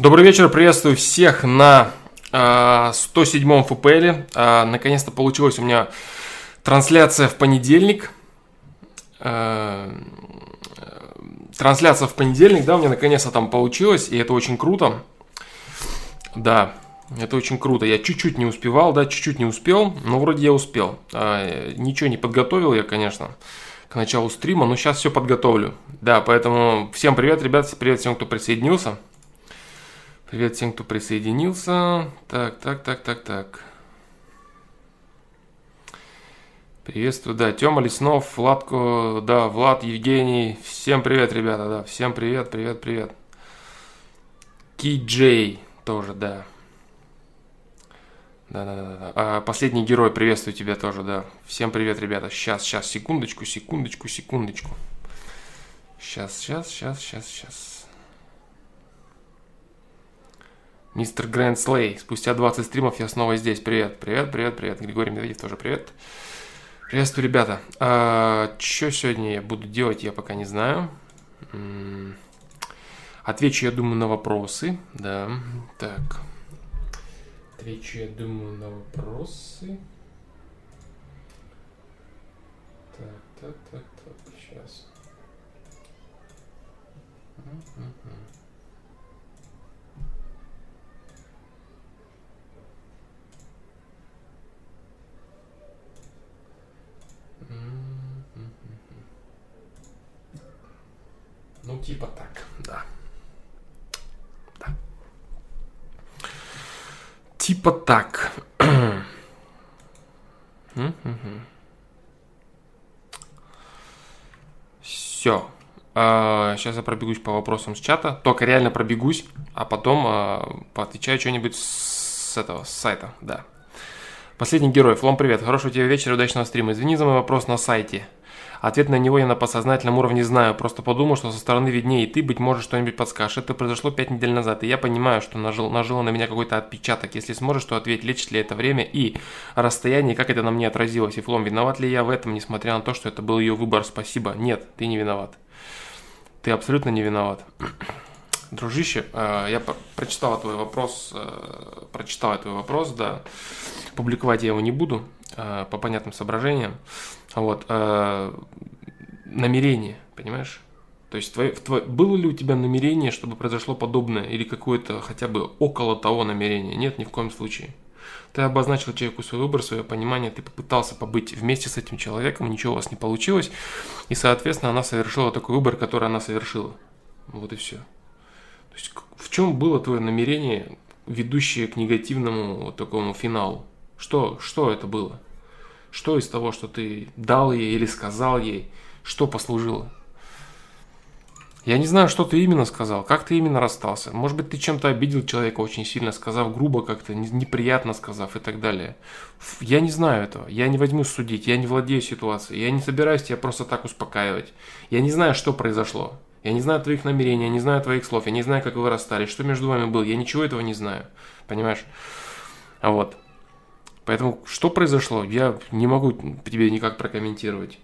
Добрый вечер, приветствую всех на э, 107-м ФПЛ. Наконец-то получилась у меня трансляция в понедельник. Э, трансляция в понедельник, да, у меня наконец-то там получилось, и это очень круто. Да, это очень круто. Я чуть-чуть не успевал, да, чуть-чуть не успел, но вроде я успел. Э, ничего не подготовил я, конечно, к началу стрима, но сейчас все подготовлю. Да, поэтому всем привет, ребят, привет всем, кто присоединился. Привет всем, кто присоединился. Так, так, так, так, так. Приветствую, да, Тёма Леснов, Владко, да, Влад, Евгений. Всем привет, ребята, да, всем привет, привет, привет. Ки тоже, да. Да, да, да, да. А, последний герой, приветствую тебя тоже, да. Всем привет, ребята. Сейчас, сейчас, секундочку, секундочку, секундочку. Сейчас, сейчас, сейчас, сейчас, сейчас. Мистер Грэнд Слей. Спустя 20 стримов я снова здесь. Привет, привет, привет, привет. Григорий Медведев тоже привет. Приветствую, ребята. А, что сегодня я буду делать, я пока не знаю. Отвечу, я думаю, на вопросы. Да, так. Отвечу, я думаю, на вопросы. Так, так, так, так, сейчас. Ну, типа так, да. Да. Типа так. Все. Сейчас я пробегусь по вопросам с чата. Только реально пробегусь, а потом а, поотвечаю что-нибудь с этого, с сайта, да. Последний герой. Флом, привет. Хорошего тебе вечера, удачного стрима. Извини за мой вопрос на сайте. Ответ на него я на подсознательном уровне знаю. Просто подумал, что со стороны виднее, и ты, быть может, что-нибудь подскажешь. Это произошло пять недель назад, и я понимаю, что нажил, нажило на меня какой-то отпечаток. Если сможешь, то ответь, лечит ли это время и расстояние, как это на мне отразилось. И Флом, виноват ли я в этом, несмотря на то, что это был ее выбор? Спасибо. Нет, ты не виноват. Ты абсолютно не виноват. Дружище, э, я прочитал твой вопрос, э, прочитал твой вопрос, да. Публиковать я его не буду э, по понятным соображениям. Вот. Намерение, понимаешь? То есть твое, твое, было ли у тебя намерение, чтобы произошло подобное, или какое-то хотя бы около того намерения? Нет, ни в коем случае. Ты обозначил человеку свой выбор, свое понимание, ты попытался побыть вместе с этим человеком, ничего у вас не получилось, и, соответственно, она совершила такой выбор, который она совершила. Вот и все. То есть в чем было твое намерение, ведущее к негативному вот такому финалу? Что, что это было? Что из того, что ты дал ей или сказал ей, что послужило? Я не знаю, что ты именно сказал, как ты именно расстался. Может быть, ты чем-то обидел человека очень сильно, сказав грубо как-то, неприятно сказав и так далее. Я не знаю этого, я не возьму судить, я не владею ситуацией, я не собираюсь тебя просто так успокаивать. Я не знаю, что произошло. Я не знаю твоих намерений, я не знаю твоих слов, я не знаю, как вы расстались, что между вами было, я ничего этого не знаю. Понимаешь? А вот. Поэтому, что произошло, я не могу тебе никак прокомментировать.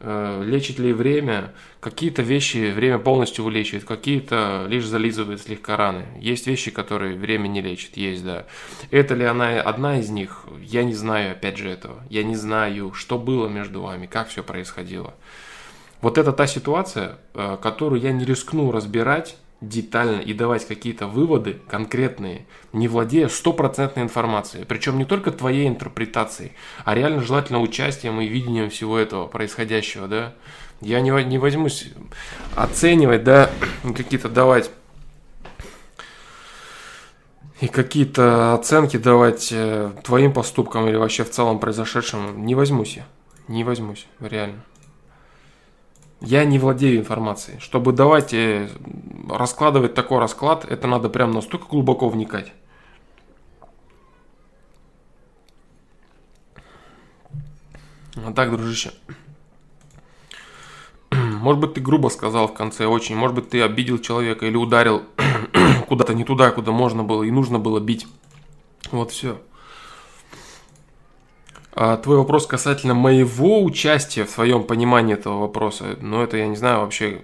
Э, лечит ли время? Какие-то вещи время полностью вылечивает, какие-то лишь зализывает слегка раны. Есть вещи, которые время не лечит, есть, да. Это ли она одна из них? Я не знаю, опять же, этого. Я не знаю, что было между вами, как все происходило. Вот это та ситуация, э, которую я не рискну разбирать детально и давать какие-то выводы конкретные, не владея стопроцентной информацией. Причем не только твоей интерпретацией, а реально желательно участием и видением всего этого происходящего, да. Я не, не возьмусь оценивать, да, какие-то давать и какие-то оценки давать э, твоим поступкам или вообще в целом произошедшему. Не возьмусь я. Не возьмусь, реально. Я не владею информацией. Чтобы давать, э, раскладывать такой расклад, это надо прям настолько глубоко вникать. А так, дружище. Может быть, ты грубо сказал в конце очень. Может быть, ты обидел человека или ударил куда-то не туда, куда можно было и нужно было бить. Вот все. А твой вопрос касательно моего участия в своем понимании этого вопроса, ну это я не знаю вообще,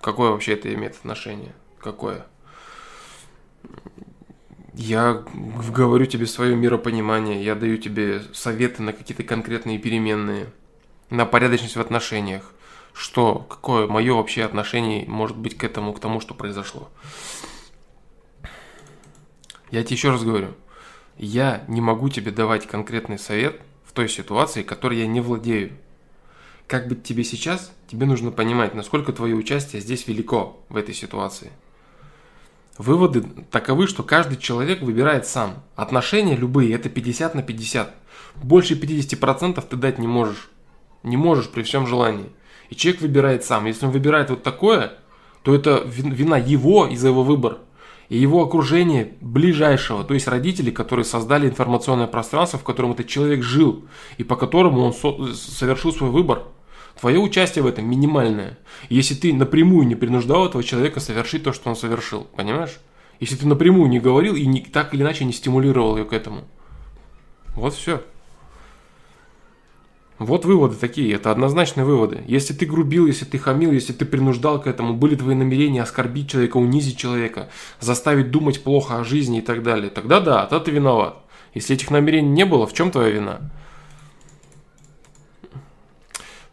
какое вообще это имеет отношение, какое. Я говорю тебе свое миропонимание, я даю тебе советы на какие-то конкретные переменные, на порядочность в отношениях. Что, какое мое вообще отношение может быть к этому, к тому, что произошло. Я тебе еще раз говорю, я не могу тебе давать конкретный совет той ситуации, которой я не владею. Как быть тебе сейчас, тебе нужно понимать, насколько твое участие здесь велико в этой ситуации. Выводы таковы, что каждый человек выбирает сам. Отношения любые – это 50 на 50. Больше 50% ты дать не можешь. Не можешь при всем желании. И человек выбирает сам. Если он выбирает вот такое, то это вина его и за его выбор и его окружение ближайшего, то есть родители, которые создали информационное пространство, в котором этот человек жил, и по которому он со- совершил свой выбор. Твое участие в этом минимальное. Если ты напрямую не принуждал этого человека совершить то, что он совершил, понимаешь? Если ты напрямую не говорил и не, так или иначе не стимулировал ее к этому. Вот все. Вот выводы такие, это однозначные выводы. Если ты грубил, если ты хамил, если ты принуждал к этому, были твои намерения оскорбить человека, унизить человека, заставить думать плохо о жизни и так далее, тогда да, тогда ты виноват. Если этих намерений не было, в чем твоя вина?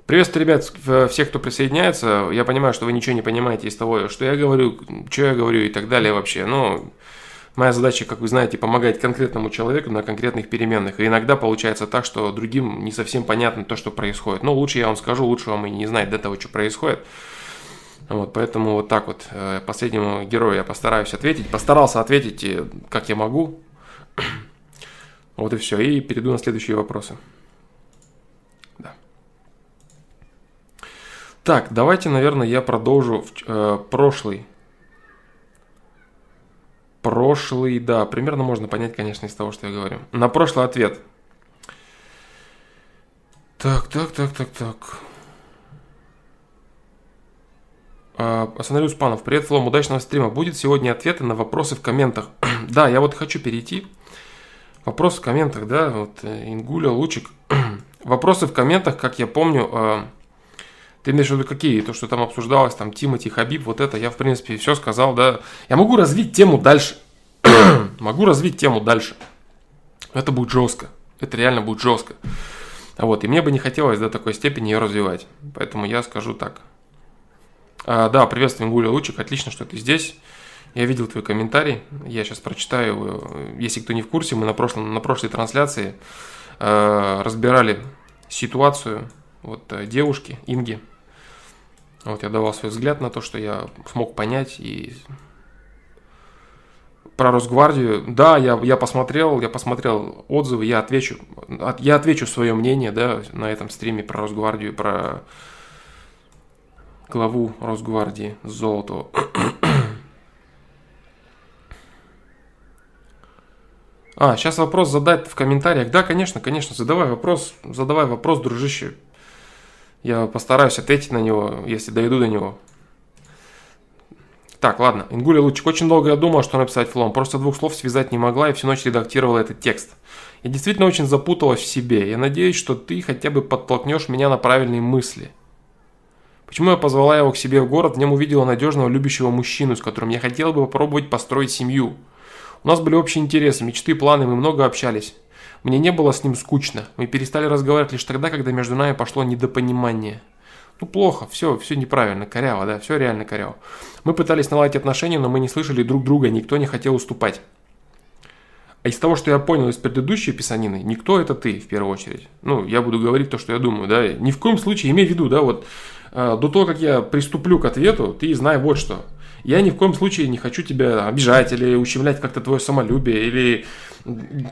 Приветствую, ребят, всех, кто присоединяется. Я понимаю, что вы ничего не понимаете из того, что я говорю, что я говорю и так далее вообще. Но Моя задача, как вы знаете, помогать конкретному человеку на конкретных переменных. И иногда получается так, что другим не совсем понятно то, что происходит. Но лучше я вам скажу, лучше вам и не знать до того, что происходит. Вот, поэтому вот так вот э, последнему герою я постараюсь ответить. Постарался ответить, э, как я могу. Вот и все. И перейду на следующие вопросы. Да. Так, давайте, наверное, я продолжу э, прошлый Прошлый, да, примерно можно понять, конечно, из того, что я говорю. На прошлый ответ. Так, так, так, так, так. А, Остановлю Спанов. Привет, Флом, удачного стрима. Будет сегодня ответы на вопросы в комментах. да, я вот хочу перейти. Вопросы в комментах, да, вот э, Ингуля, Лучик. Вопросы в комментах, как я помню, а, ты имеешь в виду какие? То, что там обсуждалось, там Тимати, Хабиб, вот это, я в принципе все сказал, да. Я могу развить тему дальше. могу развить тему дальше. Это будет жестко. Это реально будет жестко. Вот, и мне бы не хотелось до такой степени ее развивать. Поэтому я скажу так. А, да, приветствуем, Гуля Лучик. Отлично, что ты здесь. Я видел твой комментарий. Я сейчас прочитаю его. Если кто не в курсе, мы на, прошлом, на прошлой трансляции э, разбирали ситуацию вот, э, девушки Инги, вот я давал свой взгляд на то, что я смог понять и про Росгвардию. Да, я, я посмотрел, я посмотрел отзывы, я отвечу, я отвечу свое мнение, да, на этом стриме про Росгвардию, про главу Росгвардии Золотого. А, сейчас вопрос задать в комментариях. Да, конечно, конечно, задавай вопрос, задавай вопрос, дружище. Я постараюсь ответить на него, если дойду до него. Так, ладно. Ингуля Лучик. Очень долго я думал, что написать флом. Просто двух слов связать не могла и всю ночь редактировала этот текст. Я действительно очень запуталась в себе. Я надеюсь, что ты хотя бы подтолкнешь меня на правильные мысли. Почему я позвала его к себе в город, в нем увидела надежного любящего мужчину, с которым я хотела бы попробовать построить семью. У нас были общие интересы, мечты, планы, мы много общались. Мне не было с ним скучно. Мы перестали разговаривать лишь тогда, когда между нами пошло недопонимание. Ну, плохо, все, все неправильно, коряво, да, все реально коряво. Мы пытались наладить отношения, но мы не слышали друг друга, никто не хотел уступать. А из того, что я понял из предыдущей писанины, никто это ты, в первую очередь. Ну, я буду говорить то, что я думаю, да. Ни в коем случае, имей в виду, да, вот, э, до того, как я приступлю к ответу, ты знай вот что. Я ни в коем случае не хочу тебя обижать или ущемлять как-то твое самолюбие, или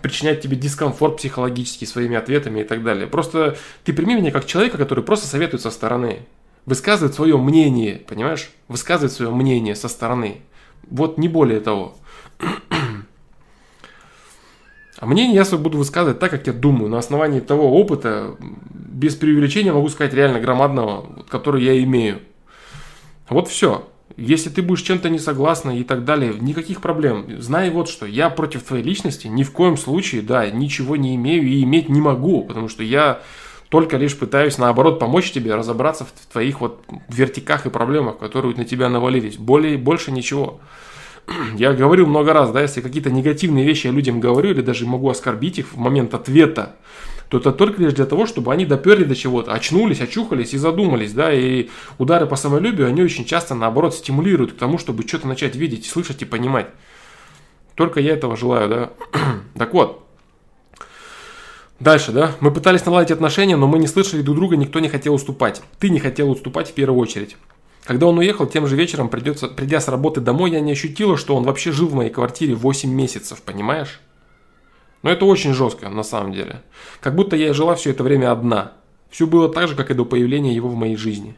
причинять тебе дискомфорт психологический своими ответами и так далее. Просто ты прими меня как человека, который просто советует со стороны. Высказывает свое мнение, понимаешь? Высказывает свое мнение со стороны. Вот не более того. А мнение я свое буду высказывать так, как я думаю, на основании того опыта, без преувеличения могу сказать реально громадного, который я имею. Вот все. Если ты будешь чем-то не согласна и так далее, никаких проблем. Знай вот что, я против твоей личности ни в коем случае, да, ничего не имею и иметь не могу, потому что я только лишь пытаюсь, наоборот, помочь тебе разобраться в твоих вот вертиках и проблемах, которые на тебя навалились. Более, больше ничего. Я говорил много раз, да, если какие-то негативные вещи я людям говорю, или даже могу оскорбить их в момент ответа, то это только лишь для того, чтобы они доперли до чего-то, очнулись, очухались и задумались, да, и удары по самолюбию, они очень часто, наоборот, стимулируют к тому, чтобы что-то начать видеть, слышать и понимать. Только я этого желаю, да. так вот, Дальше, да, мы пытались наладить отношения, но мы не слышали друг друга, никто не хотел уступать. Ты не хотел уступать в первую очередь. Когда он уехал, тем же вечером, придется, придя с работы домой, я не ощутила, что он вообще жил в моей квартире 8 месяцев, понимаешь? Но это очень жестко, на самом деле. Как будто я жила все это время одна. Все было так же, как и до появления его в моей жизни.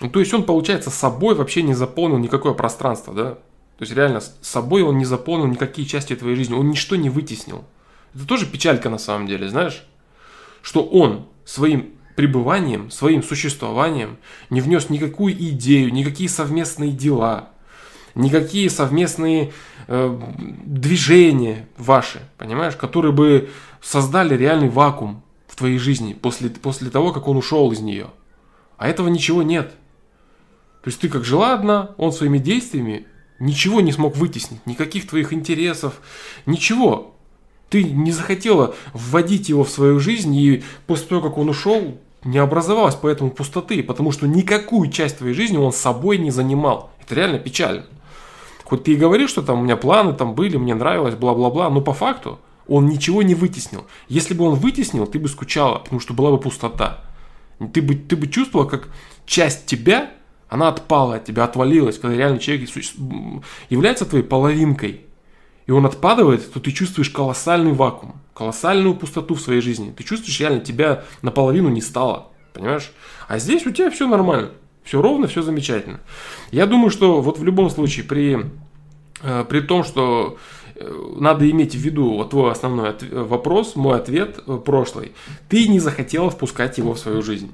Ну, то есть он, получается, собой вообще не заполнил никакое пространство, да? То есть реально собой он не заполнил никакие части твоей жизни, он ничто не вытеснил. Это тоже печалька на самом деле, знаешь? Что он своим пребыванием, своим существованием не внес никакую идею, никакие совместные дела, никакие совместные э, движения ваши, понимаешь, которые бы создали реальный вакуум в твоей жизни после, после того, как он ушел из нее. А этого ничего нет. То есть ты как жила одна, он своими действиями ничего не смог вытеснить, никаких твоих интересов, ничего. Ты не захотела вводить его в свою жизнь, и после того, как он ушел, не образовалась поэтому пустоты, потому что никакую часть твоей жизни он собой не занимал. Это реально печально. Хоть ты и говоришь, что там у меня планы там были, мне нравилось, бла-бла-бла, но по факту он ничего не вытеснил. Если бы он вытеснил, ты бы скучала, потому что была бы пустота. Ты бы, ты бы чувствовала, как часть тебя она отпала от тебя, отвалилась, когда реально человек является твоей половинкой, и он отпадает, то ты чувствуешь колоссальный вакуум, колоссальную пустоту в своей жизни. Ты чувствуешь реально, тебя наполовину не стало, понимаешь? А здесь у тебя все нормально, все ровно, все замечательно. Я думаю, что вот в любом случае при, при том, что э, надо иметь в виду вот твой основной вопрос, мой ответ э, прошлый, ты не захотела впускать его в свою жизнь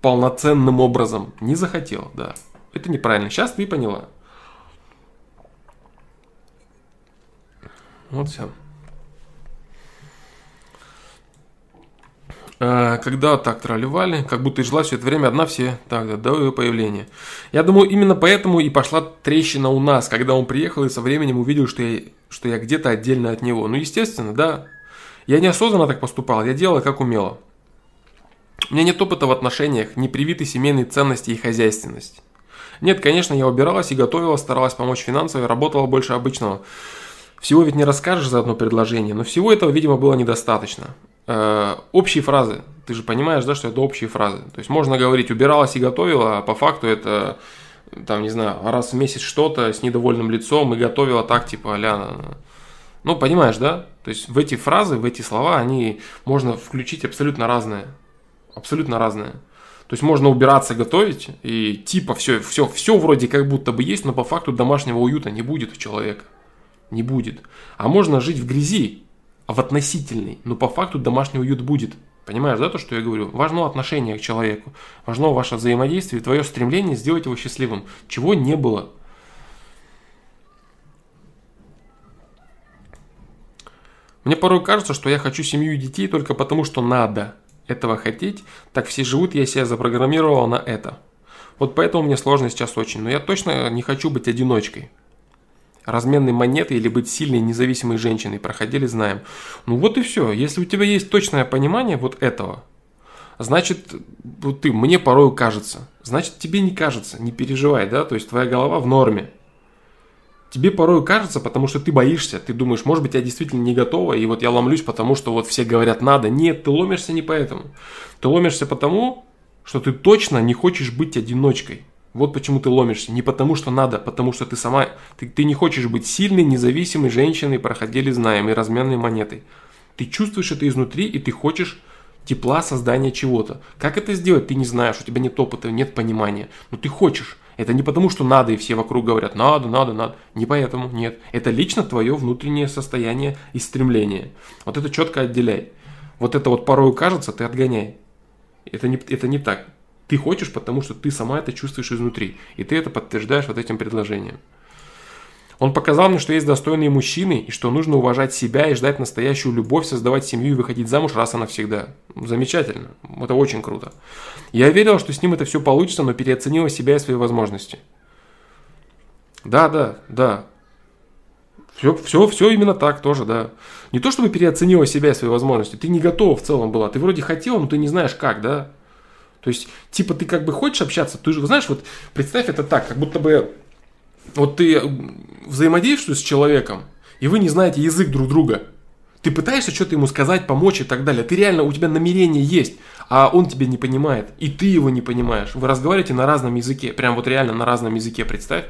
полноценным образом. Не захотел, да. Это неправильно. Сейчас ты поняла. Вот все. Когда так тролливали, как будто и жила все это время одна все, так, до ее появления. Я думаю, именно поэтому и пошла трещина у нас, когда он приехал и со временем увидел, что я, что я где-то отдельно от него. Ну, естественно, да. Я неосознанно так поступал, я делала как умела. У меня нет опыта в отношениях, не привиты семейные ценности и хозяйственность. Нет, конечно, я убиралась и готовила, старалась помочь финансово, работала больше обычного. Всего ведь не расскажешь за одно предложение, но всего этого, видимо, было недостаточно. Э, общие фразы. Ты же понимаешь, да, что это общие фразы. То есть можно говорить убиралась и готовила, а по факту это, там, не знаю, раз в месяц что-то с недовольным лицом и готовила так, типа, а Ну, понимаешь, да? То есть в эти фразы, в эти слова, они можно включить абсолютно разные абсолютно разные. То есть можно убираться, готовить, и типа все, все, все вроде как будто бы есть, но по факту домашнего уюта не будет у человека. Не будет. А можно жить в грязи, а в относительной, но по факту домашний уют будет. Понимаешь, да, то, что я говорю? Важно отношение к человеку, важно ваше взаимодействие, твое стремление сделать его счастливым, чего не было. Мне порой кажется, что я хочу семью и детей только потому, что надо – этого хотеть, так все живут, я себя запрограммировал на это. Вот поэтому мне сложно сейчас очень, но я точно не хочу быть одиночкой. Разменной монетой или быть сильной независимой женщиной, проходили, знаем. Ну вот и все. Если у тебя есть точное понимание вот этого, значит, вот ты, мне порою кажется, значит тебе не кажется, не переживай, да, то есть твоя голова в норме. Тебе порой кажется, потому что ты боишься, ты думаешь, может быть, я действительно не готова, и вот я ломлюсь, потому что вот все говорят надо. Нет, ты ломишься не поэтому. Ты ломишься потому, что ты точно не хочешь быть одиночкой. Вот почему ты ломишься. Не потому что надо, потому что ты сама, ты, ты не хочешь быть сильной, независимой женщиной, проходили знаем, и разменной монетой. Ты чувствуешь это изнутри, и ты хочешь тепла создания чего-то. Как это сделать, ты не знаешь, у тебя нет опыта, нет понимания. Но ты хочешь. Это не потому, что надо, и все вокруг говорят, надо, надо, надо. Не поэтому, нет. Это лично твое внутреннее состояние и стремление. Вот это четко отделяй. Вот это вот порой кажется, ты отгоняй. Это не, это не так. Ты хочешь, потому что ты сама это чувствуешь изнутри. И ты это подтверждаешь вот этим предложением. Он показал мне, что есть достойные мужчины, и что нужно уважать себя и ждать настоящую любовь, создавать семью и выходить замуж раз и навсегда. Замечательно. Это очень круто. Я верил, что с ним это все получится, но переоценила себя и свои возможности. Да, да, да. Все, все, все именно так тоже, да. Не то, чтобы переоценила себя и свои возможности. Ты не готова в целом была. Ты вроде хотела, но ты не знаешь как, да. То есть, типа, ты как бы хочешь общаться, ты же, знаешь, вот представь это так, как будто бы вот ты взаимодействуешь с человеком, и вы не знаете язык друг друга. Ты пытаешься что-то ему сказать, помочь и так далее. Ты реально, у тебя намерение есть, а он тебя не понимает, и ты его не понимаешь. Вы разговариваете на разном языке, прям вот реально на разном языке, представь.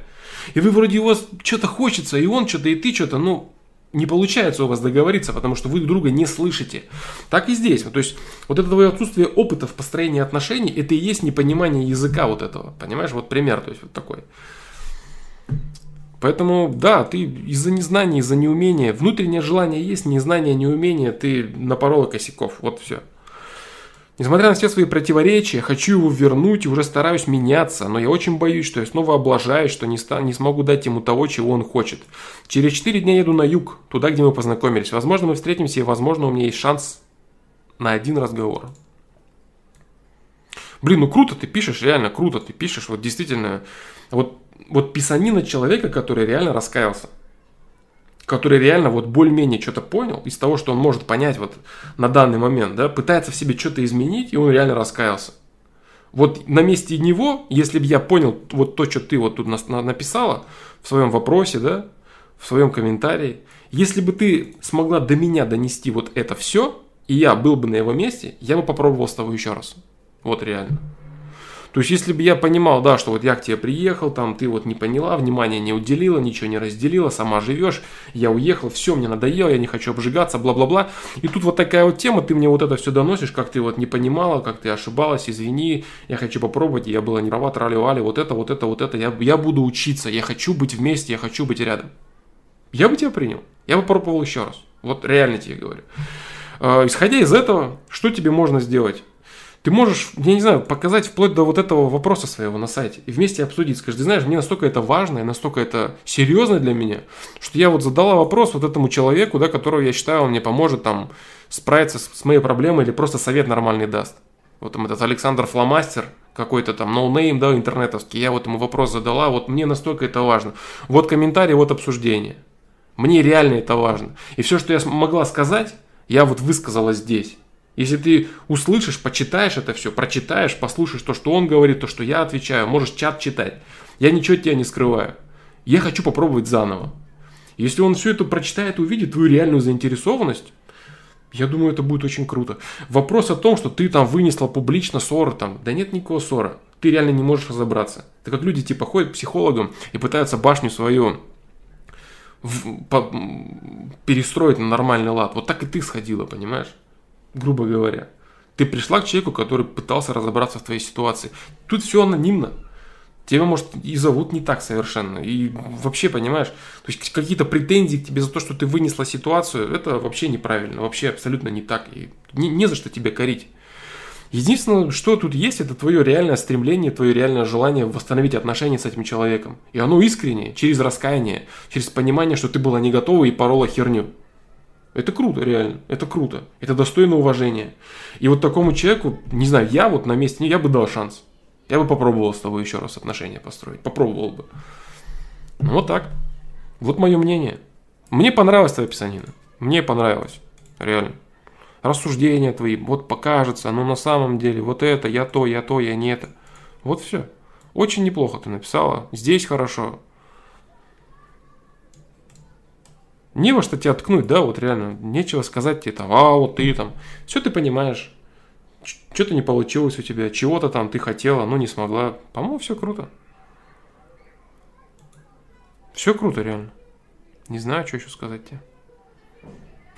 И вы вроде у вас что-то хочется, и он что-то, и ты что-то, ну, не получается у вас договориться, потому что вы друг друга не слышите. Так и здесь. То есть, вот это твое отсутствие опыта в построении отношений, это и есть непонимание языка вот этого. Понимаешь? Вот пример, то есть, вот такой. Поэтому, да, ты из-за незнания, из-за неумения, внутреннее желание есть, незнание, неумение, ты напорола косяков. Вот все. Несмотря на все свои противоречия, хочу его вернуть и уже стараюсь меняться, но я очень боюсь, что я снова облажаюсь, что не, ста- не смогу дать ему того, чего он хочет. Через 4 дня еду на юг, туда, где мы познакомились. Возможно, мы встретимся, и, возможно, у меня есть шанс на один разговор. Блин, ну круто ты пишешь, реально круто ты пишешь. Вот действительно, вот вот писанина человека, который реально раскаялся, который реально вот более-менее что-то понял из того, что он может понять вот на данный момент, да, пытается в себе что-то изменить, и он реально раскаялся. Вот на месте него, если бы я понял вот то, что ты вот тут написала в своем вопросе, да, в своем комментарии, если бы ты смогла до меня донести вот это все, и я был бы на его месте, я бы попробовал с тобой еще раз. Вот реально. То есть, если бы я понимал, да, что вот я к тебе приехал, там ты вот не поняла, внимания не уделила, ничего не разделила, сама живешь, я уехал, все, мне надоело, я не хочу обжигаться, бла-бла-бла. И тут вот такая вот тема, ты мне вот это все доносишь, как ты вот не понимала, как ты ошибалась, извини, я хочу попробовать, я была не права, трали-вали, вот это, вот это, вот это, я, я буду учиться, я хочу быть вместе, я хочу быть рядом. Я бы тебя принял, я бы попробовал еще раз. Вот реально тебе говорю. А, исходя из этого, что тебе можно сделать? Ты можешь, я не знаю, показать вплоть до вот этого вопроса своего на сайте и вместе обсудить. Скажи, ты знаешь, мне настолько это важно и настолько это серьезно для меня, что я вот задала вопрос вот этому человеку, да, которого я считаю, он мне поможет там справиться с, с моей проблемой или просто совет нормальный даст. Вот там этот Александр Фломастер, какой-то там ноунейм, да, интернетовский, я вот ему вопрос задала, вот мне настолько это важно. Вот комментарий, вот обсуждение. Мне реально это важно. И все, что я могла сказать, я вот высказала здесь. Если ты услышишь, почитаешь это все, прочитаешь, послушаешь то, что он говорит, то, что я отвечаю, можешь чат читать. Я ничего от тебя не скрываю. Я хочу попробовать заново. Если он все это прочитает увидит твою реальную заинтересованность, я думаю, это будет очень круто. Вопрос о том, что ты там вынесла публично ссоры, там, да нет никакого ссора. Ты реально не можешь разобраться. Это как люди типа ходят к психологам и пытаются башню свою в, по, перестроить на нормальный лад. Вот так и ты сходила, понимаешь? Грубо говоря. Ты пришла к человеку, который пытался разобраться в твоей ситуации. Тут все анонимно. Тебя, может, и зовут не так совершенно. И вообще, понимаешь, то есть какие-то претензии к тебе за то, что ты вынесла ситуацию, это вообще неправильно, вообще абсолютно не так. И не, не за что тебе корить. Единственное, что тут есть, это твое реальное стремление, твое реальное желание восстановить отношения с этим человеком. И оно искреннее, через раскаяние, через понимание, что ты была не готова и порола херню. Это круто, реально. Это круто. Это достойно уважения. И вот такому человеку, не знаю, я вот на месте, я бы дал шанс. Я бы попробовал с тобой еще раз отношения построить. Попробовал бы. Ну, вот так. Вот мое мнение. Мне понравилось твоя писанина. Мне понравилось. Реально. Рассуждения твои. Вот покажется, но на самом деле вот это, я то, я то, я не это. Вот все. Очень неплохо ты написала. Здесь хорошо. Не во что тебя ткнуть, да, вот реально. Нечего сказать тебе там, а вот ты там. Все ты понимаешь. Что-то не получилось у тебя, чего-то там ты хотела, но не смогла. По-моему, все круто. Все круто, реально. Не знаю, что еще сказать тебе.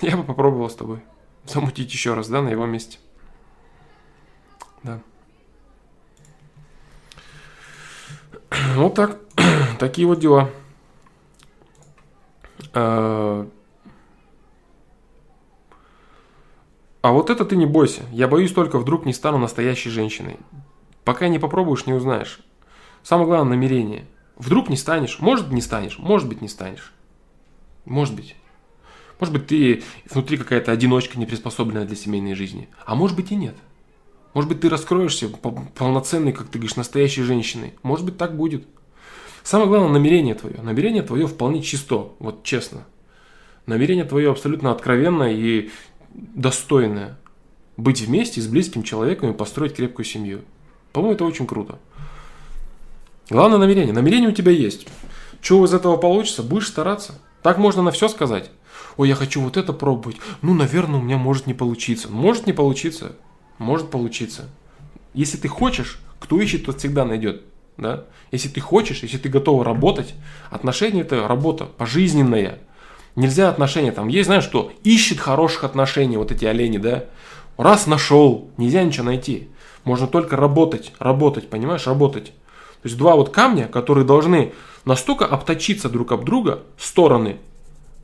Я бы попробовал с тобой замутить еще раз, да, на его месте. Да. Вот так. Такие вот дела. А, вот это ты не бойся. Я боюсь только вдруг не стану настоящей женщиной. Пока не попробуешь, не узнаешь. Самое главное намерение. Вдруг не станешь, может не станешь, может быть не станешь. Может быть. Может быть, ты внутри какая-то одиночка, не приспособленная для семейной жизни. А может быть и нет. Может быть, ты раскроешься полноценной, как ты говоришь, настоящей женщиной. Может быть, так будет. Самое главное, намерение твое. Намерение твое вполне чисто, вот честно. Намерение твое абсолютно откровенное и достойное. Быть вместе с близким человеком и построить крепкую семью. По-моему, это очень круто. Главное намерение. Намерение у тебя есть. Что из этого получится, будешь стараться. Так можно на все сказать. Ой, я хочу вот это пробовать. Ну, наверное, у меня может не получиться. Может не получиться. Может получиться. Если ты хочешь, кто ищет, тот всегда найдет. Да? Если ты хочешь, если ты готов работать, отношения это работа пожизненная. Нельзя отношения там. Есть, знаешь, что ищет хороших отношений, вот эти олени, да? Раз нашел, нельзя ничего найти. Можно только работать, работать, понимаешь, работать. То есть два вот камня, которые должны настолько обточиться друг об друга, стороны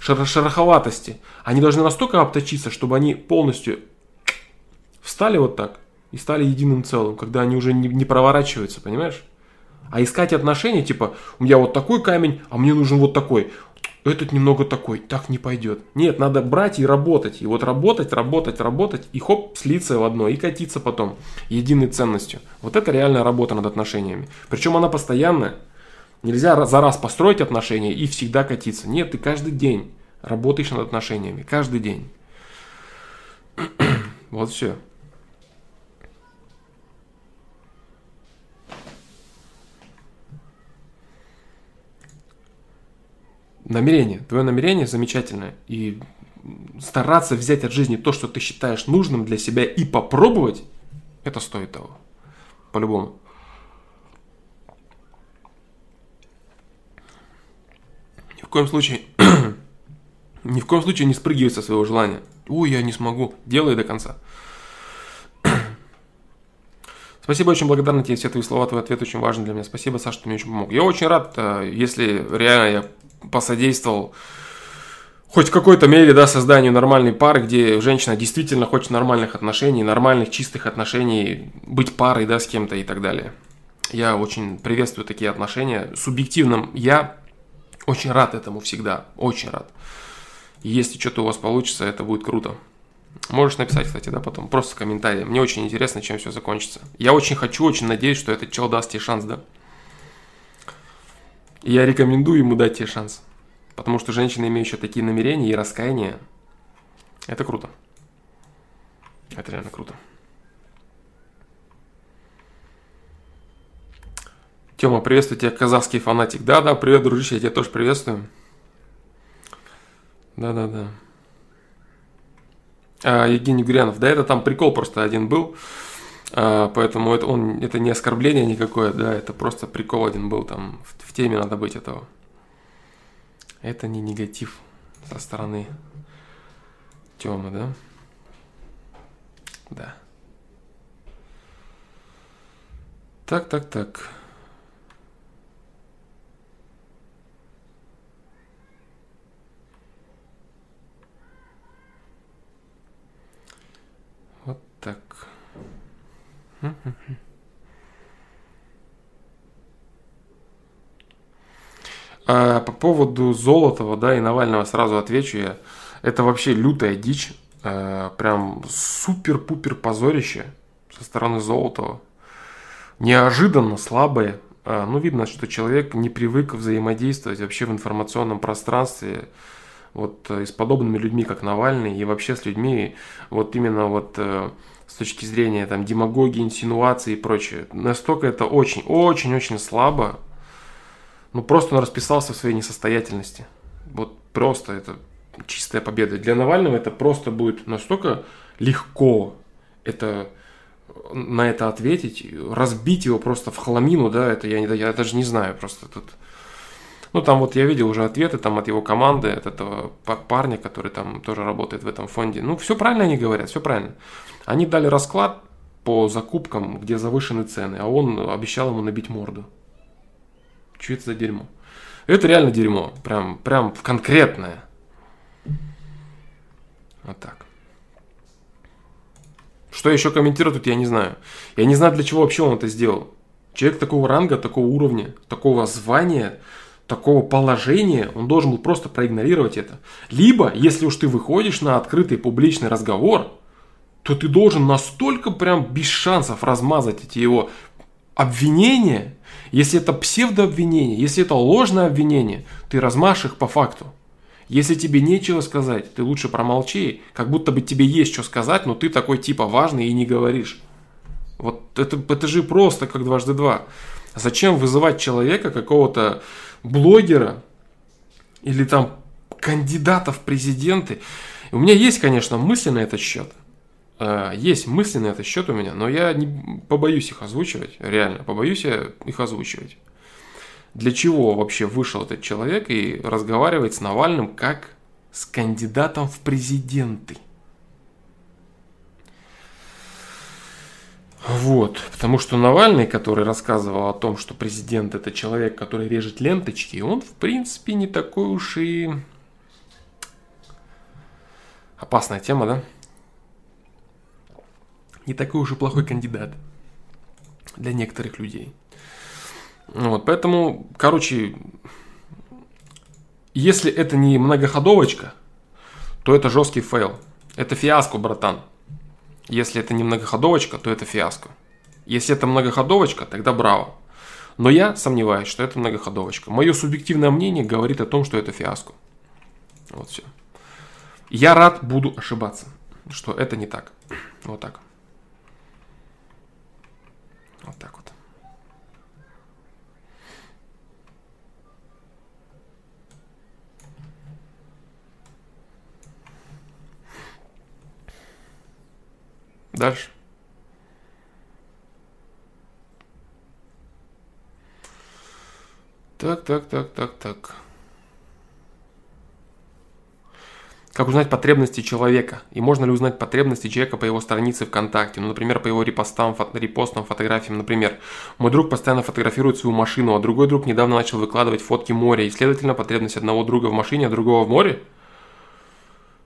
шероховатости, они должны настолько обточиться, чтобы они полностью встали вот так и стали единым целым, когда они уже не, не проворачиваются, понимаешь? А искать отношения, типа, у меня вот такой камень, а мне нужен вот такой. Этот немного такой, так не пойдет. Нет, надо брать и работать. И вот работать, работать, работать, и хоп, слиться в одно, и катиться потом единой ценностью. Вот это реальная работа над отношениями. Причем она постоянная. Нельзя за раз построить отношения и всегда катиться. Нет, ты каждый день работаешь над отношениями. Каждый день. вот все. Намерение, твое намерение замечательное. И стараться взять от жизни то, что ты считаешь нужным для себя и попробовать, это стоит того. По-любому. Ни в коем случае, ни в коем случае не спрыгивай со своего желания. Ой, я не смогу. Делай до конца. Спасибо, очень благодарна тебе, все твои слова, твой ответ очень важен для меня. Спасибо, Саша, что мне очень помог. Я очень рад, э, если реально я посодействовал хоть в какой-то мере, да, созданию нормальной пары, где женщина действительно хочет нормальных отношений, нормальных чистых отношений, быть парой, да, с кем-то и так далее. Я очень приветствую такие отношения. Субъективным я очень рад этому всегда, очень рад. Если что-то у вас получится, это будет круто. Можешь написать, кстати, да, потом, просто в комментарии. Мне очень интересно, чем все закончится. Я очень хочу, очень надеюсь, что этот чел даст тебе шанс, да. И я рекомендую ему дать тебе шанс. Потому что женщина, имеющая такие намерения и раскаяние, это круто. Это реально круто. Тёма, приветствую тебя, казахский фанатик. Да-да, привет, дружище, я тебя тоже приветствую. Да-да-да. А, Евгений Гурянов, да, это там прикол просто один был. А, поэтому это, он, это не оскорбление никакое, да, это просто прикол один был там. В, в теме надо быть этого. Это не негатив со стороны Тёмы, да? Да. Так, так, так. Вот так. А по поводу Золотого, да, и Навального сразу отвечу я. Это вообще лютая дичь. А, прям супер-пупер позорище со стороны Золотого. Неожиданно слабое. А, ну, видно, что человек не привык взаимодействовать вообще в информационном пространстве вот э, с подобными людьми, как Навальный, и вообще с людьми, вот именно вот э, с точки зрения там демагогии, инсинуации и прочее. Настолько это очень-очень-очень слабо. Ну, просто он расписался в своей несостоятельности. Вот просто это чистая победа. Для Навального это просто будет настолько легко это на это ответить, разбить его просто в хламину, да, это я, я даже не знаю, просто тут ну, там вот я видел уже ответы там от его команды, от этого парня, который там тоже работает в этом фонде. Ну, все правильно они говорят, все правильно. Они дали расклад по закупкам, где завышены цены, а он обещал ему набить морду. Что это за дерьмо? Это реально дерьмо, прям, прям конкретное. Вот так. Что еще комментировать тут, я не знаю. Я не знаю, для чего вообще он это сделал. Человек такого ранга, такого уровня, такого звания, такого положения, он должен был просто проигнорировать это. Либо, если уж ты выходишь на открытый публичный разговор, то ты должен настолько прям без шансов размазать эти его обвинения, если это псевдообвинение, если это ложное обвинение, ты размашь их по факту. Если тебе нечего сказать, ты лучше промолчи, как будто бы тебе есть что сказать, но ты такой типа важный и не говоришь. Вот это, это же просто как дважды два. Зачем вызывать человека, какого-то блогера или там кандидата в президенты? У меня есть, конечно, мысли на этот счет. Э, есть мысли на этот счет у меня, но я не побоюсь их озвучивать, реально, побоюсь я их озвучивать. Для чего вообще вышел этот человек и разговаривает с Навальным как с кандидатом в президенты? Вот, потому что Навальный, который рассказывал о том, что президент это человек, который режет ленточки, он в принципе не такой уж и опасная тема, да? Не такой уж и плохой кандидат для некоторых людей. Вот, поэтому, короче, если это не многоходовочка, то это жесткий фейл. Это фиаско, братан. Если это не многоходовочка, то это фиаско. Если это многоходовочка, тогда браво. Но я сомневаюсь, что это многоходовочка. Мое субъективное мнение говорит о том, что это фиаско. Вот все. Я рад буду ошибаться, что это не так. Вот так. Вот так вот. Дальше. Так, так, так, так, так. Как узнать потребности человека? И можно ли узнать потребности человека по его странице ВКонтакте? Ну, например, по его репостам, фото, репостам, фотографиям. Например, мой друг постоянно фотографирует свою машину, а другой друг недавно начал выкладывать фотки моря. И, следовательно, потребность одного друга в машине, а другого в море?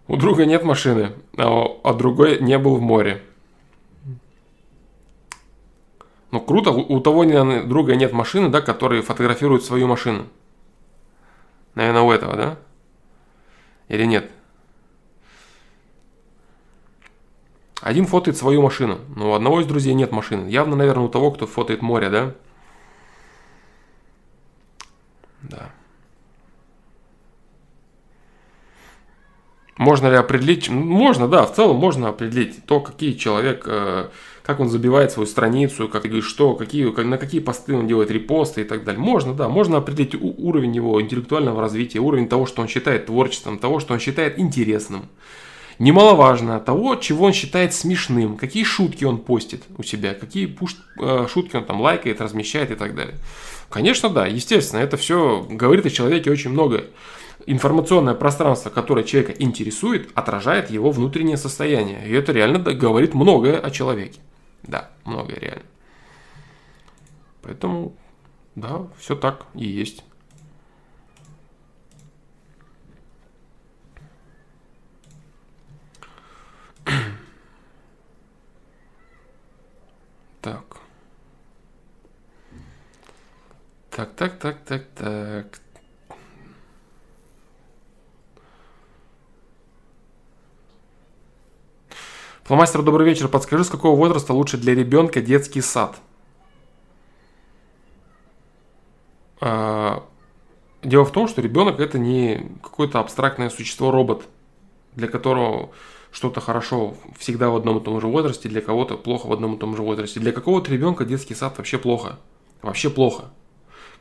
У друга нет машины, а, а другой не был в море. Ну, круто, у того друга нет машины, да, который фотографирует свою машину. Наверное, у этого, да? Или нет? Один фотоет свою машину, но у одного из друзей нет машины. Явно, наверное, у того, кто фотоет море, да? Да. Можно ли определить? Можно, да, в целом можно определить то, какие человек, э, как он забивает свою страницу, как и что, какие, на какие посты он делает репосты и так далее. Можно, да, можно определить уровень его интеллектуального развития, уровень того, что он считает творчеством, того, что он считает интересным. Немаловажно того, чего он считает смешным, какие шутки он постит у себя, какие пуш, э, шутки он там лайкает, размещает и так далее. Конечно, да, естественно, это все говорит о человеке очень много. Информационное пространство, которое человека интересует, отражает его внутреннее состояние. И это реально говорит многое о человеке. Да, многое реально. Поэтому, да, все так и есть. Так. Так, так, так, так, так. Фломастер, добрый вечер. Подскажи, с какого возраста лучше для ребенка детский сад? А, дело в том, что ребенок это не какое-то абстрактное существо робот, для которого что-то хорошо всегда в одном и том же возрасте, для кого-то плохо в одном и том же возрасте. Для какого-то ребенка детский сад вообще плохо. Вообще плохо.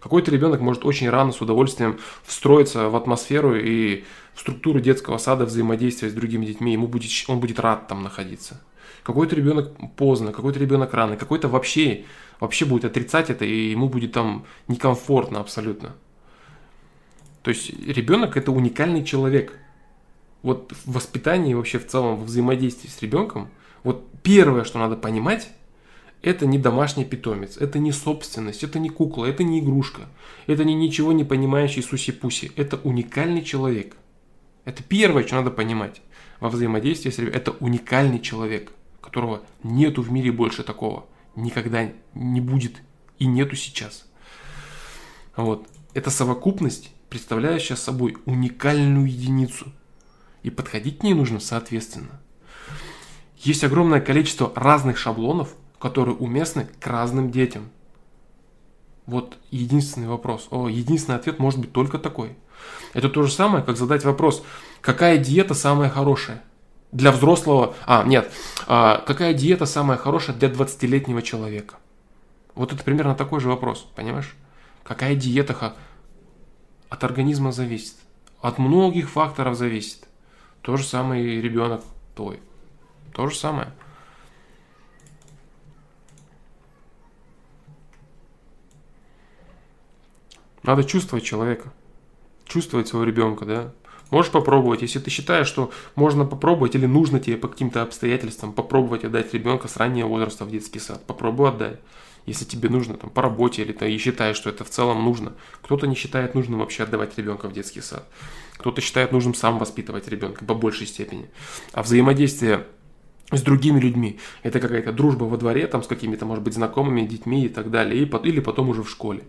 Какой-то ребенок может очень рано с удовольствием встроиться в атмосферу и в структуру детского сада взаимодействия с другими детьми. Ему будет, он будет рад там находиться. Какой-то ребенок поздно, какой-то ребенок рано, какой-то вообще, вообще будет отрицать это, и ему будет там некомфортно абсолютно. То есть ребенок это уникальный человек вот в воспитании вообще в целом, в взаимодействии с ребенком, вот первое, что надо понимать, это не домашний питомец, это не собственность, это не кукла, это не игрушка, это не ничего не понимающий суси-пуси, это уникальный человек. Это первое, что надо понимать во взаимодействии с ребенком. Это уникальный человек, которого нету в мире больше такого. Никогда не будет и нету сейчас. Вот. Это совокупность, представляющая собой уникальную единицу. И подходить к ней нужно соответственно. Есть огромное количество разных шаблонов, которые уместны к разным детям. Вот единственный вопрос. О, единственный ответ может быть только такой. Это то же самое, как задать вопрос, какая диета самая хорошая? Для взрослого... А, нет. А, какая диета самая хорошая для 20-летнего человека? Вот это примерно такой же вопрос, понимаешь? Какая диета от организма зависит? От многих факторов зависит. То же самое и ребенок твой. То же самое. Надо чувствовать человека. Чувствовать своего ребенка, да. Можешь попробовать, если ты считаешь, что можно попробовать или нужно тебе по каким-то обстоятельствам попробовать отдать ребенка с раннего возраста в детский сад. Попробуй отдай. Если тебе нужно там, по работе или ты считаешь, что это в целом нужно. Кто-то не считает нужным вообще отдавать ребенка в детский сад. Кто-то считает нужным сам воспитывать ребенка по большей степени. А взаимодействие с другими людьми. Это какая-то дружба во дворе, там с какими-то, может быть, знакомыми, детьми и так далее. И, или потом уже в школе.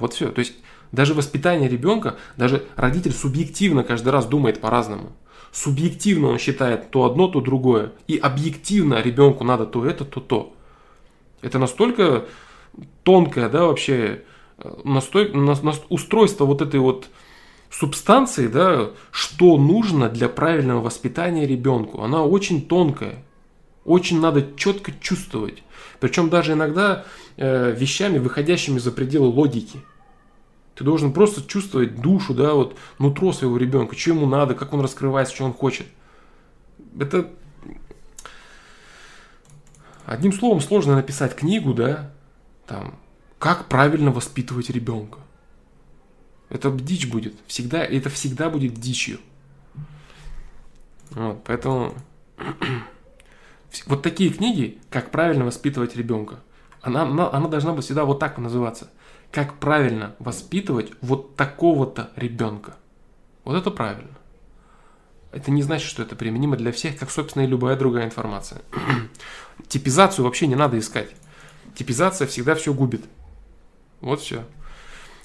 Вот все. То есть даже воспитание ребенка, даже родитель субъективно каждый раз думает по-разному. Субъективно он считает то одно, то другое. И объективно ребенку надо то это, то то. Это настолько тонкое, да, вообще, э, настой, на, на, устройство вот этой вот субстанции, да, что нужно для правильного воспитания ребенку. Она очень тонкая. Очень надо четко чувствовать. Причем даже иногда э, вещами, выходящими за пределы логики. Ты должен просто чувствовать душу, да, вот нутро своего ребенка, что ему надо, как он раскрывается, что он хочет. Это одним словом сложно написать книгу, да, там, как правильно воспитывать ребенка. Это дичь будет. Всегда, это всегда будет дичью. Вот, поэтому вот такие книги, как правильно воспитывать ребенка, она, она, она должна быть всегда вот так называться – как правильно воспитывать вот такого-то ребенка. Вот это правильно. Это не значит, что это применимо для всех, как, собственно, и любая другая информация. Типизацию вообще не надо искать. Типизация всегда все губит. Вот все.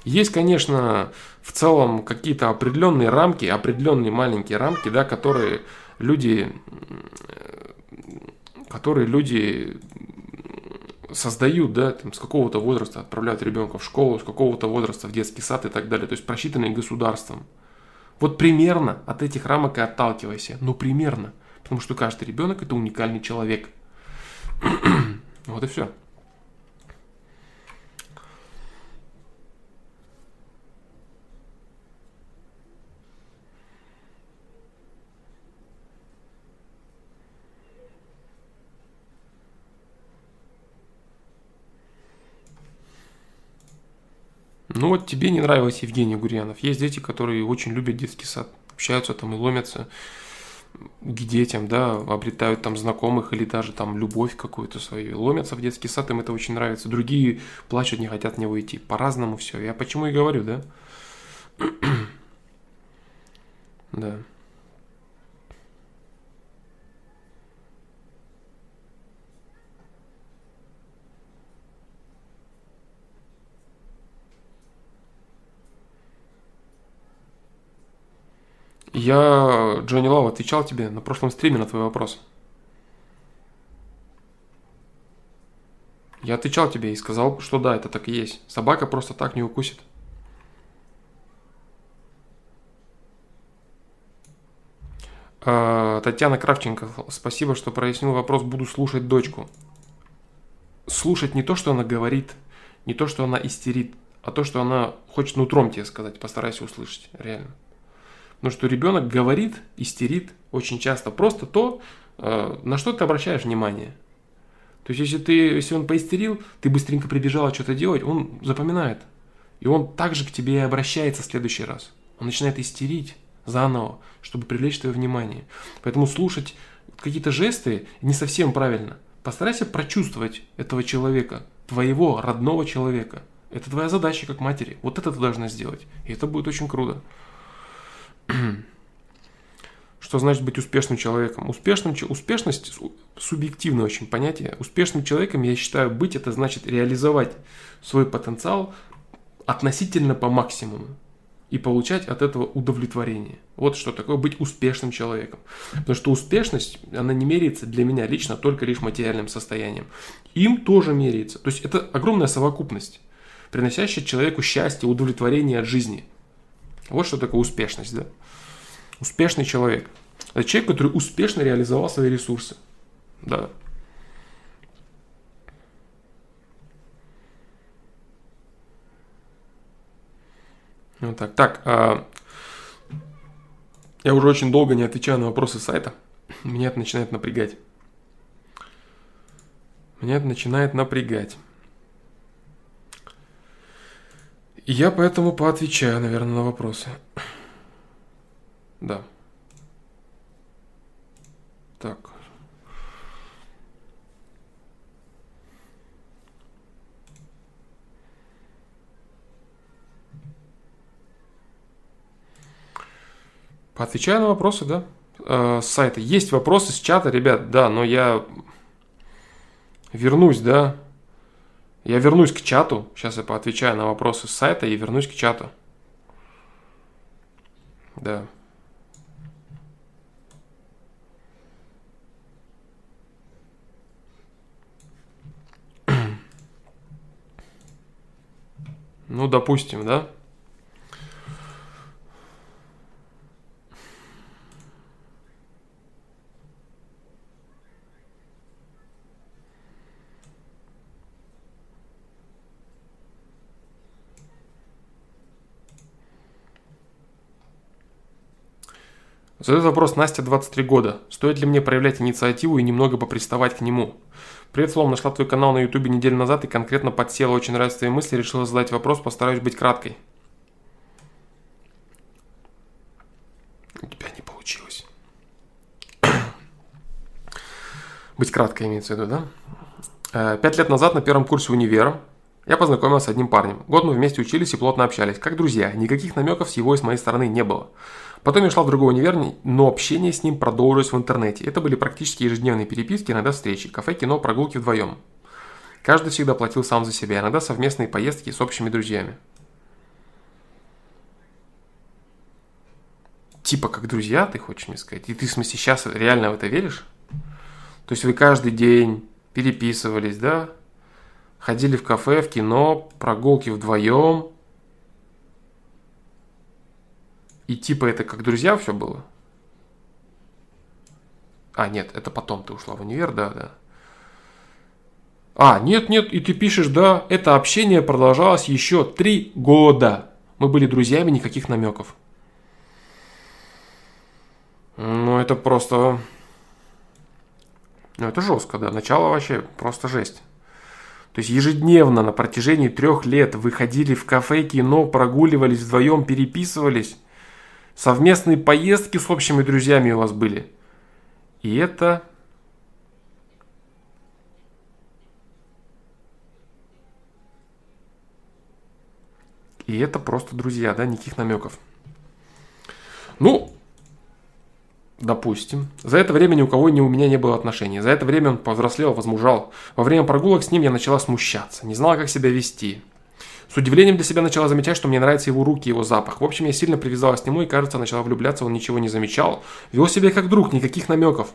Есть, конечно, в целом какие-то определенные рамки, определенные маленькие рамки, да, которые люди, которые люди создают, да, там, с какого-то возраста отправляют ребенка в школу, с какого-то возраста в детский сад и так далее, то есть просчитанные государством. Вот примерно от этих рамок и отталкивайся, ну примерно, потому что каждый ребенок это уникальный человек. вот и все. Ну вот тебе не нравился Евгений Гурьянов. Есть дети, которые очень любят детский сад, общаются там и ломятся к детям, да, обретают там знакомых или даже там любовь какую-то свою, ломятся в детский сад, им это очень нравится. Другие плачут, не хотят в него идти. По-разному все. Я почему и говорю, да? да. Я, Джонни Лав, отвечал тебе на прошлом стриме на твой вопрос. Я отвечал тебе и сказал, что да, это так и есть. Собака просто так не укусит. А, Татьяна Кравченко, спасибо, что прояснил вопрос. Буду слушать дочку. Слушать не то, что она говорит, не то, что она истерит, а то, что она хочет нутром тебе сказать. Постарайся услышать, реально. Потому что ребенок говорит, истерит очень часто просто то, э, на что ты обращаешь внимание. То есть, если, ты, если он поистерил, ты быстренько прибежала что-то делать, он запоминает. И он также к тебе обращается в следующий раз. Он начинает истерить заново, чтобы привлечь твое внимание. Поэтому слушать какие-то жесты не совсем правильно. Постарайся прочувствовать этого человека, твоего родного человека. Это твоя задача как матери. Вот это ты должна сделать. И это будет очень круто. Что значит быть успешным человеком? Успешным, успешность субъективное очень понятие. Успешным человеком, я считаю, быть это значит реализовать свой потенциал относительно по максимуму и получать от этого удовлетворение. Вот что такое быть успешным человеком. Потому что успешность, она не меряется для меня лично только лишь материальным состоянием. Им тоже меряется. То есть это огромная совокупность, приносящая человеку счастье, удовлетворение от жизни. Вот что такое успешность. Да? Успешный человек. Это человек, который успешно реализовал свои ресурсы. Да. Вот так. Так, а, я уже очень долго не отвечаю на вопросы сайта. Меня это начинает напрягать. Меня это начинает напрягать. Я поэтому поотвечаю, наверное, на вопросы. Да. Так. Поотвечаю на вопросы, да, э, с сайта. Есть вопросы с чата, ребят, да, но я вернусь, да. Я вернусь к чату. Сейчас я поотвечаю на вопросы с сайта и вернусь к чату. Да. Ну, допустим, да? Задает вопрос Настя, 23 года. Стоит ли мне проявлять инициативу и немного поприставать к нему? Привет, Слом, нашла твой канал на ютубе неделю назад и конкретно подсела, очень нравятся твои мысли, решила задать вопрос, постараюсь быть краткой. У тебя не получилось. быть краткой имеется в виду, да? Э, пять лет назад на первом курсе универа я познакомился с одним парнем. Год мы вместе учились и плотно общались, как друзья. Никаких намеков с его и с моей стороны не было. Потом я шла в другой универ, но общение с ним продолжилось в интернете. Это были практически ежедневные переписки, иногда встречи, кафе, кино, прогулки вдвоем. Каждый всегда платил сам за себя, иногда совместные поездки с общими друзьями. Типа как друзья, ты хочешь мне сказать? И ты в смысле сейчас реально в это веришь? То есть вы каждый день переписывались, да? Ходили в кафе, в кино, прогулки вдвоем, И типа это как друзья все было? А, нет, это потом ты ушла в универ, да, да. А, нет, нет, и ты пишешь, да, это общение продолжалось еще три года. Мы были друзьями, никаких намеков. Ну, это просто... Ну, это жестко, да. Начало вообще просто жесть. То есть ежедневно на протяжении трех лет выходили в кафе, кино, прогуливались вдвоем, переписывались. Совместные поездки с общими друзьями у вас были. И это... И это просто друзья, да, никаких намеков. Ну, допустим. За это время ни у кого ни у меня не было отношений. За это время он повзрослел, возмужал. Во время прогулок с ним я начала смущаться. Не знала, как себя вести. С удивлением для себя начала замечать, что мне нравятся его руки, его запах. В общем, я сильно привязалась к нему и, кажется, начала влюбляться, он ничего не замечал. Вел себя как друг, никаких намеков.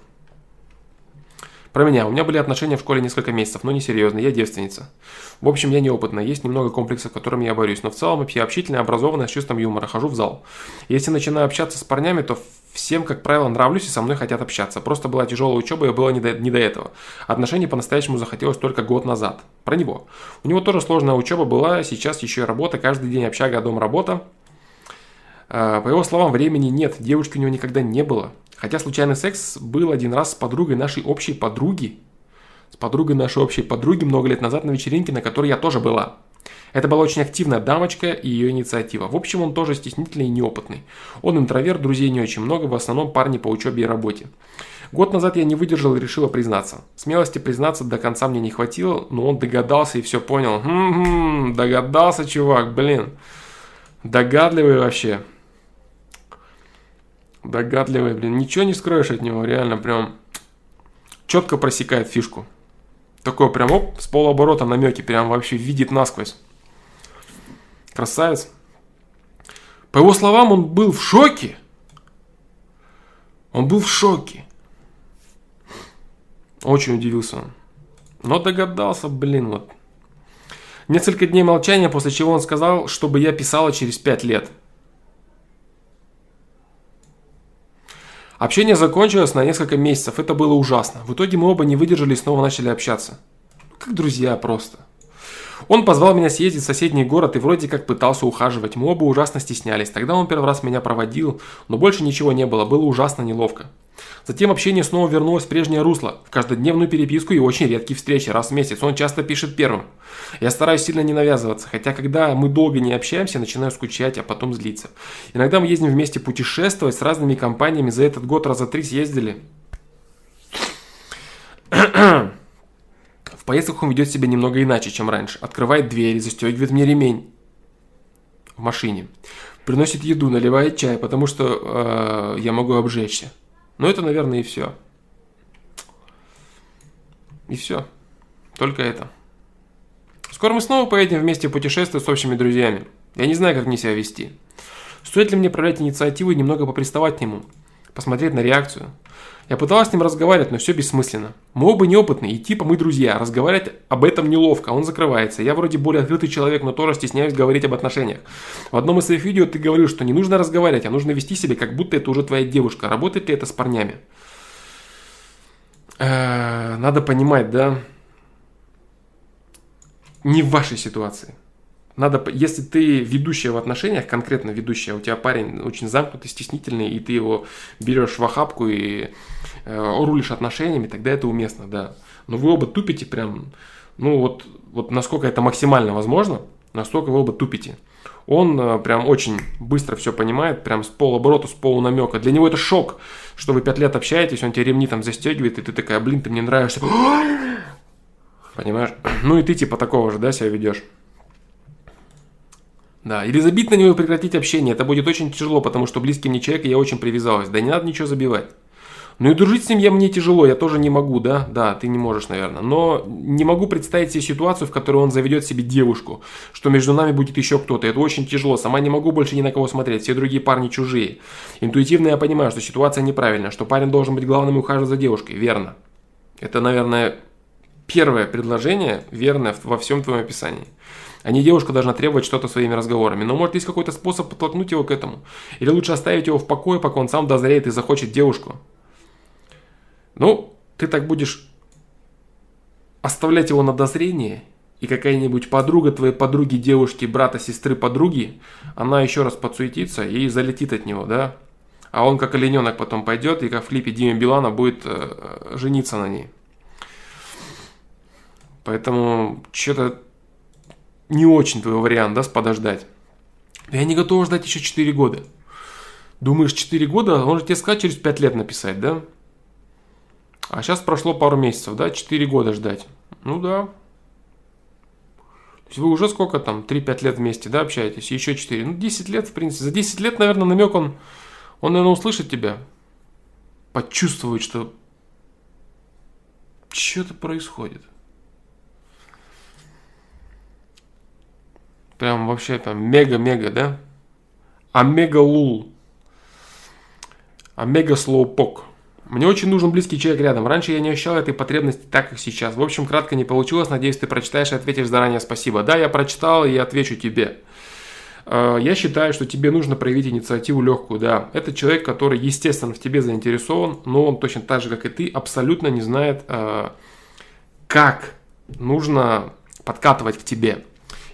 Про меня. У меня были отношения в школе несколько месяцев, но не серьезные, я девственница. В общем, я неопытная, есть немного комплексов, которыми я борюсь, но в целом я общительная, образованная, с чувством юмора, хожу в зал. Если начинаю общаться с парнями, то всем, как правило, нравлюсь и со мной хотят общаться. Просто была тяжелая учеба и было не до, не до этого. Отношений по-настоящему захотелось только год назад. Про него. У него тоже сложная учеба была, сейчас еще и работа, каждый день общага, дом, работа. А, по его словам, времени нет, девушки у него никогда не было. Хотя случайный секс был один раз с подругой нашей общей подруги. С подругой нашей общей подруги много лет назад на вечеринке, на которой я тоже была. Это была очень активная дамочка и ее инициатива. В общем, он тоже стеснительный и неопытный. Он интроверт, друзей не очень много, в основном парни по учебе и работе. Год назад я не выдержал и решила признаться. Смелости признаться до конца мне не хватило, но он догадался и все понял. Хм-хм, догадался, чувак, блин. Догадливый вообще. Догадливый, блин. Ничего не скроешь от него, реально прям четко просекает фишку. Такой прям, оп, с полуоборота намеки, прям вообще видит насквозь. Красавец. По его словам, он был в шоке. Он был в шоке. Очень удивился он. Но догадался, блин, вот. Несколько дней молчания, после чего он сказал, чтобы я писала через пять лет. Общение закончилось на несколько месяцев, это было ужасно. В итоге мы оба не выдержали и снова начали общаться. Как друзья просто. Он позвал меня съездить в соседний город и вроде как пытался ухаживать. Мы оба ужасно стеснялись. Тогда он первый раз меня проводил, но больше ничего не было, было ужасно неловко. Затем общение снова вернулось в прежнее русло, в каждодневную переписку и очень редкие встречи, раз в месяц. Он часто пишет первым. Я стараюсь сильно не навязываться, хотя когда мы долго не общаемся, начинаю скучать, а потом злиться. Иногда мы ездим вместе путешествовать с разными компаниями, за этот год раза три съездили. В поездках он ведет себя немного иначе, чем раньше. Открывает двери, застегивает мне ремень в машине. Приносит еду, наливает чай, потому что э, я могу обжечься. Но это, наверное, и все. И все. Только это. Скоро мы снова поедем вместе путешествовать с общими друзьями. Я не знаю, как мне себя вести. Стоит ли мне проявлять инициативу и немного поприставать к нему? Посмотреть на реакцию? Я пыталась с ним разговаривать, но все бессмысленно. Мы оба неопытные, и типа мы друзья. Разговаривать об этом неловко, он закрывается. Я вроде более открытый человек, но тоже стесняюсь говорить об отношениях. В одном из своих видео ты говорил, что не нужно разговаривать, а нужно вести себя, как будто это уже твоя девушка. Работает ли это с парнями? Э, надо понимать, да? Не в вашей ситуации. Надо, если ты ведущая в отношениях, конкретно ведущая, у тебя парень очень замкнутый, стеснительный, и ты его берешь в охапку и э, рулишь отношениями, тогда это уместно, да. Но вы оба тупите прям, ну вот, вот насколько это максимально возможно, настолько вы оба тупите. Он э, прям очень быстро все понимает, прям с полоборота, с полунамека. Для него это шок, что вы пять лет общаетесь, он тебе ремни там застегивает, и ты такая, блин, ты мне нравишься. Понимаешь? Ну и ты типа такого же, да, себя ведешь. Да, или забить на него и прекратить общение. Это будет очень тяжело, потому что близкий мне человек, и я очень привязалась. Да не надо ничего забивать. Ну и дружить с ним я мне тяжело, я тоже не могу, да? Да, ты не можешь, наверное. Но не могу представить себе ситуацию, в которой он заведет себе девушку, что между нами будет еще кто-то. Это очень тяжело. Сама не могу больше ни на кого смотреть. Все другие парни чужие. Интуитивно я понимаю, что ситуация неправильная, что парень должен быть главным и ухаживать за девушкой. Верно. Это, наверное, первое предложение верное во всем твоем описании а не девушка должна требовать что-то своими разговорами. Но может есть какой-то способ подтолкнуть его к этому? Или лучше оставить его в покое, пока он сам дозреет и захочет девушку? Ну, ты так будешь оставлять его на дозрение, и какая-нибудь подруга твоей подруги, девушки, брата, сестры, подруги, она еще раз подсуетится и залетит от него, да? А он как олененок потом пойдет и как в клипе Димы Билана будет э, жениться на ней. Поэтому что-то не очень твой вариант, да, с подождать. Я не готов ждать еще 4 года. Думаешь, 4 года? Он же тебе сказать через 5 лет написать, да? А сейчас прошло пару месяцев, да? 4 года ждать. Ну да. То есть вы уже сколько там? 3-5 лет вместе, да, общаетесь? Еще 4. Ну, 10 лет, в принципе. За 10 лет, наверное, намек он... Он, наверное, услышит тебя. Почувствует, что... Что-то происходит. Прям вообще там мега-мега, да? Омега лул. Омега слоупок. Мне очень нужен близкий человек рядом. Раньше я не ощущал этой потребности так, как сейчас. В общем, кратко не получилось. Надеюсь, ты прочитаешь и ответишь заранее спасибо. Да, я прочитал и отвечу тебе. Э, я считаю, что тебе нужно проявить инициативу легкую, да. Это человек, который, естественно, в тебе заинтересован, но он точно так же, как и ты, абсолютно не знает, э, как нужно подкатывать к тебе.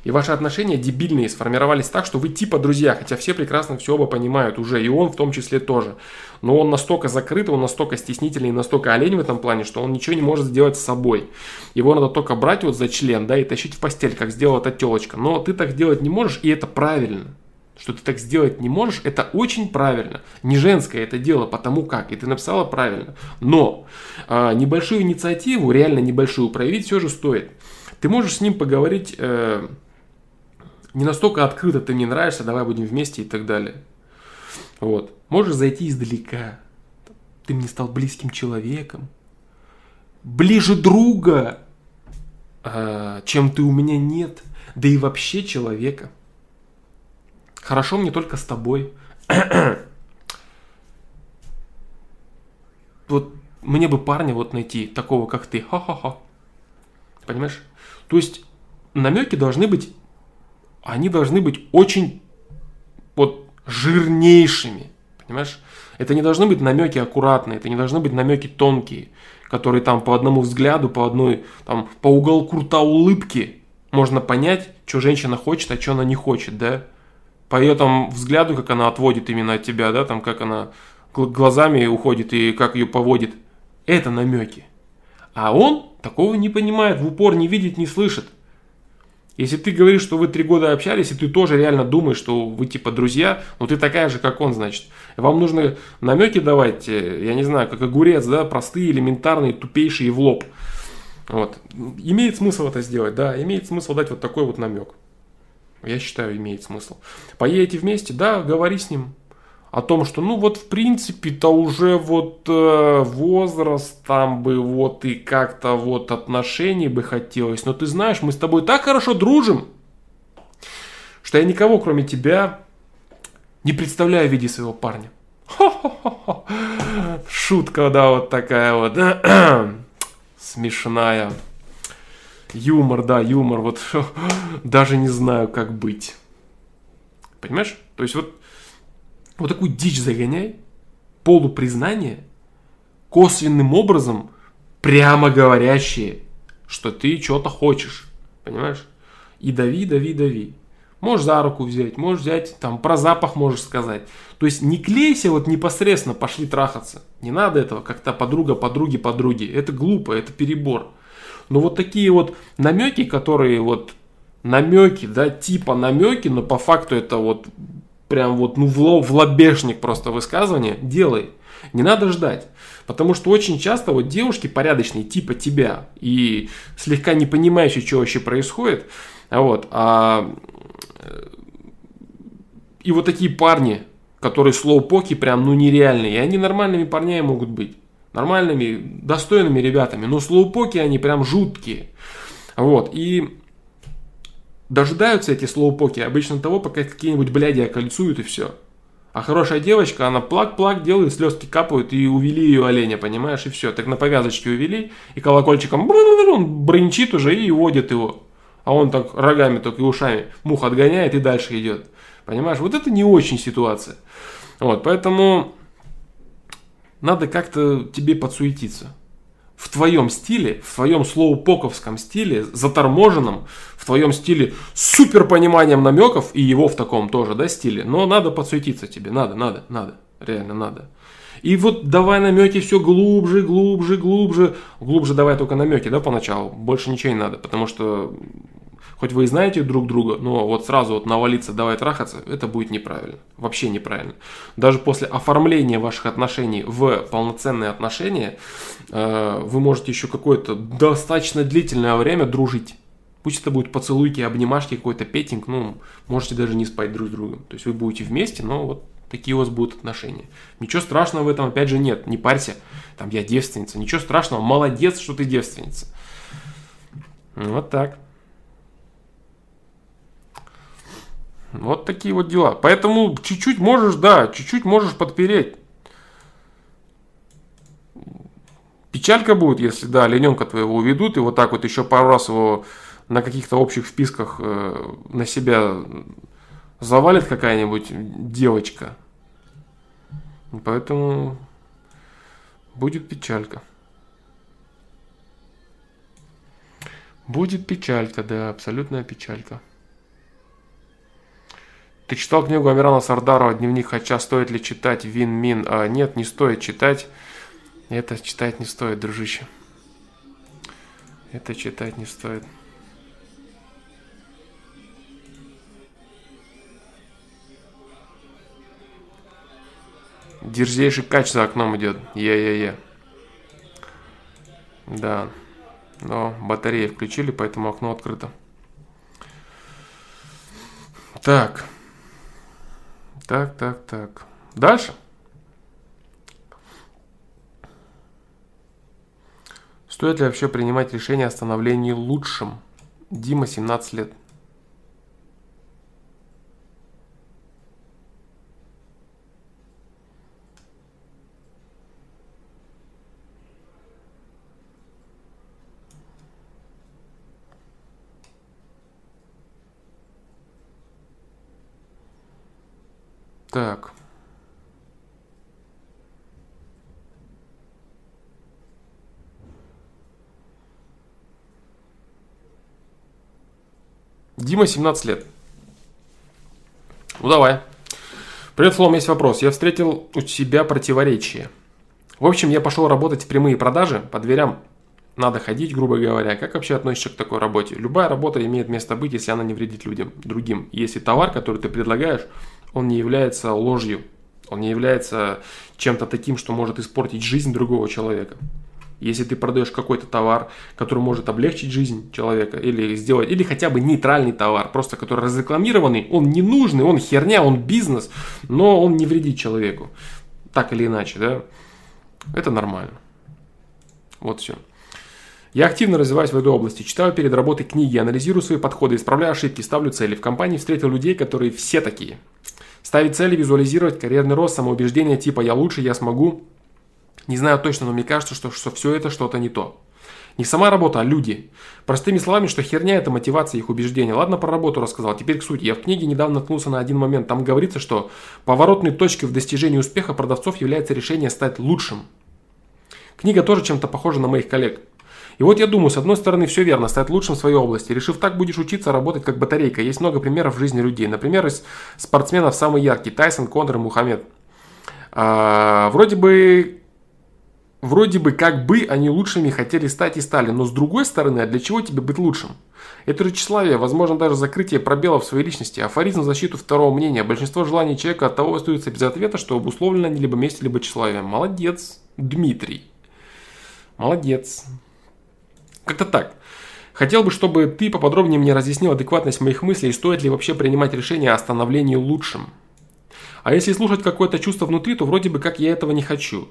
И ваши отношения дебильные сформировались так, что вы типа друзья, хотя все прекрасно все оба понимают уже, и он в том числе тоже. Но он настолько закрыт, он настолько стеснительный, настолько олень в этом плане, что он ничего не может сделать с собой. Его надо только брать вот за член, да, и тащить в постель, как сделала эта телочка. Но ты так делать не можешь, и это правильно что ты так сделать не можешь, это очень правильно. Не женское это дело, потому как. И ты написала правильно. Но э, небольшую инициативу, реально небольшую, проявить все же стоит. Ты можешь с ним поговорить э, не настолько открыто ты мне нравишься, давай будем вместе и так далее. Вот. Можешь зайти издалека. Ты мне стал близким человеком. Ближе друга, а, чем ты у меня нет. Да и вообще человека. Хорошо мне только с тобой. вот мне бы парня вот найти, такого как ты. Ха-ха-ха. Понимаешь? То есть намеки должны быть, они должны быть очень вот жирнейшими. Понимаешь? Это не должны быть намеки аккуратные, это не должны быть намеки тонкие, которые там по одному взгляду, по одной, там, по уголку рта улыбки можно понять, что женщина хочет, а что она не хочет, да? По ее там взгляду, как она отводит именно от тебя, да, там, как она глазами уходит и как ее поводит. Это намеки. А он такого не понимает, в упор не видит, не слышит. Если ты говоришь, что вы три года общались, и ты тоже реально думаешь, что вы типа друзья, ну ты такая же, как он, значит. Вам нужно намеки давать, э, я не знаю, как огурец, да, простые, элементарные, тупейшие в лоб. Вот. Имеет смысл это сделать, да, имеет смысл дать вот такой вот намек. Я считаю, имеет смысл. Поедете вместе, да, говори с ним, о том, что ну вот в принципе-то уже вот э, возраст там бы вот и как-то вот отношений бы хотелось, но ты знаешь, мы с тобой так хорошо дружим, что я никого кроме тебя не представляю в виде своего парня. Шутка, да, вот такая вот. Смешная. Юмор, да, юмор. Вот даже не знаю, как быть. Понимаешь? То есть вот вот такую дичь загоняй, полупризнание, косвенным образом, прямо говорящие, что ты что-то хочешь, понимаешь? И дави, дави, дави. Можешь за руку взять, можешь взять, там, про запах можешь сказать. То есть не клейся вот непосредственно, пошли трахаться. Не надо этого, как-то подруга, подруги, подруги. Это глупо, это перебор. Но вот такие вот намеки, которые вот намеки, да, типа намеки, но по факту это вот прям вот ну, в, лоб, в лобешник просто высказывание, делай. Не надо ждать. Потому что очень часто вот девушки порядочные, типа тебя, и слегка не понимающие, что вообще происходит, вот, а, и вот такие парни, которые слоупоки прям, ну, нереальные, и они нормальными парнями могут быть, нормальными, достойными ребятами, но слоупоки они прям жуткие, вот, и дожидаются эти слоупоки обычно того, пока какие-нибудь бляди окольцуют и все. А хорошая девочка, она плак-плак делает, слезки капают и увели ее оленя, понимаешь, и все. Так на повязочке увели, и колокольчиком он брынчит уже и уводит его. А он так рогами только и ушами мух отгоняет и дальше идет. Понимаешь, вот это не очень ситуация. Вот, поэтому надо как-то тебе подсуетиться в твоем стиле, в твоем слоупоковском стиле, заторможенном, в твоем стиле супер пониманием намеков и его в таком тоже, да, стиле. Но надо подсуетиться тебе, надо, надо, надо, реально надо. И вот давай намеки все глубже, глубже, глубже. Глубже давай только намеки, да, поначалу. Больше ничего не надо, потому что хоть вы и знаете друг друга, но вот сразу вот навалиться, давай трахаться, это будет неправильно. Вообще неправильно. Даже после оформления ваших отношений в полноценные отношения, э, вы можете еще какое-то достаточно длительное время дружить. Пусть это будут поцелуйки, обнимашки, какой-то петинг, ну, можете даже не спать друг с другом. То есть вы будете вместе, но вот такие у вас будут отношения. Ничего страшного в этом, опять же, нет. Не парься, там я девственница. Ничего страшного, молодец, что ты девственница. Вот так. Вот такие вот дела. Поэтому чуть-чуть можешь, да, чуть-чуть можешь подпереть. Печалька будет, если, да, олененка твоего уведут, и вот так вот еще пару раз его на каких-то общих списках э, на себя завалит какая-нибудь девочка. Поэтому будет печалька. Будет печалька, да, абсолютная печалька. Ты читал книгу Амирана Сардарова «Дневник Хача». Стоит ли читать Вин Мин? А, нет, не стоит читать. Это читать не стоит, дружище. Это читать не стоит. Дерзейший кач за окном идет. Е-е-е. Да. Но батареи включили, поэтому окно открыто. Так. Так, так, так. Дальше. Стоит ли вообще принимать решение о становлении лучшим? Дима, 17 лет. Так. Дима, 17 лет. Ну давай. Привет, Флом, есть вопрос. Я встретил у себя противоречие. В общем, я пошел работать в прямые продажи, по дверям надо ходить, грубо говоря. Как вообще относишься к такой работе? Любая работа имеет место быть, если она не вредит людям, другим. Если товар, который ты предлагаешь, он не является ложью, он не является чем-то таким, что может испортить жизнь другого человека. Если ты продаешь какой-то товар, который может облегчить жизнь человека или сделать, или хотя бы нейтральный товар, просто который разрекламированный, он не нужный, он херня, он бизнес, но он не вредит человеку. Так или иначе, да? Это нормально. Вот все. Я активно развиваюсь в этой области, читаю перед работой книги, анализирую свои подходы, исправляю ошибки, ставлю цели. В компании встретил людей, которые все такие. Ставить цели, визуализировать карьерный рост, самоубеждение типа «я лучше, я смогу». Не знаю точно, но мне кажется, что, что все это что-то не то. Не сама работа, а люди. Простыми словами, что херня это мотивация их убеждения. Ладно, про работу рассказал. Теперь к сути. Я в книге недавно наткнулся на один момент. Там говорится, что поворотной точкой в достижении успеха продавцов является решение стать лучшим. Книга тоже чем-то похожа на моих коллег. И вот я думаю, с одной стороны, все верно, стать лучшим в своей области. Решив так, будешь учиться работать как батарейка. Есть много примеров в жизни людей. Например, из спортсменов самый яркий. Тайсон, Конор и Мухаммед. А, вроде бы Вроде бы как бы они лучшими хотели стать и стали, но с другой стороны, а для чего тебе быть лучшим? Это же тщеславие, возможно даже закрытие пробелов в своей личности, афоризм в защиту второго мнения. Большинство желаний человека от того остаются без ответа, что обусловлено они либо местью, либо тщеславием. Молодец, Дмитрий. Молодец. Как-то так. Хотел бы, чтобы ты поподробнее мне разъяснил адекватность моих мыслей и стоит ли вообще принимать решение о становлении лучшим. А если слушать какое-то чувство внутри, то вроде бы как я этого не хочу.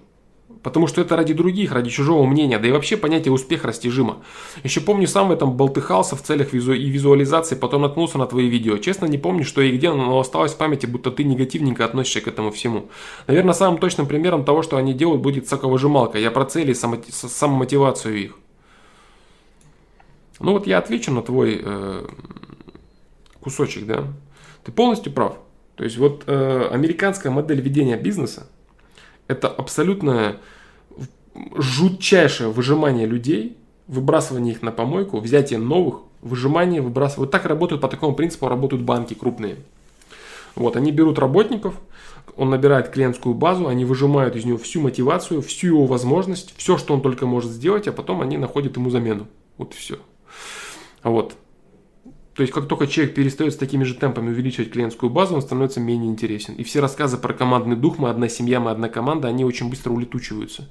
Потому что это ради других, ради чужого мнения, да и вообще понятие успех растяжимо. Еще помню, сам в этом болтыхался в целях визу и визуализации, потом наткнулся на твои видео. Честно не помню, что и где, но осталось в памяти, будто ты негативненько относишься к этому всему. Наверное, самым точным примером того, что они делают, будет соковыжималка. Я про цели и самомотивацию их. Ну вот я отвечу на твой э, кусочек, да. Ты полностью прав. То есть вот э, американская модель ведения бизнеса это абсолютно жутчайшее выжимание людей, выбрасывание их на помойку, взятие новых, выжимание, выбрасывание. Вот так работают, по такому принципу работают банки крупные. Вот, они берут работников, он набирает клиентскую базу, они выжимают из него всю мотивацию, всю его возможность, все, что он только может сделать, а потом они находят ему замену. Вот и все. Вот. То есть, как только человек перестает с такими же темпами увеличивать клиентскую базу, он становится менее интересен. И все рассказы про командный дух, мы одна семья, мы одна команда, они очень быстро улетучиваются.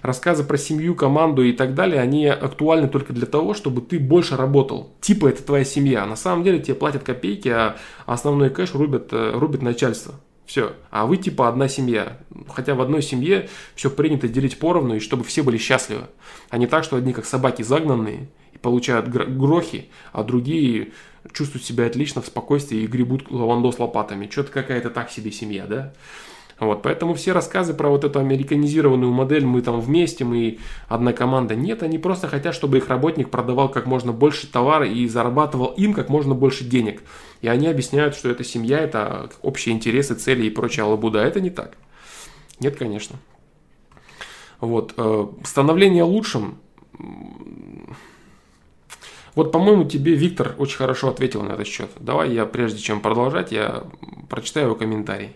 Рассказы про семью, команду и так далее, они актуальны только для того, чтобы ты больше работал. Типа это твоя семья. На самом деле тебе платят копейки, а основной кэш рубят, э, рубит начальство. Все. А вы типа одна семья. Хотя в одной семье все принято делить поровну, и чтобы все были счастливы. А не так, что одни как собаки загнанные – получают грохи, а другие чувствуют себя отлично в спокойствии и гребут лавандо с лопатами. Что-то какая-то так себе семья, да? Вот, поэтому все рассказы про вот эту американизированную модель, мы там вместе, мы одна команда, нет, они просто хотят, чтобы их работник продавал как можно больше товара и зарабатывал им как можно больше денег. И они объясняют, что это семья, это общие интересы, цели и прочее алабуда. Это не так. Нет, конечно. Вот. Э, становление лучшим вот, по-моему, тебе Виктор очень хорошо ответил на этот счет. Давай я, прежде чем продолжать, я прочитаю его комментарий.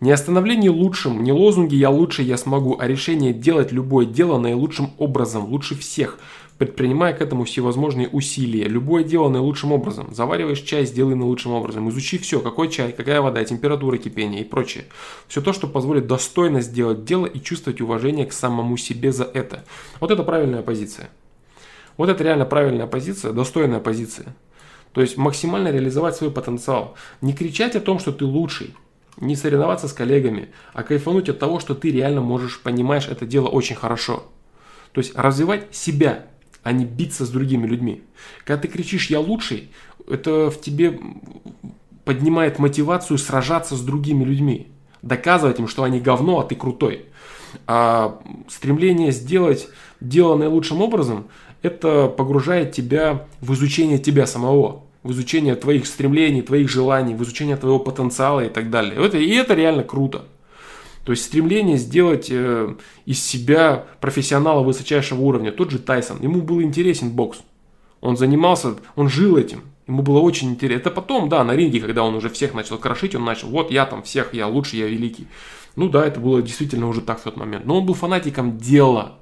Не остановление лучшим, не лозунги «я лучше, я смогу», а решение делать любое дело наилучшим образом, лучше всех, предпринимая к этому всевозможные усилия. Любое дело наилучшим образом. Завариваешь чай, сделай наилучшим образом. Изучи все, какой чай, какая вода, температура кипения и прочее. Все то, что позволит достойно сделать дело и чувствовать уважение к самому себе за это. Вот это правильная позиция. Вот это реально правильная позиция, достойная позиция. То есть максимально реализовать свой потенциал. Не кричать о том, что ты лучший, не соревноваться с коллегами, а кайфануть от того, что ты реально можешь, понимаешь это дело очень хорошо. То есть развивать себя, а не биться с другими людьми. Когда ты кричишь «я лучший», это в тебе поднимает мотивацию сражаться с другими людьми. Доказывать им, что они говно, а ты крутой. А стремление сделать дело наилучшим образом, это погружает тебя в изучение тебя самого в изучение твоих стремлений, твоих желаний, в изучение твоего потенциала и так далее. Это, и это реально круто. То есть стремление сделать э, из себя профессионала высочайшего уровня. Тот же Тайсон, ему был интересен бокс. Он занимался, он жил этим. Ему было очень интересно. Это потом, да, на ринге, когда он уже всех начал крошить, он начал, вот я там всех, я лучший, я великий. Ну да, это было действительно уже так в тот момент. Но он был фанатиком дела.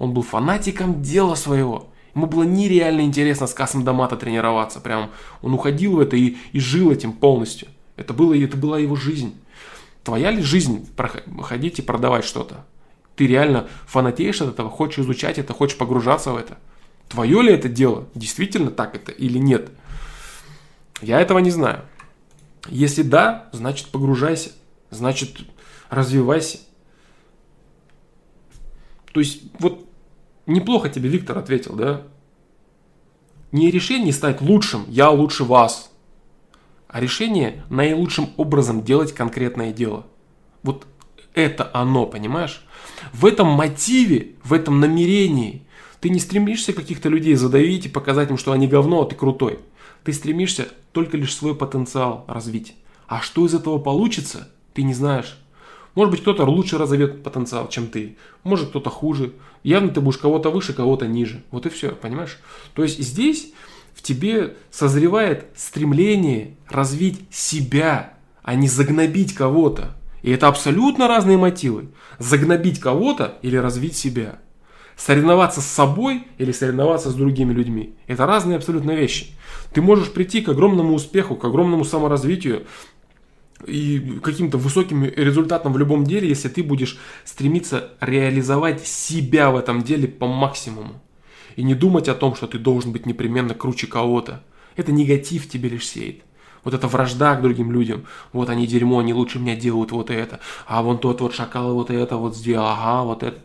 Он был фанатиком дела своего. Ему было нереально интересно с Касом Дамата тренироваться. Прям он уходил в это и, и жил этим полностью. Это, было, это была его жизнь. Твоя ли жизнь ходить и продавать что-то? Ты реально фанатеешь от этого, хочешь изучать это, хочешь погружаться в это? Твое ли это дело? Действительно так это или нет? Я этого не знаю. Если да, значит погружайся. Значит развивайся. То есть вот Неплохо тебе Виктор ответил, да? Не решение стать лучшим, я лучше вас, а решение наилучшим образом делать конкретное дело. Вот это оно, понимаешь? В этом мотиве, в этом намерении ты не стремишься каких-то людей задавить и показать им, что они говно, а ты крутой. Ты стремишься только лишь свой потенциал развить. А что из этого получится, ты не знаешь. Может быть, кто-то лучше разовьет потенциал, чем ты. Может, кто-то хуже. Явно ты будешь кого-то выше, кого-то ниже. Вот и все, понимаешь? То есть здесь в тебе созревает стремление развить себя, а не загнобить кого-то. И это абсолютно разные мотивы. Загнобить кого-то или развить себя. Соревноваться с собой или соревноваться с другими людьми. Это разные абсолютно вещи. Ты можешь прийти к огромному успеху, к огромному саморазвитию и каким-то высоким результатом в любом деле, если ты будешь стремиться реализовать себя в этом деле по максимуму. И не думать о том, что ты должен быть непременно круче кого-то. Это негатив тебе лишь сеет. Вот эта вражда к другим людям. Вот они дерьмо, они лучше меня делают вот это. А вон тот вот шакал вот это вот сделал. Ага, вот это.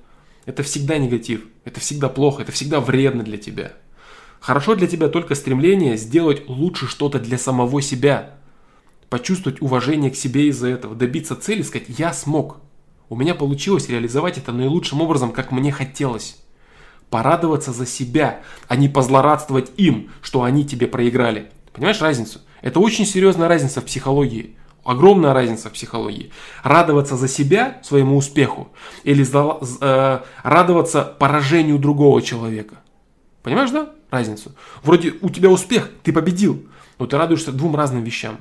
Это всегда негатив. Это всегда плохо. Это всегда вредно для тебя. Хорошо для тебя только стремление сделать лучше что-то для самого себя почувствовать уважение к себе из-за этого, добиться цели, сказать «я смог». У меня получилось реализовать это наилучшим образом, как мне хотелось. Порадоваться за себя, а не позлорадствовать им, что они тебе проиграли. Понимаешь разницу? Это очень серьезная разница в психологии. Огромная разница в психологии. Радоваться за себя, своему успеху, или э, радоваться поражению другого человека. Понимаешь, да, разницу? Вроде у тебя успех, ты победил, но ты радуешься двум разным вещам.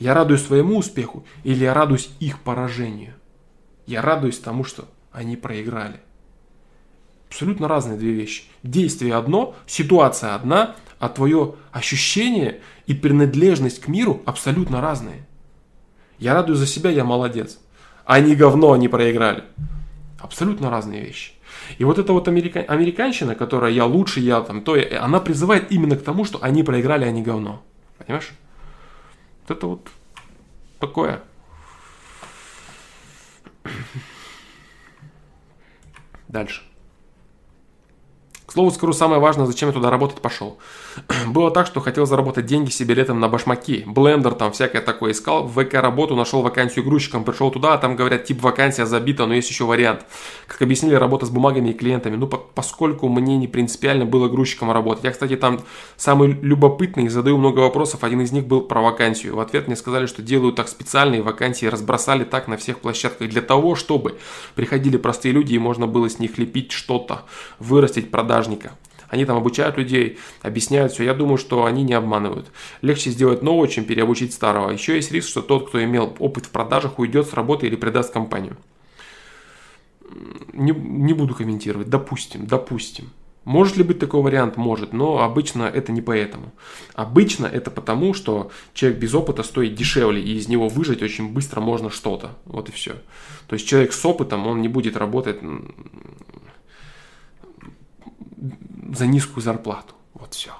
Я радуюсь своему успеху или я радуюсь их поражению? Я радуюсь тому, что они проиграли. Абсолютно разные две вещи. Действие одно, ситуация одна, а твое ощущение и принадлежность к миру абсолютно разные. Я радуюсь за себя, я молодец. Они говно, они проиграли. Абсолютно разные вещи. И вот эта вот америка... американщина, которая я лучше, я там, то, она призывает именно к тому, что они проиграли, они говно. Понимаешь? Это вот такое. Дальше. К слову скажу, самое важное, зачем я туда работать пошел. Было так, что хотел заработать деньги себе летом на башмаки. Блендер там всякое такое искал. В ВК работу нашел вакансию грузчиком. Пришел туда, а там говорят, тип вакансия забита, но есть еще вариант. Как объяснили, работа с бумагами и клиентами. Ну, по поскольку мне не принципиально было грузчиком работать. Я, кстати, там самый любопытный, задаю много вопросов. Один из них был про вакансию. В ответ мне сказали, что делают так специальные вакансии, разбросали так на всех площадках для того, чтобы приходили простые люди и можно было с них лепить что-то, вырастить продажи продажника. Они там обучают людей, объясняют все. Я думаю, что они не обманывают. Легче сделать нового, чем переобучить старого. Еще есть риск, что тот, кто имел опыт в продажах, уйдет с работы или предаст компанию. Не, не буду комментировать. Допустим, допустим. Может ли быть такой вариант? Может, но обычно это не поэтому. Обычно это потому, что человек без опыта стоит дешевле, и из него выжать очень быстро можно что-то. Вот и все. То есть человек с опытом, он не будет работать за низкую зарплату. Вот все.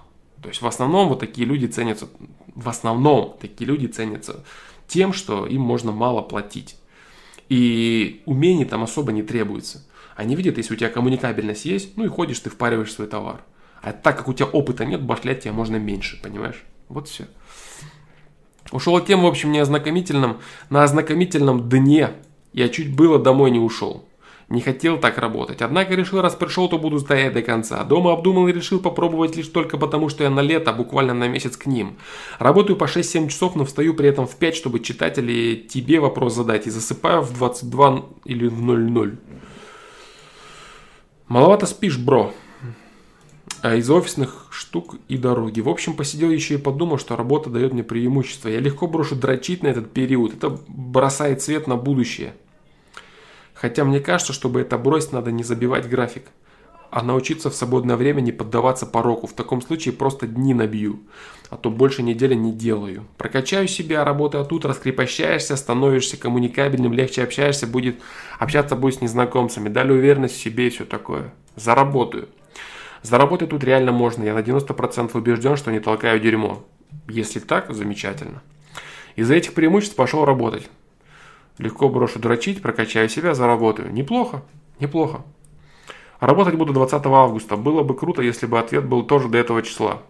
То есть в основном вот такие люди ценятся, в основном такие люди ценятся тем, что им можно мало платить. И умений там особо не требуется. Они видят, если у тебя коммуникабельность есть, ну и ходишь, ты впариваешь свой товар. А так как у тебя опыта нет, башлять тебя можно меньше, понимаешь? Вот все. Ушел от темы, в общем, не ознакомительном. На ознакомительном дне я чуть было домой не ушел. Не хотел так работать. Однако решил, раз пришел, то буду стоять до конца. Дома обдумал и решил попробовать лишь только потому, что я на лето, буквально на месяц к ним. Работаю по 6-7 часов, но встаю при этом в 5, чтобы читать или тебе вопрос задать. И засыпаю в 22 или в 00. Маловато спишь, бро. А из офисных штук и дороги. В общем, посидел еще и подумал, что работа дает мне преимущество. Я легко брошу дрочить на этот период. Это бросает свет на будущее. Хотя мне кажется, чтобы это бросить, надо не забивать график, а научиться в свободное время не поддаваться пороку. В таком случае просто дни набью, а то больше недели не делаю. Прокачаю себя, работаю тут, раскрепощаешься, становишься коммуникабельным, легче общаешься, будет, общаться будет с незнакомцами, дали уверенность в себе и все такое. Заработаю. Заработать тут реально можно. Я на 90% убежден, что не толкаю дерьмо. Если так, замечательно. Из-за этих преимуществ пошел работать. Легко брошу дрочить, прокачаю себя, заработаю. Неплохо, неплохо. Работать буду 20 августа. Было бы круто, если бы ответ был тоже до этого числа.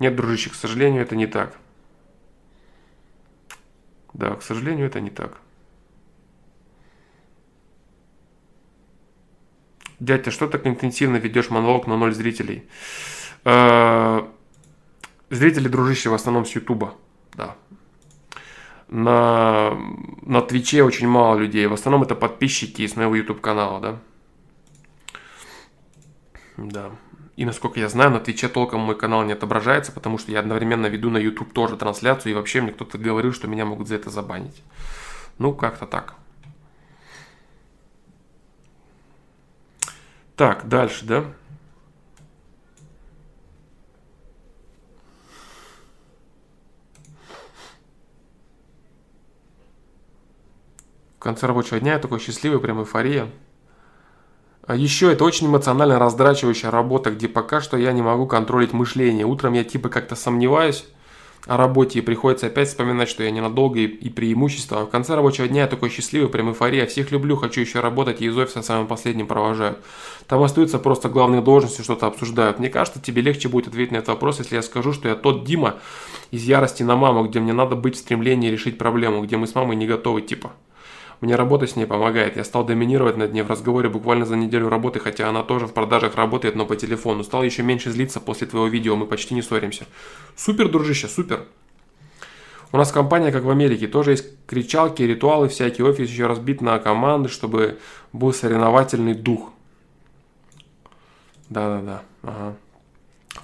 Нет, дружище, к сожалению, это не так. Да, к сожалению, это не так. Дядя, что так интенсивно ведешь монолог на ноль зрителей? Э, зрители, дружище, в основном с Ютуба. Да. На, на Твиче очень мало людей. В основном это подписчики из моего YouTube канала, да. Да. И насколько я знаю, на Твиче толком мой канал не отображается, потому что я одновременно веду на YouTube тоже трансляцию, и вообще мне кто-то говорил, что меня могут за это забанить. Ну, как-то так. Так, дальше, да? Конце рабочего дня я такой счастливый, прям эйфория. А еще это очень эмоционально раздрачивающая работа, где пока что я не могу контролить мышление. Утром я типа как-то сомневаюсь, о работе и приходится опять вспоминать, что я ненадолго и, и преимущество. А в конце рабочего дня я такой счастливый, прям эйфория. Всех люблю, хочу еще работать и из офиса самым последним провожаю. Там остаются просто главные должности, что-то обсуждают. Мне кажется, тебе легче будет ответить на этот вопрос, если я скажу, что я тот Дима из ярости на маму, где мне надо быть в стремлении решить проблему, где мы с мамой не готовы типа. Мне работа с ней помогает. Я стал доминировать над ней в разговоре буквально за неделю работы, хотя она тоже в продажах работает, но по телефону. Стал еще меньше злиться после твоего видео, мы почти не ссоримся. Супер, дружище, супер. У нас компания, как в Америке, тоже есть кричалки, ритуалы, всякий офис еще разбит на команды, чтобы был соревновательный дух. Да-да-да, ага.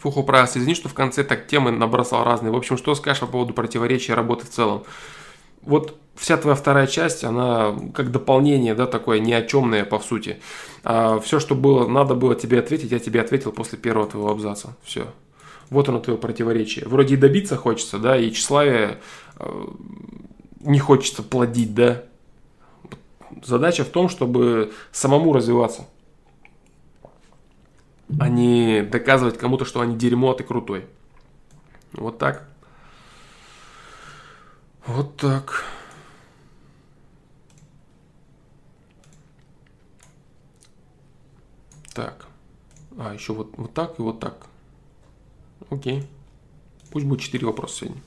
Фух, управился. Извини, что в конце так темы набросал разные. В общем, что скажешь по поводу противоречия работы в целом? Вот вся твоя вторая часть, она как дополнение, да, такое ни о чемное по сути. А все, что было, надо было тебе ответить, я тебе ответил после первого твоего абзаца. Все. Вот оно твое противоречие. Вроде и добиться хочется, да, и тщеславие э, не хочется плодить, да. Задача в том, чтобы самому развиваться, а не доказывать кому-то, что они дерьмо, а ты крутой. Вот так. Вот так. Так. А, еще вот, вот так и вот так. Окей. Пусть будет 4 вопроса сегодня.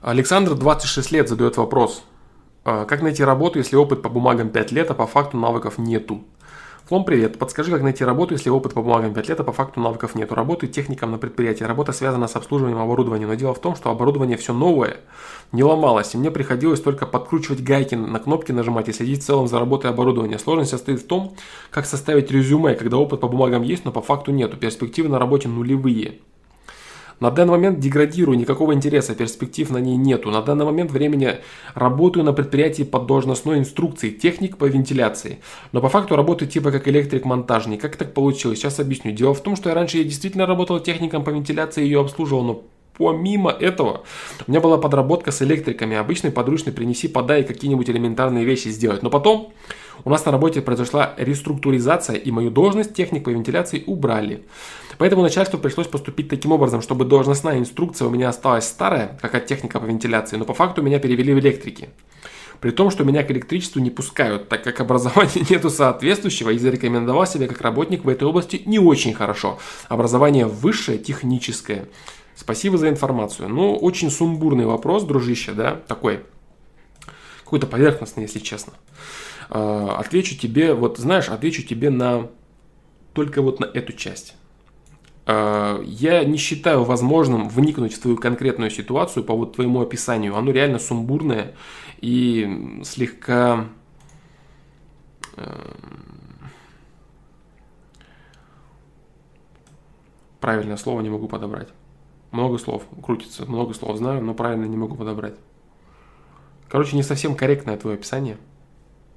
Александр, 26 лет, задает вопрос. А, как найти работу, если опыт по бумагам 5 лет, а по факту навыков нету? Флом, привет. Подскажи, как найти работу, если опыт по бумагам 5 лет, а по факту навыков нету. Работаю техником на предприятии. Работа связана с обслуживанием оборудования. Но дело в том, что оборудование все новое, не ломалось. И мне приходилось только подкручивать гайки, на кнопки нажимать и следить в целом за работой оборудования. Сложность состоит в том, как составить резюме, когда опыт по бумагам есть, но по факту нету. Перспективы на работе нулевые. На данный момент деградирую, никакого интереса, перспектив на ней нету. На данный момент времени работаю на предприятии под должностной инструкцией, техник по вентиляции. Но по факту работаю типа как электрик-монтажник. Как так получилось? Сейчас объясню. Дело в том, что я раньше я действительно работал техником по вентиляции и ее обслуживал, но помимо этого, у меня была подработка с электриками. Обычный подручный принеси, подай какие-нибудь элементарные вещи сделать. Но потом у нас на работе произошла реструктуризация, и мою должность техник по вентиляции убрали. Поэтому начальству пришлось поступить таким образом, чтобы должностная инструкция у меня осталась старая, как от техника по вентиляции, но по факту меня перевели в электрики. При том, что меня к электричеству не пускают, так как образования нету соответствующего и зарекомендовал себя как работник в этой области не очень хорошо. Образование высшее, техническое. Спасибо за информацию. Ну, очень сумбурный вопрос, дружище, да, такой. Какой-то поверхностный, если честно. А, отвечу тебе, вот знаешь, отвечу тебе на только вот на эту часть. А, я не считаю возможным вникнуть в твою конкретную ситуацию по вот твоему описанию. Оно реально сумбурное и слегка эм, правильное слово не могу подобрать. Много слов крутится, много слов знаю, но правильно не могу подобрать. Короче, не совсем корректное твое описание.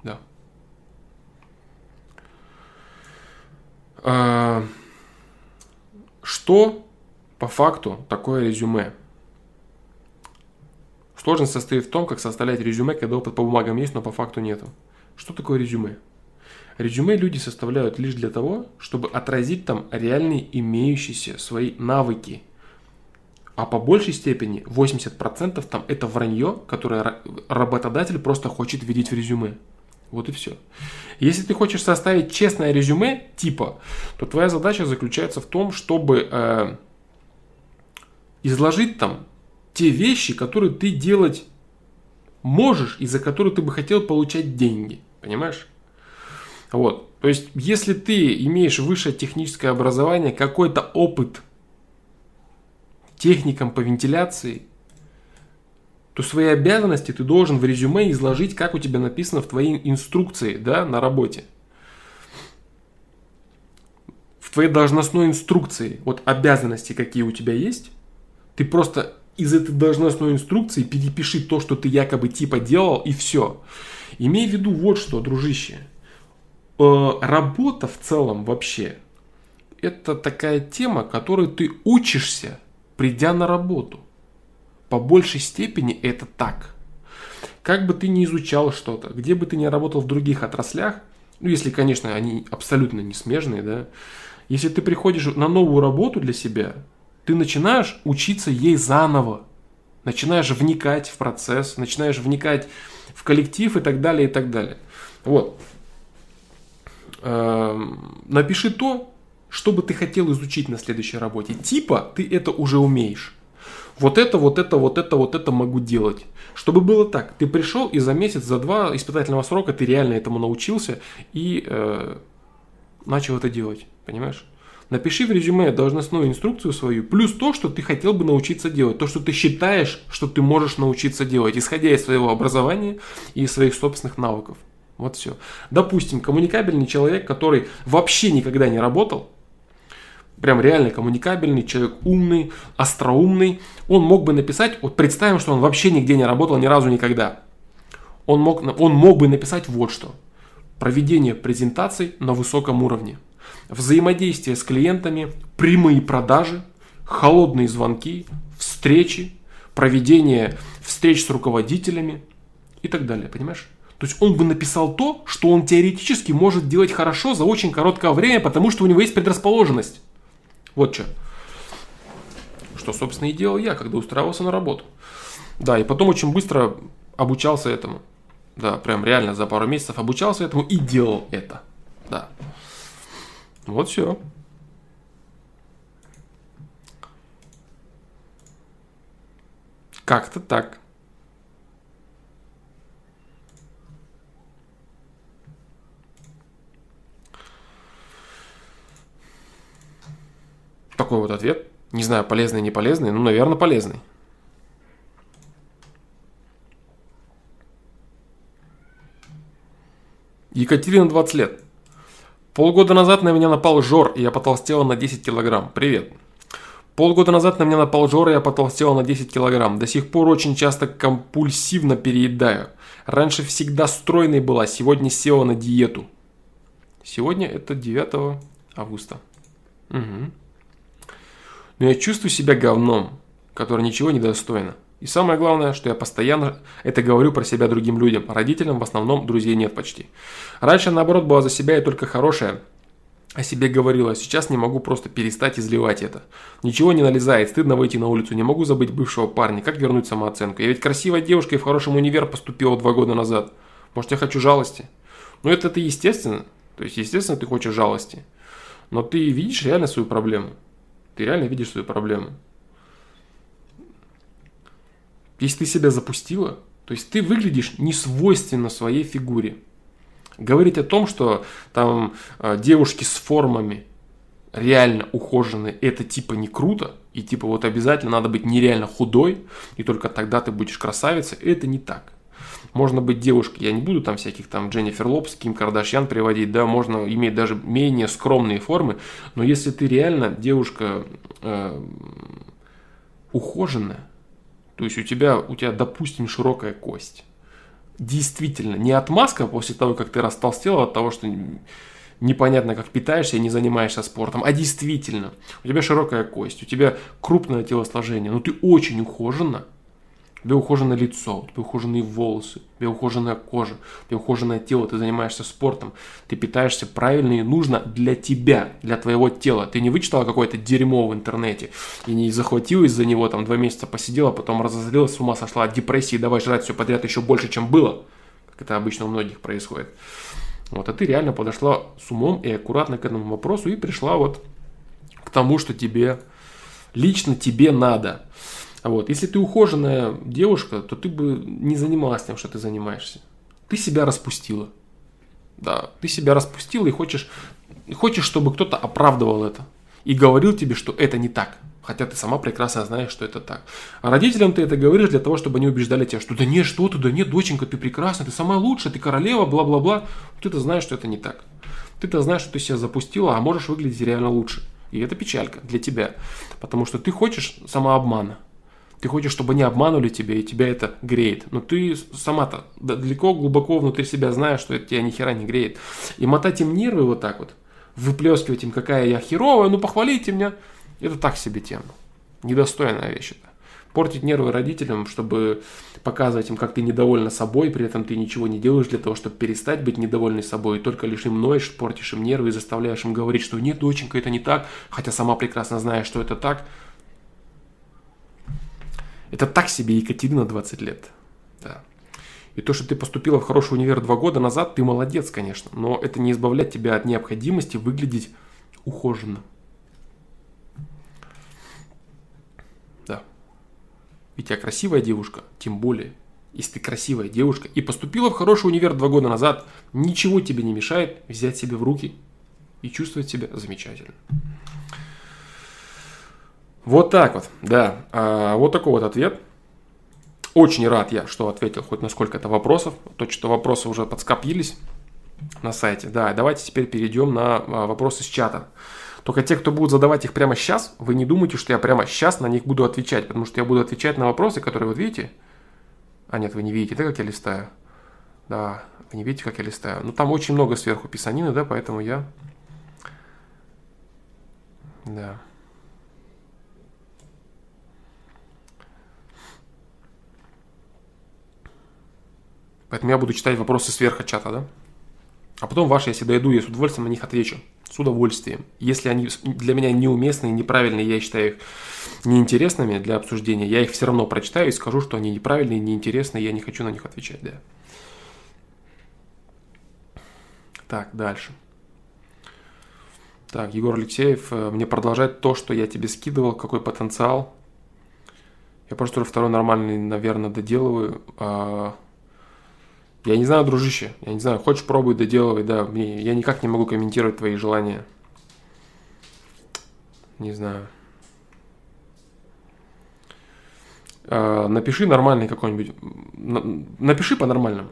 Да. Что по факту такое резюме? Сложность состоит в том, как составлять резюме, когда опыт по бумагам есть, но по факту нету. Что такое резюме? Резюме люди составляют лишь для того, чтобы отразить там реальные имеющиеся свои навыки. А по большей степени 80% там это вранье, которое работодатель просто хочет видеть в резюме. Вот и все. Если ты хочешь составить честное резюме типа, то твоя задача заключается в том, чтобы э, изложить там те вещи, которые ты делать можешь и за которые ты бы хотел получать деньги. Понимаешь? Вот. То есть, если ты имеешь высшее техническое образование, какой-то опыт техникам по вентиляции, то свои обязанности ты должен в резюме изложить, как у тебя написано в твоей инструкции да, на работе. В твоей должностной инструкции, вот обязанности, какие у тебя есть, ты просто из этой должностной инструкции перепиши то, что ты якобы типа делал, и все. Имей в виду вот что, дружище. Э, работа в целом вообще, это такая тема, которой ты учишься, придя на работу. По большей степени это так. Как бы ты ни изучал что-то, где бы ты ни работал в других отраслях, ну если, конечно, они абсолютно не смежные, да, если ты приходишь на новую работу для себя, ты начинаешь учиться ей заново. Начинаешь вникать в процесс, начинаешь вникать в коллектив и так далее, и так далее. Вот. Эм, напиши то, что бы ты хотел изучить на следующей работе. Типа ты это уже умеешь. Вот это, вот это, вот это, вот это могу делать. Чтобы было так, ты пришел и за месяц, за два испытательного срока ты реально этому научился и э, начал это делать. Понимаешь? Напиши в резюме должностную инструкцию свою, плюс то, что ты хотел бы научиться делать, то, что ты считаешь, что ты можешь научиться делать, исходя из своего образования и своих собственных навыков. Вот все. Допустим, коммуникабельный человек, который вообще никогда не работал, прям реально коммуникабельный, человек умный, остроумный, он мог бы написать, вот представим, что он вообще нигде не работал ни разу никогда. Он мог, он мог бы написать вот что. Проведение презентаций на высоком уровне – взаимодействие с клиентами, прямые продажи, холодные звонки, встречи, проведение встреч с руководителями и так далее, понимаешь? То есть он бы написал то, что он теоретически может делать хорошо за очень короткое время, потому что у него есть предрасположенность. Вот что. Что, собственно, и делал я, когда устраивался на работу. Да, и потом очень быстро обучался этому. Да, прям реально за пару месяцев обучался этому и делал это. Да. Вот все. Как-то так. Такой вот ответ. Не знаю, полезный, не полезный, ну, наверное, полезный. Екатерина 20 лет. Полгода назад на меня напал жор, и я потолстела на 10 килограмм. Привет. Полгода назад на меня напал жор, и я потолстела на 10 килограмм. До сих пор очень часто компульсивно переедаю. Раньше всегда стройной была, сегодня села на диету. Сегодня это 9 августа. Угу. Но я чувствую себя говном. которая ничего не достойна. И самое главное, что я постоянно это говорю про себя другим людям. Родителям в основном друзей нет почти. Раньше, наоборот, была за себя и только хорошая о себе говорила, сейчас не могу просто перестать изливать это. Ничего не налезает, стыдно выйти на улицу, не могу забыть бывшего парня, как вернуть самооценку. Я ведь красивая девушка и в хорошем универ поступила два года назад. Может, я хочу жалости? Ну, это ты естественно. То есть, естественно, ты хочешь жалости. Но ты видишь реально свою проблему. Ты реально видишь свою проблему. Если ты себя запустила, то есть ты выглядишь не свойственно своей фигуре. Говорить о том, что там э, девушки с формами реально ухоженные, это типа не круто, и типа вот обязательно надо быть нереально худой, и только тогда ты будешь красавицей, это не так. Можно быть девушкой, я не буду там всяких там Дженнифер Лопс, Ким Кардашьян приводить, да, можно иметь даже менее скромные формы, но если ты реально девушка э, ухоженная, то есть у тебя, у тебя, допустим, широкая кость. Действительно, не отмазка после того, как ты растолстел от того, что непонятно, как питаешься и не занимаешься спортом, а действительно, у тебя широкая кость, у тебя крупное телосложение, но ты очень ухоженно – у тебя ухоженное лицо, у тебя ухоженные волосы, у тебя ухоженная кожа, у тебя ухоженное тело, ты занимаешься спортом, ты питаешься правильно и нужно для тебя, для твоего тела. Ты не вычитала какое-то дерьмо в интернете и не захватила из-за него, там два месяца посидела, потом разозлилась, с ума сошла от депрессии, давай жрать все подряд еще больше, чем было, как это обычно у многих происходит. Вот, а ты реально подошла с умом и аккуратно к этому вопросу и пришла вот к тому, что тебе, лично тебе надо. Вот. Если ты ухоженная девушка, то ты бы не занималась тем, что ты занимаешься. Ты себя распустила. Да, ты себя распустила и хочешь, хочешь, чтобы кто-то оправдывал это. И говорил тебе, что это не так. Хотя ты сама прекрасно знаешь, что это так. А родителям ты это говоришь для того, чтобы они убеждали тебя, что да нет, что ты, да нет, доченька, ты прекрасна, ты самая лучшая, ты королева, бла-бла-бла. Ты-то знаешь, что это не так. Ты-то знаешь, что ты себя запустила, а можешь выглядеть реально лучше. И это печалька для тебя. Потому что ты хочешь самообмана. Ты хочешь, чтобы они обманули тебя, и тебя это греет. Но ты сама-то далеко, глубоко внутри себя знаешь, что это тебя ни хера не греет. И мотать им нервы вот так вот, выплескивать им, какая я херовая, ну похвалите меня, это так себе тема. Недостойная вещь это. Портить нервы родителям, чтобы показывать им, как ты недовольна собой, при этом ты ничего не делаешь для того, чтобы перестать быть недовольной собой, и только лишь им ноешь, портишь им нервы и заставляешь им говорить, что нет, доченька, это не так, хотя сама прекрасно знаешь, что это так – это так себе Екатерина 20 лет. Да. И то, что ты поступила в хороший универ два года назад, ты молодец, конечно. Но это не избавляет тебя от необходимости выглядеть ухоженно. Да. Ведь я красивая девушка, тем более. Если ты красивая девушка и поступила в хороший универ два года назад, ничего тебе не мешает взять себя в руки и чувствовать себя замечательно. Вот так вот, да. А, вот такой вот ответ. Очень рад я, что ответил хоть на сколько-то вопросов. То, что вопросы уже подскопились на сайте. Да, давайте теперь перейдем на а, вопросы с чата. Только те, кто будут задавать их прямо сейчас, вы не думайте, что я прямо сейчас на них буду отвечать, потому что я буду отвечать на вопросы, которые вот видите. А нет, вы не видите, да, как я листаю? Да, вы не видите, как я листаю. Ну, там очень много сверху писанины, да, поэтому я... Да. Поэтому я буду читать вопросы сверху чата, да? А потом ваши, если дойду, я с удовольствием на них отвечу. С удовольствием. Если они для меня неуместные, неправильные, я считаю их неинтересными для обсуждения, я их все равно прочитаю и скажу, что они неправильные, неинтересные, я не хочу на них отвечать, да. Так, дальше. Так, Егор Алексеев, э, мне продолжать то, что я тебе скидывал, какой потенциал. Я просто второй нормальный, наверное, доделываю. Я не знаю, дружище, я не знаю, хочешь пробуй, доделывай, да, мне, я никак не могу комментировать твои желания. Не знаю. А, напиши нормальный какой-нибудь, напиши по-нормальному,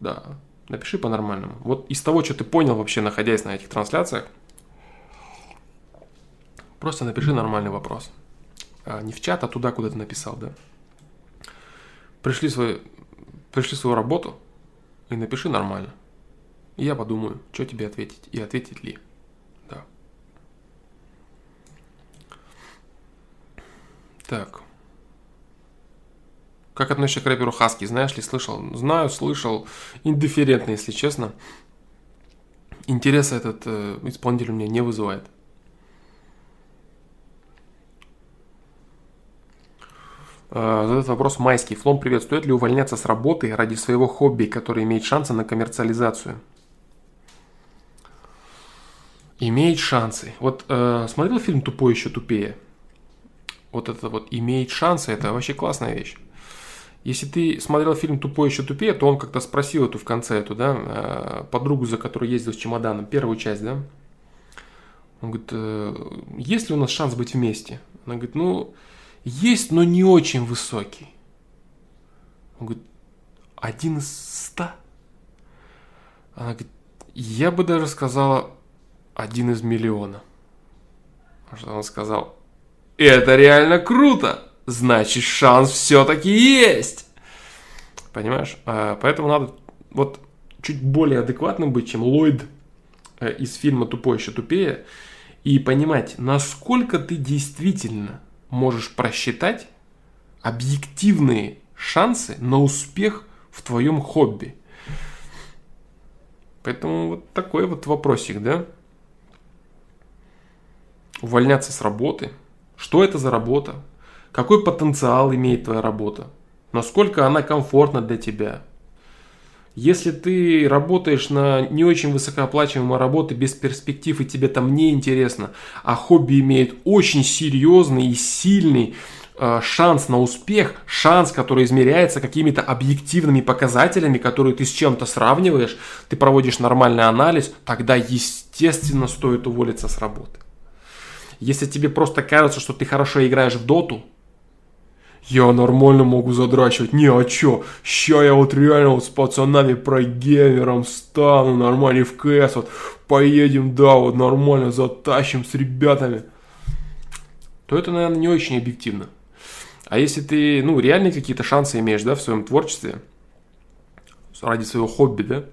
да, напиши по-нормальному. Вот из того, что ты понял вообще, находясь на этих трансляциях, просто напиши нормальный вопрос. А, не в чат, а туда, куда ты написал, да. Пришли, свой, пришли свою работу – и напиши нормально. Я подумаю, что тебе ответить и ответить ли. Да. Так. Как относишься к рэперу Хаски? Знаешь ли, слышал? Знаю, слышал. Индифферентно, если честно. Интереса этот э, исполнитель у меня не вызывает. Задает вопрос Майский. Флом, привет. Стоит ли увольняться с работы ради своего хобби, которое имеет шансы на коммерциализацию? Имеет шансы. Вот э, смотрел фильм «Тупой еще тупее»? Вот это вот имеет шансы, это вообще классная вещь. Если ты смотрел фильм «Тупой еще тупее», то он как-то спросил эту в конце, эту, да, э, подругу, за которой ездил с чемоданом, первую часть, да. Он говорит, э, есть ли у нас шанс быть вместе? Она говорит, ну, есть, но не очень высокий. Он говорит, один из ста? Она говорит, я бы даже сказала, один из миллиона. Что он сказал? Это реально круто! Значит, шанс все-таки есть! Понимаешь? А, поэтому надо вот чуть более адекватным быть, чем Ллойд э, из фильма «Тупой еще тупее», и понимать, насколько ты действительно можешь просчитать объективные шансы на успех в твоем хобби. Поэтому вот такой вот вопросик, да? Увольняться с работы. Что это за работа? Какой потенциал имеет твоя работа? Насколько она комфортна для тебя? Если ты работаешь на не очень высокооплачиваемой работе без перспектив и тебе там не интересно, а хобби имеет очень серьезный и сильный э, шанс на успех, шанс, который измеряется какими-то объективными показателями, которые ты с чем-то сравниваешь, ты проводишь нормальный анализ, тогда естественно стоит уволиться с работы. Если тебе просто кажется, что ты хорошо играешь в доту, я нормально могу задрачивать. Не, а чё? Ща я вот реально вот с пацанами про геймером стану, нормально в КС вот поедем, да, вот нормально затащим с ребятами. То это, наверное, не очень объективно. А если ты, ну, реальные какие-то шансы имеешь, да, в своем творчестве, ради своего хобби, да,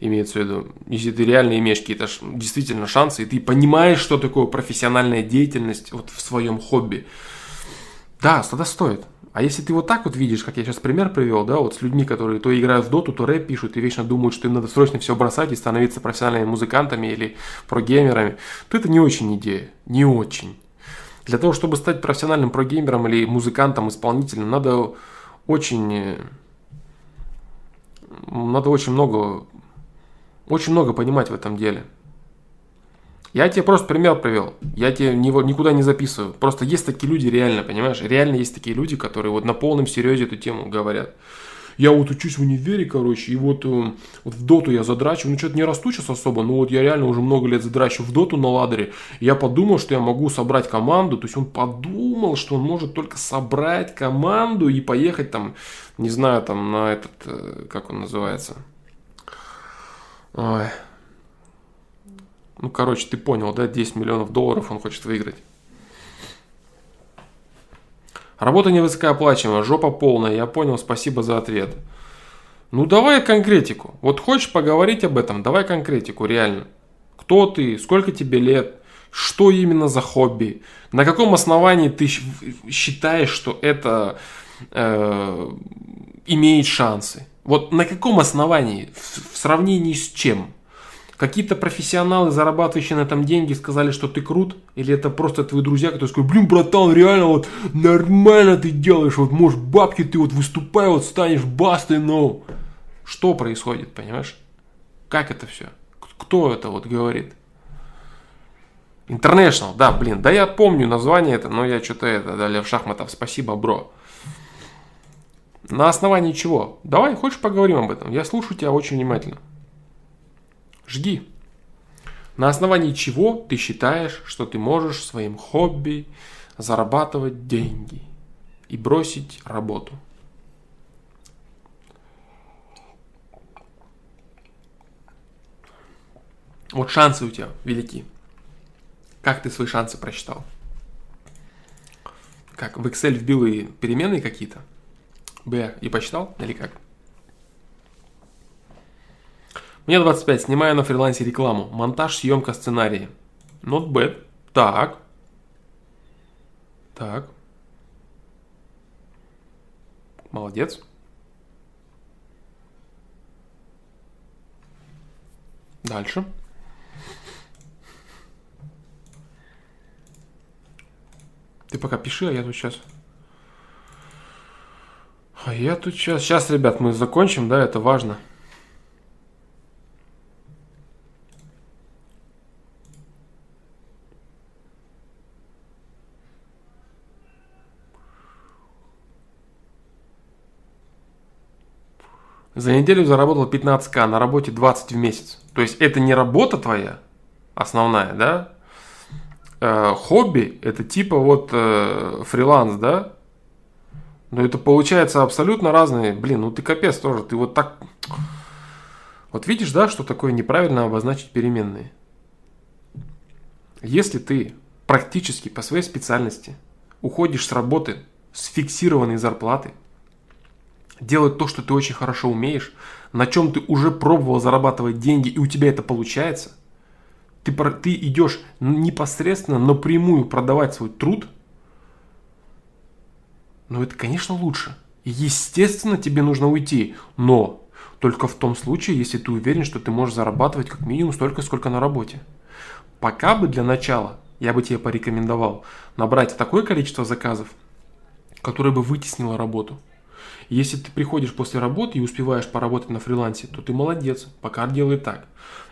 имеется в виду, если ты реально имеешь какие-то действительно шансы, и ты понимаешь, что такое профессиональная деятельность вот в своем хобби, да, тогда стоит. А если ты вот так вот видишь, как я сейчас пример привел, да, вот с людьми, которые то играют в доту, то рэп пишут и вечно думают, что им надо срочно все бросать и становиться профессиональными музыкантами или прогеймерами, то это не очень идея, не очень. Для того, чтобы стать профессиональным прогеймером или музыкантом, исполнителем, надо очень, надо очень много, очень много понимать в этом деле. Я тебе просто пример привел. Я тебе никуда не записываю. Просто есть такие люди реально, понимаешь? Реально есть такие люди, которые вот на полном серьезе эту тему говорят. Я вот учусь в универе, короче, и вот, э, вот в доту я задрачу. Ну, что-то не расту сейчас особо, но вот я реально уже много лет задрачу в доту на ладере. Я подумал, что я могу собрать команду. То есть он подумал, что он может только собрать команду и поехать там, не знаю, там на этот, э, как он называется. Ой, ну, короче, ты понял, да, 10 миллионов долларов он хочет выиграть. Работа невысокооплачиваемая, жопа полная, я понял, спасибо за ответ. Ну, давай конкретику. Вот хочешь поговорить об этом, давай конкретику, реально. Кто ты, сколько тебе лет, что именно за хобби, на каком основании ты считаешь, что это э, имеет шансы. Вот на каком основании, в, в сравнении с чем? Какие-то профессионалы, зарабатывающие на этом деньги, сказали, что ты крут? Или это просто твои друзья, которые сказали, блин, братан, реально вот нормально ты делаешь, вот можешь бабки ты вот выступай, вот станешь бастой, но... Что происходит, понимаешь? Как это все? Кто это вот говорит? International, да, блин, да я помню название это, но я что-то это, да, Лев Шахматов, спасибо, бро. На основании чего? Давай, хочешь поговорим об этом? Я слушаю тебя очень внимательно. Жги. На основании чего ты считаешь, что ты можешь своим хобби зарабатывать деньги и бросить работу? Вот шансы у тебя велики. Как ты свои шансы просчитал? Как, в Excel вбил и переменные какие-то? Б, и посчитал? Или как? Мне 25, снимаю на фрилансе рекламу. Монтаж, съемка, сценарии. Not bad. Так. Так. молодец. Дальше. Ты пока пиши, а я тут сейчас... А я тут сейчас... Сейчас, ребят, мы закончим, да, это важно. За неделю заработал 15к, на работе 20 в месяц. То есть это не работа твоя основная, да? Э, хобби это типа вот э, фриланс, да? Но это получается абсолютно разные. Блин, ну ты капец тоже. Ты вот так... Вот видишь, да, что такое неправильно обозначить переменные? Если ты практически по своей специальности уходишь с работы с фиксированной зарплатой, делать то, что ты очень хорошо умеешь, на чем ты уже пробовал зарабатывать деньги, и у тебя это получается, ты, ты идешь непосредственно напрямую продавать свой труд, ну это, конечно, лучше. Естественно, тебе нужно уйти, но только в том случае, если ты уверен, что ты можешь зарабатывать как минимум столько, сколько на работе. Пока бы для начала я бы тебе порекомендовал набрать такое количество заказов, которое бы вытеснило работу – если ты приходишь после работы и успеваешь поработать на фрилансе, то ты молодец, пока делай так.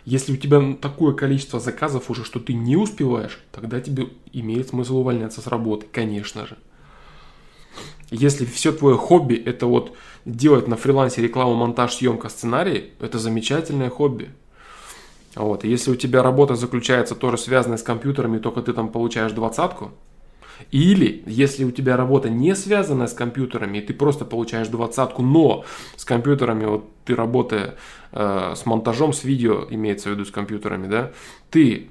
Если у тебя такое количество заказов уже, что ты не успеваешь, тогда тебе имеет смысл увольняться с работы, конечно же. Если все твое хобби это вот делать на фрилансе рекламу, монтаж, съемка, сценарий, это замечательное хобби. Вот. Если у тебя работа заключается тоже связанная с компьютерами, только ты там получаешь двадцатку, или, если у тебя работа не связана с компьютерами, и ты просто получаешь двадцатку, но с компьютерами, вот ты работая э, с монтажом, с видео, имеется в виду с компьютерами, да, ты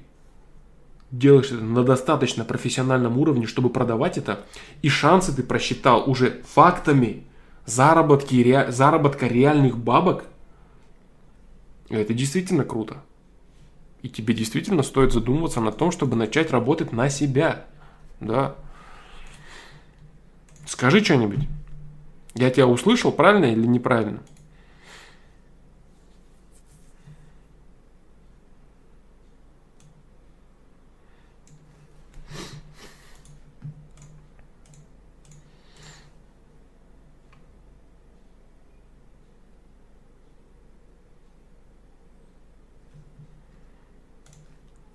делаешь это на достаточно профессиональном уровне, чтобы продавать это, и шансы ты просчитал уже фактами заработки, ре, заработка реальных бабок, это действительно круто. И тебе действительно стоит задумываться над том, чтобы начать работать на себя. Да. Скажи что-нибудь. Я тебя услышал, правильно или неправильно?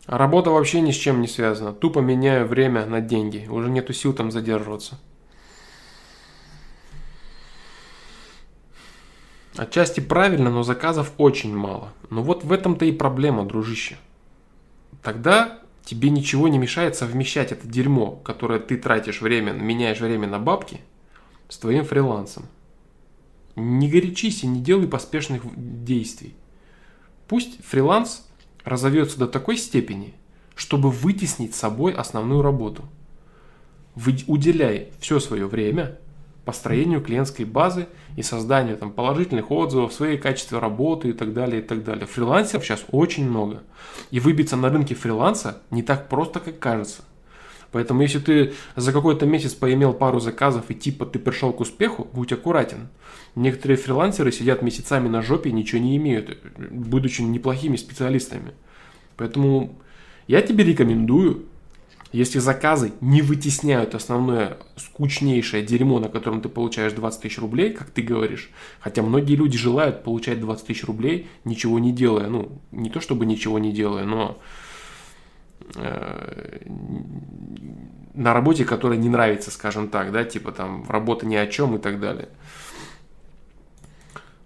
Работа вообще ни с чем не связана. Тупо меняю время на деньги. Уже нету сил там задерживаться. Отчасти правильно, но заказов очень мало. Но вот в этом-то и проблема, дружище. Тогда тебе ничего не мешает совмещать это дерьмо, которое ты тратишь время, меняешь время на бабки, с твоим фрилансом. Не горячись и не делай поспешных действий. Пусть фриланс разовьется до такой степени, чтобы вытеснить собой основную работу. Уделяй все свое время построению клиентской базы и созданию там, положительных отзывов, своей качестве работы и так далее, и так далее. Фрилансеров сейчас очень много. И выбиться на рынке фриланса не так просто, как кажется. Поэтому если ты за какой-то месяц поимел пару заказов и типа ты пришел к успеху, будь аккуратен. Некоторые фрилансеры сидят месяцами на жопе и ничего не имеют, будучи неплохими специалистами. Поэтому я тебе рекомендую если заказы не вытесняют основное скучнейшее дерьмо, на котором ты получаешь 20 тысяч рублей, как ты говоришь, хотя многие люди желают получать 20 тысяч рублей, ничего не делая, ну, не то чтобы ничего не делая, но на работе, которая не нравится, скажем так, да, типа там работа ни о чем и так далее.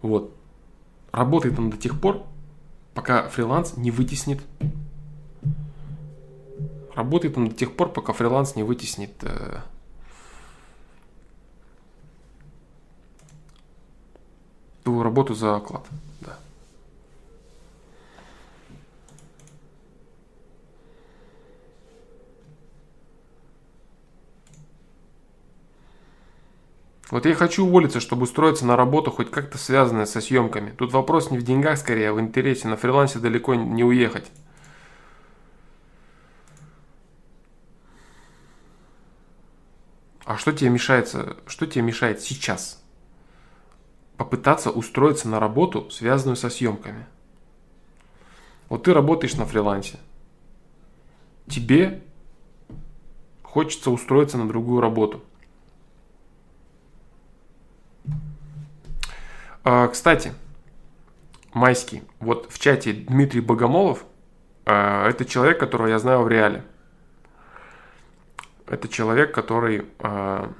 Вот. Работает он до тех пор, пока фриланс не вытеснит Работает он до тех пор, пока фриланс не вытеснит э, твою работу за оклад. Вот я хочу уволиться, чтобы устроиться на работу, хоть как-то связанное со съемками. Тут вопрос не в деньгах скорее, а в интересе. На фрилансе далеко не уехать. А что тебе мешается, что тебе мешает сейчас? попытаться устроиться на работу, связанную со съемками. Вот ты работаешь на фрилансе. Тебе хочется устроиться на другую работу. А, кстати, майский. Вот в чате Дмитрий Богомолов, а, это человек, которого я знаю в реале. Это человек, который а,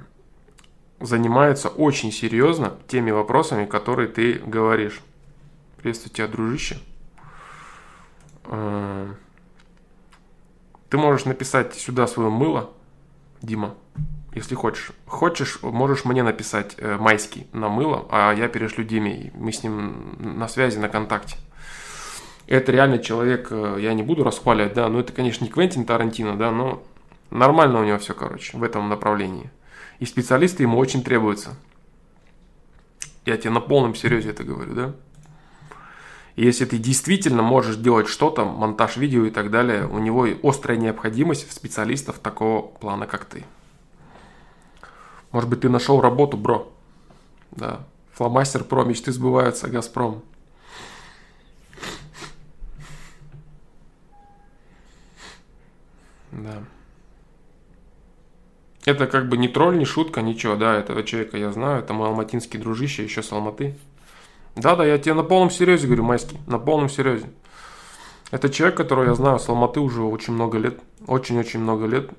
занимается очень серьезно теми вопросами, которые ты говоришь. Приветствую тебя, дружище. Ты можешь написать сюда свое мыло, Дима, если хочешь. Хочешь, можешь мне написать э, майский на мыло, а я перешлю Диме. Мы с ним на связи, на контакте. Это реально человек, э, я не буду расхваливать, да, но это, конечно, не Квентин Тарантино, да, но нормально у него все, короче, в этом направлении. И специалисты ему очень требуются. Я тебе на полном серьезе это говорю, да? Если ты действительно можешь делать что-то, монтаж видео и так далее, у него острая необходимость в специалистов такого плана, как ты. Может быть, ты нашел работу, бро. Да. Фломастер Про, мечты сбываются, Газпром. Да. Это как бы не тролль, не шутка, ничего, да, этого человека я знаю, это мой алматинский дружище, еще с Алматы. Да-да, я тебе на полном серьезе говорю, Майский, на полном серьезе. Это человек, которого я знаю с Алматы уже очень много лет, очень-очень много лет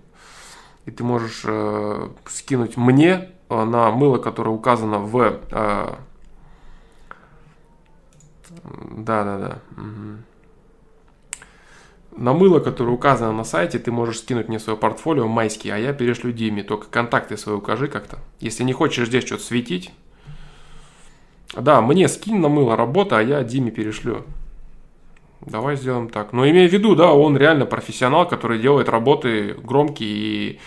и ты можешь э, скинуть мне э, на мыло, которое указано в... Э, да, да, да. Угу. На мыло, которое указано на сайте, ты можешь скинуть мне свое портфолио майский, а я перешлю Диме. Только контакты свои укажи как-то. Если не хочешь здесь что-то светить. Да, мне скинь на мыло работа, а я Диме перешлю. Давай сделаем так. Но имея в виду, да, он реально профессионал, который делает работы громкие и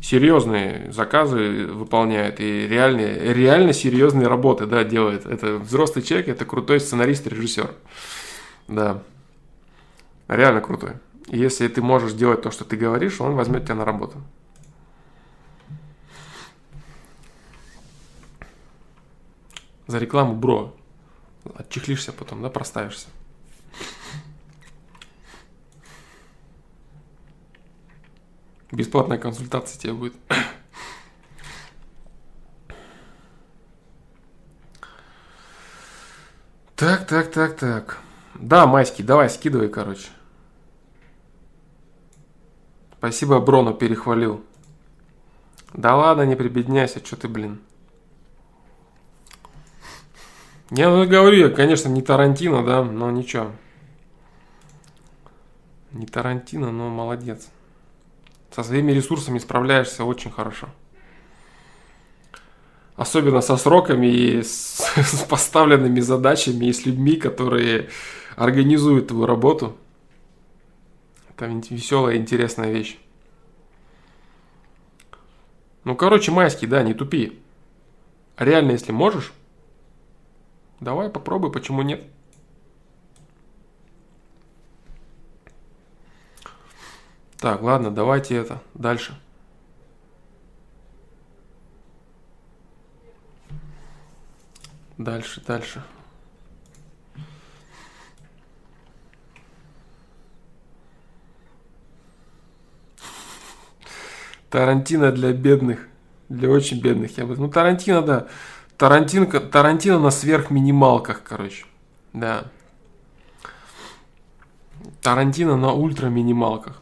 серьезные заказы выполняет и реальные, реально серьезные работы, да, делает. Это взрослый человек, это крутой сценарист, режиссер. Да. Реально крутой. Если ты можешь делать то, что ты говоришь, он возьмет тебя на работу. За рекламу, бро. Отчехлишься потом, да, проставишься. Бесплатная консультация тебе будет. Так, так, так, так. Да, Майский, давай, скидывай, короче. Спасибо, Броно перехвалил. Да ладно, не прибедняйся, что ты, блин. Я ну, говорю, я, конечно, не Тарантино, да, но ничего. Не Тарантино, но молодец со своими ресурсами справляешься очень хорошо. Особенно со сроками и с, с поставленными задачами и с людьми, которые организуют твою работу. Это веселая, интересная вещь. Ну, короче, майский, да, не тупи. Реально, если можешь, давай попробуй, почему нет. Так, ладно, давайте это дальше. Дальше, дальше. Тарантино для бедных. Для очень бедных, я бы. Ну, Тарантино, да. Тарантино, Тарантино на сверхминималках, короче. Да. Тарантино на ультра минималках.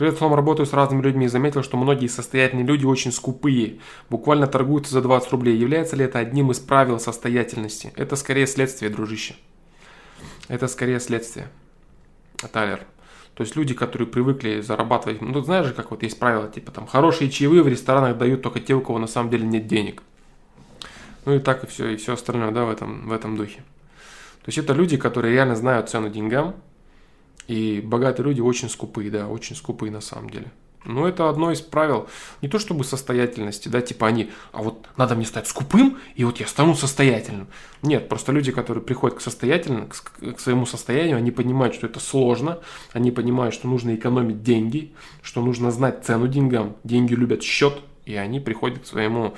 Привет, вам работаю с разными людьми и заметил, что многие состоятельные люди очень скупые, буквально торгуются за 20 рублей. Является ли это одним из правил состоятельности? Это скорее следствие, дружище. Это скорее следствие. Талер. То есть люди, которые привыкли зарабатывать, ну знаешь же, как вот есть правило, типа там хорошие чаевые в ресторанах дают только те, у кого на самом деле нет денег. Ну и так и все, и все остальное, да, в этом, в этом духе. То есть это люди, которые реально знают цену деньгам, и богатые люди очень скупые, да, очень скупые на самом деле. Но это одно из правил, не то чтобы состоятельности, да, типа они, а вот надо мне стать скупым, и вот я стану состоятельным. Нет, просто люди, которые приходят к состоятельному, к, к своему состоянию, они понимают, что это сложно, они понимают, что нужно экономить деньги, что нужно знать цену деньгам. Деньги любят счет, и они приходят к своему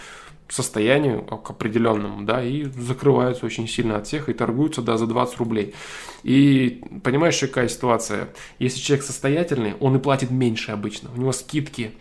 состоянию к определенному, да, и закрываются очень сильно от всех и торгуются, да, за 20 рублей. И понимаешь, какая ситуация? Если человек состоятельный, он и платит меньше обычно, у него скидки,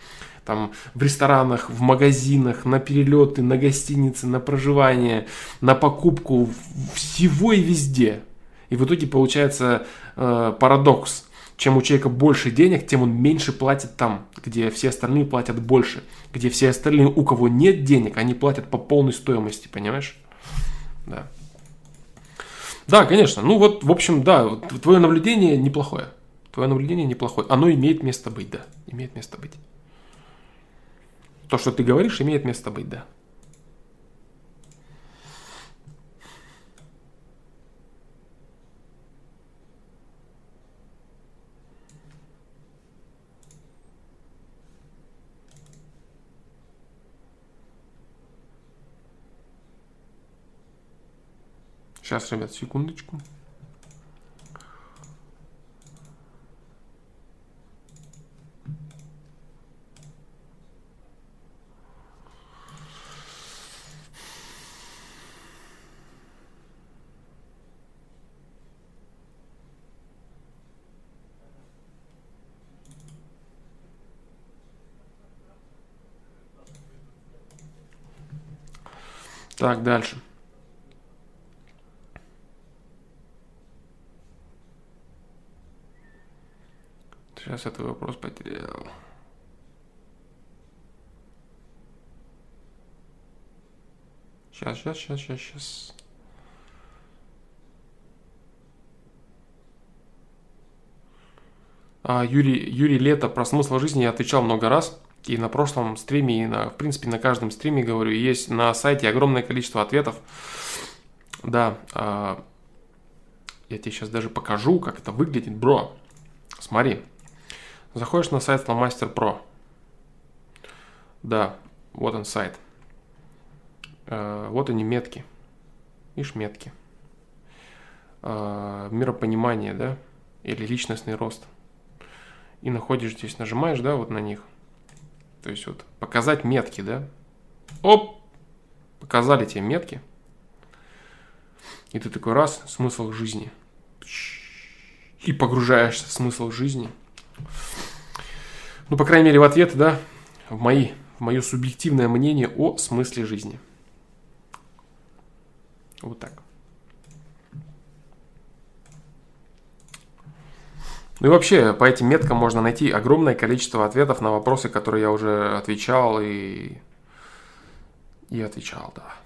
там в ресторанах, в магазинах, на перелеты, на гостиницы, на проживание, на покупку, всего и везде. И в итоге получается э, парадокс чем у человека больше денег, тем он меньше платит там, где все остальные платят больше. Где все остальные, у кого нет денег, они платят по полной стоимости, понимаешь? Да. Да, конечно. Ну вот, в общем, да, твое наблюдение неплохое. Твое наблюдение неплохое. Оно имеет место быть, да. Имеет место быть. То, что ты говоришь, имеет место быть, да. Сейчас, ребят, секундочку. Так, дальше. Сейчас я твой вопрос потерял. Сейчас, сейчас, сейчас, сейчас, сейчас. А, Юрий, Юрий Лето про смысл жизни я отвечал много раз. И на прошлом стриме, и на, в принципе на каждом стриме говорю, есть на сайте огромное количество ответов. Да, а, я тебе сейчас даже покажу, как это выглядит, бро. Смотри. Заходишь на сайт Flowmaster Pro. Да, вот он сайт. Э, вот они метки. Видишь, метки. Э, миропонимание, да? Или личностный рост. И находишь здесь, нажимаешь, да, вот на них. То есть вот показать метки, да? Оп! Показали тебе метки. И ты такой раз, смысл жизни. И погружаешься в смысл жизни – ну, по крайней мере, в ответ, да, в, мои, в мое субъективное мнение о смысле жизни. Вот так. Ну и вообще, по этим меткам можно найти огромное количество ответов на вопросы, которые я уже отвечал и, и отвечал, да.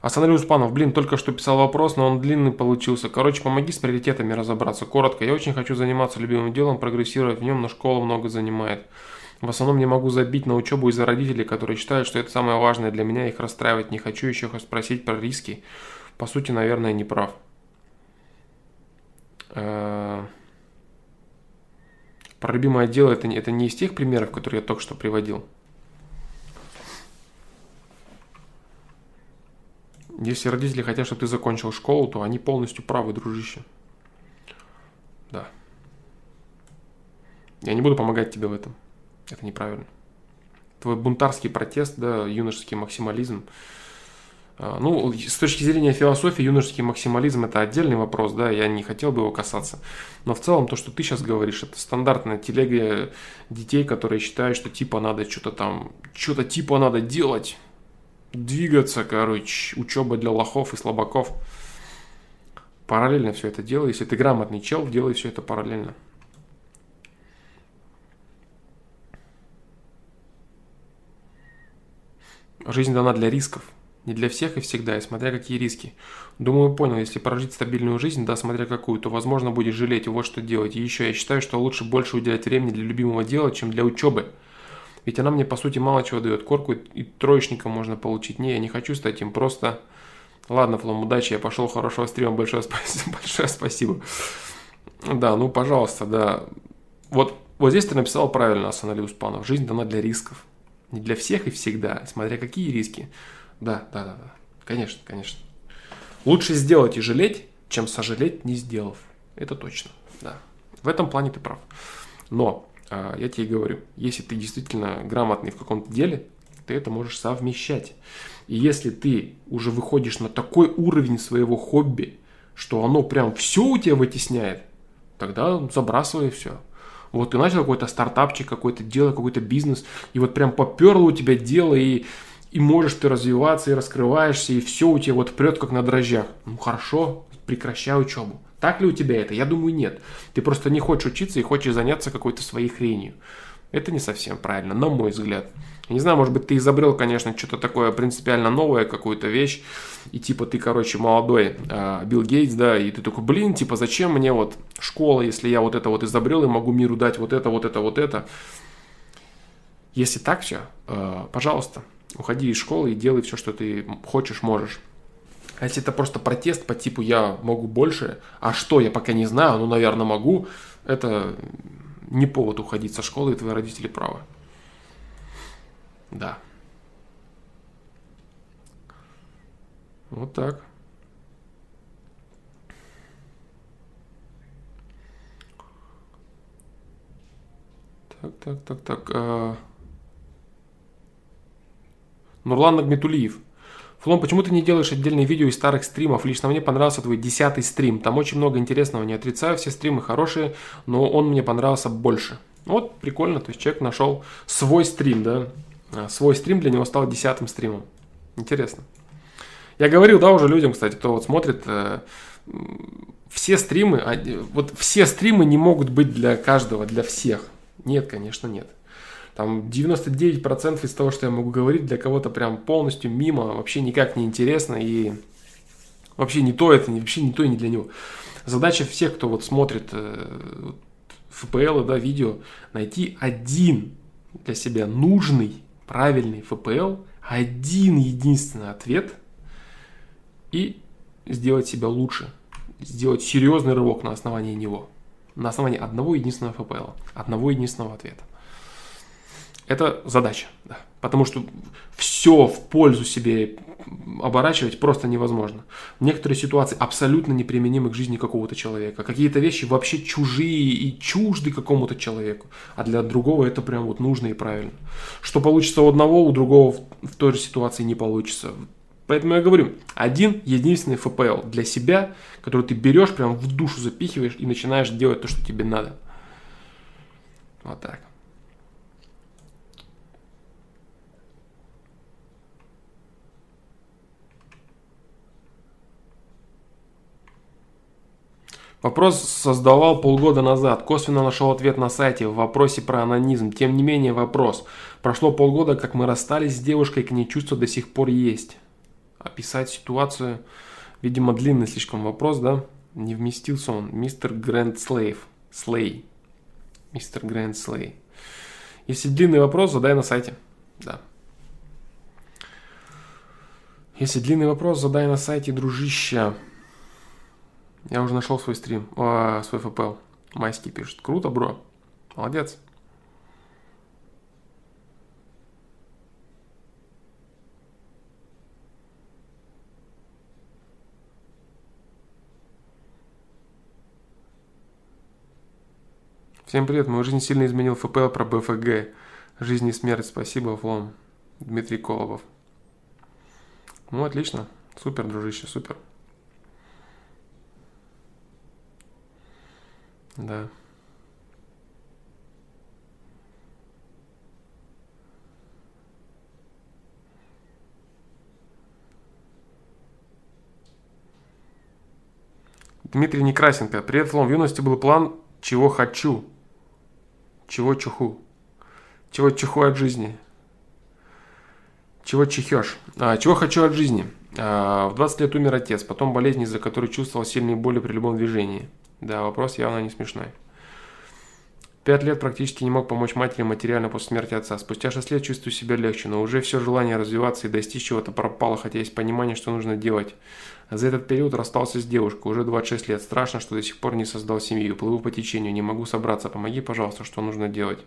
Асанали Успанов, блин, только что писал вопрос, но он длинный получился. Короче, помоги с приоритетами разобраться. Коротко, я очень хочу заниматься любимым делом, прогрессировать в нем, но школа много занимает. В основном не могу забить на учебу из-за родителей, которые считают, что это самое важное для меня, их расстраивать не хочу, еще спросить про риски. По сути, наверное, не прав. Э, про любимое дело это, это не из тех примеров, которые я только что приводил. Если родители хотят, чтобы ты закончил школу, то они полностью правы, дружище. Да. Я не буду помогать тебе в этом. Это неправильно. Твой бунтарский протест, да, юношеский максимализм. А, ну, с точки зрения философии, юношеский максимализм это отдельный вопрос, да, я не хотел бы его касаться. Но в целом то, что ты сейчас говоришь, это стандартная телега детей, которые считают, что типа надо что-то там, что-то типа надо делать, двигаться, короче, учеба для лохов и слабаков. Параллельно все это делай. Если ты грамотный чел, делай все это параллельно. Жизнь дана для рисков. Не для всех и всегда, и смотря какие риски. Думаю, понял, если прожить стабильную жизнь, да, смотря какую, то, возможно, будешь жалеть, вот что делать. И еще я считаю, что лучше больше уделять времени для любимого дела, чем для учебы. Ведь она мне, по сути, мало чего дает. Корку и троечника можно получить. Не, я не хочу стать им. Просто Ладно, Флом, удачи, я пошел, хорошего стрима, большое спасибо. Большое спасибо. Да, ну, пожалуйста, да. Вот, вот здесь ты написал правильно, Асаналий Успанов. Жизнь дана для рисков. Не для всех и всегда, смотря какие риски. Да, да, да, да. Конечно, конечно. Лучше сделать и жалеть, чем сожалеть, не сделав. Это точно, да. В этом плане ты прав. Но я тебе говорю, если ты действительно грамотный в каком-то деле, ты это можешь совмещать. И если ты уже выходишь на такой уровень своего хобби, что оно прям все у тебя вытесняет, тогда забрасывай все. Вот ты начал какой-то стартапчик, какой-то дело, какой-то бизнес, и вот прям поперло у тебя дело, и, и можешь ты развиваться, и раскрываешься, и все у тебя вот прет как на дрожжах. Ну хорошо, прекращай учебу. Так ли у тебя это? Я думаю, нет. Ты просто не хочешь учиться и хочешь заняться какой-то своей хренью. Это не совсем правильно, на мой взгляд. Я не знаю, может быть, ты изобрел, конечно, что-то такое принципиально новое, какую-то вещь, и типа ты, короче, молодой э, Билл Гейтс, да, и ты такой, блин, типа, зачем мне вот школа, если я вот это вот изобрел и могу миру дать вот это, вот это, вот это. Если так все, э, пожалуйста, уходи из школы и делай все, что ты хочешь, можешь. А если это просто протест по типу «я могу больше», а что, я пока не знаю, ну, наверное, могу, это не повод уходить со школы, и твои родители правы. Да. Вот так. Так, так, так, так. А... Нурлан Нагметулиев. Флом, почему ты не делаешь отдельные видео из старых стримов? Лично мне понравился твой десятый стрим. Там очень много интересного. Не отрицаю, все стримы хорошие, но он мне понравился больше. Вот, прикольно. То есть человек нашел свой стрим, да. А, свой стрим для него стал десятым стримом. Интересно. Я говорил, да, уже людям, кстати, кто вот смотрит, э, все стримы, вот все стримы не могут быть для каждого, для всех. Нет, конечно, нет. Там 99% из того, что я могу говорить, для кого-то прям полностью мимо, вообще никак не интересно и вообще не то это, вообще не то и не для него. Задача всех, кто вот смотрит э, FPL, да, видео, найти один для себя нужный, правильный FPL, один единственный ответ и сделать себя лучше, сделать серьезный рывок на основании него, на основании одного единственного FPL, одного единственного ответа. Это задача, да. Потому что все в пользу себе оборачивать просто невозможно. Некоторые ситуации абсолютно неприменимы к жизни какого-то человека. Какие-то вещи вообще чужие и чужды какому-то человеку. А для другого это прям вот нужно и правильно. Что получится у одного, у другого в той же ситуации не получится. Поэтому я говорю, один единственный ФПЛ для себя, который ты берешь, прям в душу запихиваешь и начинаешь делать то, что тебе надо. Вот так. Вопрос создавал полгода назад. Косвенно нашел ответ на сайте в вопросе про анонизм. Тем не менее вопрос. Прошло полгода, как мы расстались с девушкой, к ней чувство до сих пор есть. Описать ситуацию. Видимо, длинный слишком вопрос, да? Не вместился он. Мистер Грэнд Слейв. Слей. Мистер Грэнд Слей. Если длинный вопрос, задай на сайте. Да. Если длинный вопрос, задай на сайте, дружище. Я уже нашел свой стрим, о, свой ФПЛ. Майский пишет. Круто, бро. Молодец. Всем привет, мою жизнь сильно изменил ФПЛ про БФГ. Жизнь и смерть, спасибо, Флом. Дмитрий Колобов. Ну, отлично. Супер, дружище, супер. Да. Дмитрий Некрасенко. Привет, Флом. В юности был план «Чего хочу». Чего чуху. Чего чуху от жизни. Чего чихешь. А, чего хочу от жизни. А, в 20 лет умер отец. Потом болезнь, из-за которой чувствовал сильные боли при любом движении. Да, вопрос явно не смешной. Пять лет практически не мог помочь матери материально после смерти отца. Спустя шесть лет чувствую себя легче, но уже все желание развиваться и достичь чего-то пропало, хотя есть понимание, что нужно делать. За этот период расстался с девушкой, уже 26 лет. Страшно, что до сих пор не создал семью. Плыву по течению, не могу собраться. Помоги, пожалуйста, что нужно делать.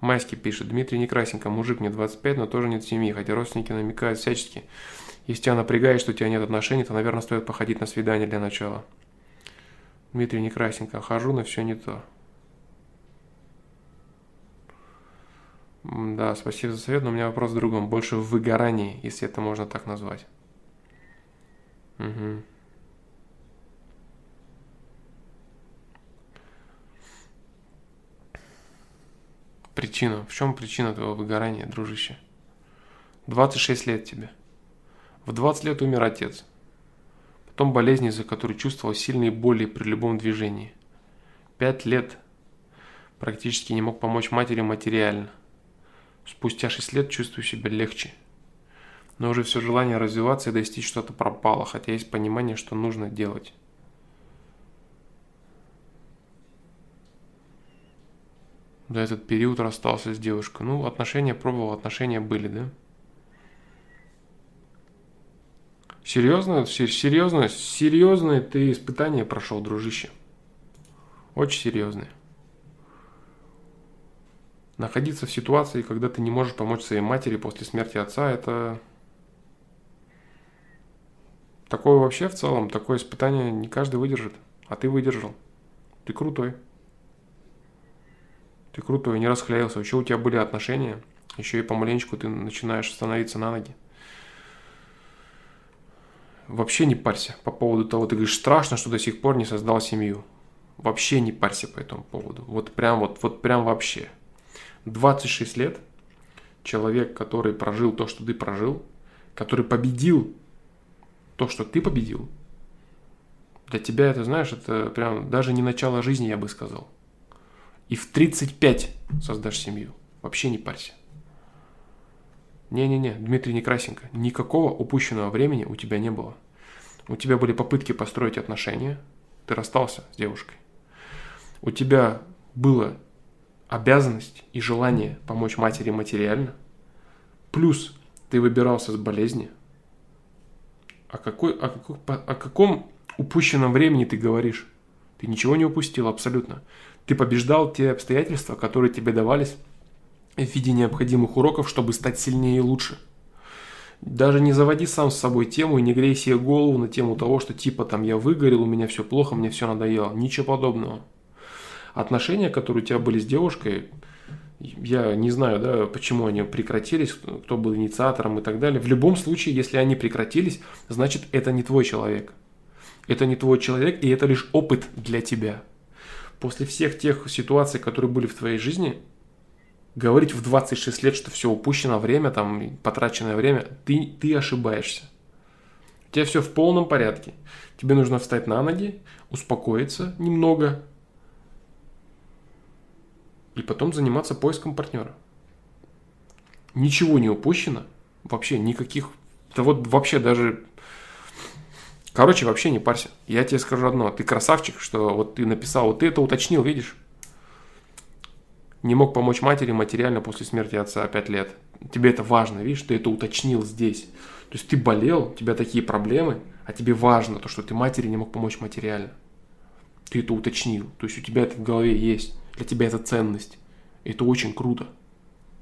Майский пишет. Дмитрий Некрасенко. Мужик, мне 25, но тоже нет семьи, хотя родственники намекают всячески. Если тебя напрягает, что у тебя нет отношений, то, наверное, стоит походить на свидание для начала. Дмитрий Некрасенко. Хожу, но все не то. Да, спасибо за совет, но у меня вопрос в другом. Больше в выгорании, если это можно так назвать. Угу. Причина. В чем причина твоего выгорания, дружище? 26 лет тебе. В 20 лет умер отец. Потом болезнь, из-за которой чувствовал сильные боли при любом движении. Пять лет практически не мог помочь матери материально. Спустя 6 лет чувствую себя легче. Но уже все желание развиваться и достичь что-то пропало, хотя есть понимание, что нужно делать. За этот период расстался с девушкой. Ну, отношения пробовал, отношения были, да? Серьезно, серьезно, серьезное ты испытание прошел, дружище. Очень серьезное. Находиться в ситуации, когда ты не можешь помочь своей матери после смерти отца, это... Такое вообще в целом, такое испытание не каждый выдержит. А ты выдержал. Ты крутой. Ты крутой, не расхлеился. Еще у тебя были отношения. Еще и помаленечку ты начинаешь становиться на ноги. Вообще не парься по поводу того, ты говоришь, страшно, что до сих пор не создал семью. Вообще не парься по этому поводу. Вот прям вот, вот прям вообще. 26 лет человек, который прожил то, что ты прожил, который победил то, что ты победил, для тебя это, знаешь, это прям даже не начало жизни, я бы сказал и в 35 создашь семью. Вообще не парься. Не-не-не, Дмитрий Некрасенко, никакого упущенного времени у тебя не было. У тебя были попытки построить отношения, ты расстался с девушкой. У тебя была обязанность и желание помочь матери материально, плюс ты выбирался с болезни. О, какой, о, какой, о каком упущенном времени ты говоришь? Ты ничего не упустил абсолютно. Ты побеждал те обстоятельства, которые тебе давались в виде необходимых уроков, чтобы стать сильнее и лучше. Даже не заводи сам с собой тему и не грей себе голову на тему того, что типа там я выгорел, у меня все плохо, мне все надоело. Ничего подобного. Отношения, которые у тебя были с девушкой, я не знаю, да, почему они прекратились, кто был инициатором и так далее. В любом случае, если они прекратились, значит это не твой человек. Это не твой человек, и это лишь опыт для тебя после всех тех ситуаций, которые были в твоей жизни, говорить в 26 лет, что все упущено время, там, потраченное время, ты, ты ошибаешься. У тебя все в полном порядке. Тебе нужно встать на ноги, успокоиться немного и потом заниматься поиском партнера. Ничего не упущено, вообще никаких, да вот вообще даже Короче, вообще не парься. Я тебе скажу одно. Ты красавчик, что вот ты написал, вот ты это уточнил, видишь? Не мог помочь матери материально после смерти отца 5 лет. Тебе это важно, видишь, ты это уточнил здесь. То есть ты болел, у тебя такие проблемы, а тебе важно то, что ты матери не мог помочь материально. Ты это уточнил. То есть у тебя это в голове есть. Для тебя это ценность. И это очень круто.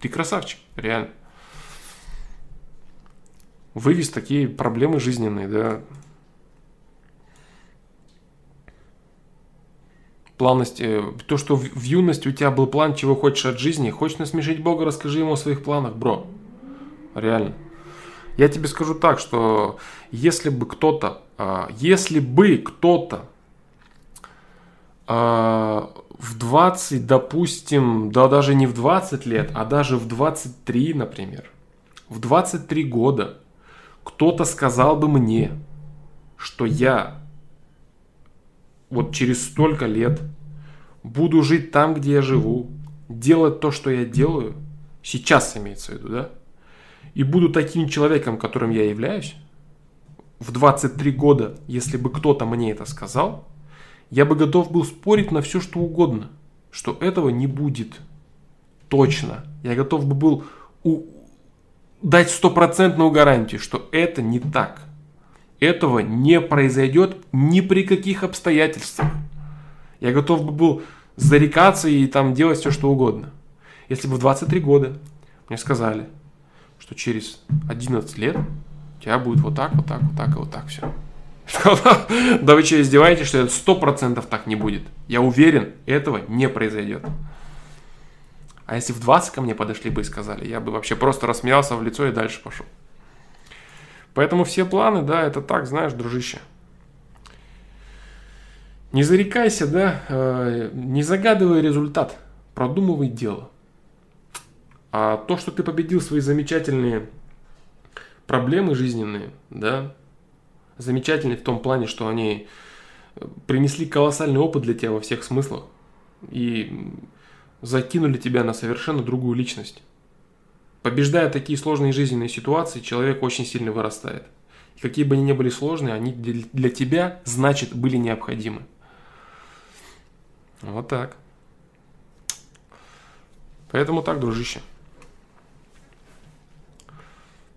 Ты красавчик, реально. Вывез такие проблемы жизненные, да, планности, то, что в, в юности у тебя был план, чего хочешь от жизни, хочешь насмешить Бога, расскажи ему о своих планах, бро. Реально. Я тебе скажу так, что если бы кто-то, а, если бы кто-то а, в 20, допустим, да даже не в 20 лет, а даже в 23, например, в 23 года кто-то сказал бы мне, что я вот через столько лет буду жить там, где я живу, делать то, что я делаю, сейчас имеется в виду, да, и буду таким человеком, которым я являюсь, в 23 года, если бы кто-то мне это сказал, я бы готов был спорить на все, что угодно, что этого не будет. Точно. Я готов бы был у... дать стопроцентную гарантию, что это не так. Этого не произойдет ни при каких обстоятельствах. Я готов бы был зарекаться и там делать все, что угодно. Если бы в 23 года мне сказали, что через 11 лет у тебя будет вот так, вот так, вот так и вот так все. Да вы что, издеваетесь, что это сто процентов так не будет? Я уверен, этого не произойдет. А если в 20 ко мне подошли бы и сказали, я бы вообще просто рассмеялся в лицо и дальше пошел. Поэтому все планы, да, это так, знаешь, дружище. Не зарекайся, да, э, не загадывай результат, продумывай дело. А то, что ты победил свои замечательные проблемы жизненные, да, замечательные в том плане, что они принесли колоссальный опыт для тебя во всех смыслах и закинули тебя на совершенно другую личность. Побеждая такие сложные жизненные ситуации, человек очень сильно вырастает. И какие бы они ни были сложные, они для тебя, значит, были необходимы. Вот так. Поэтому так, дружище.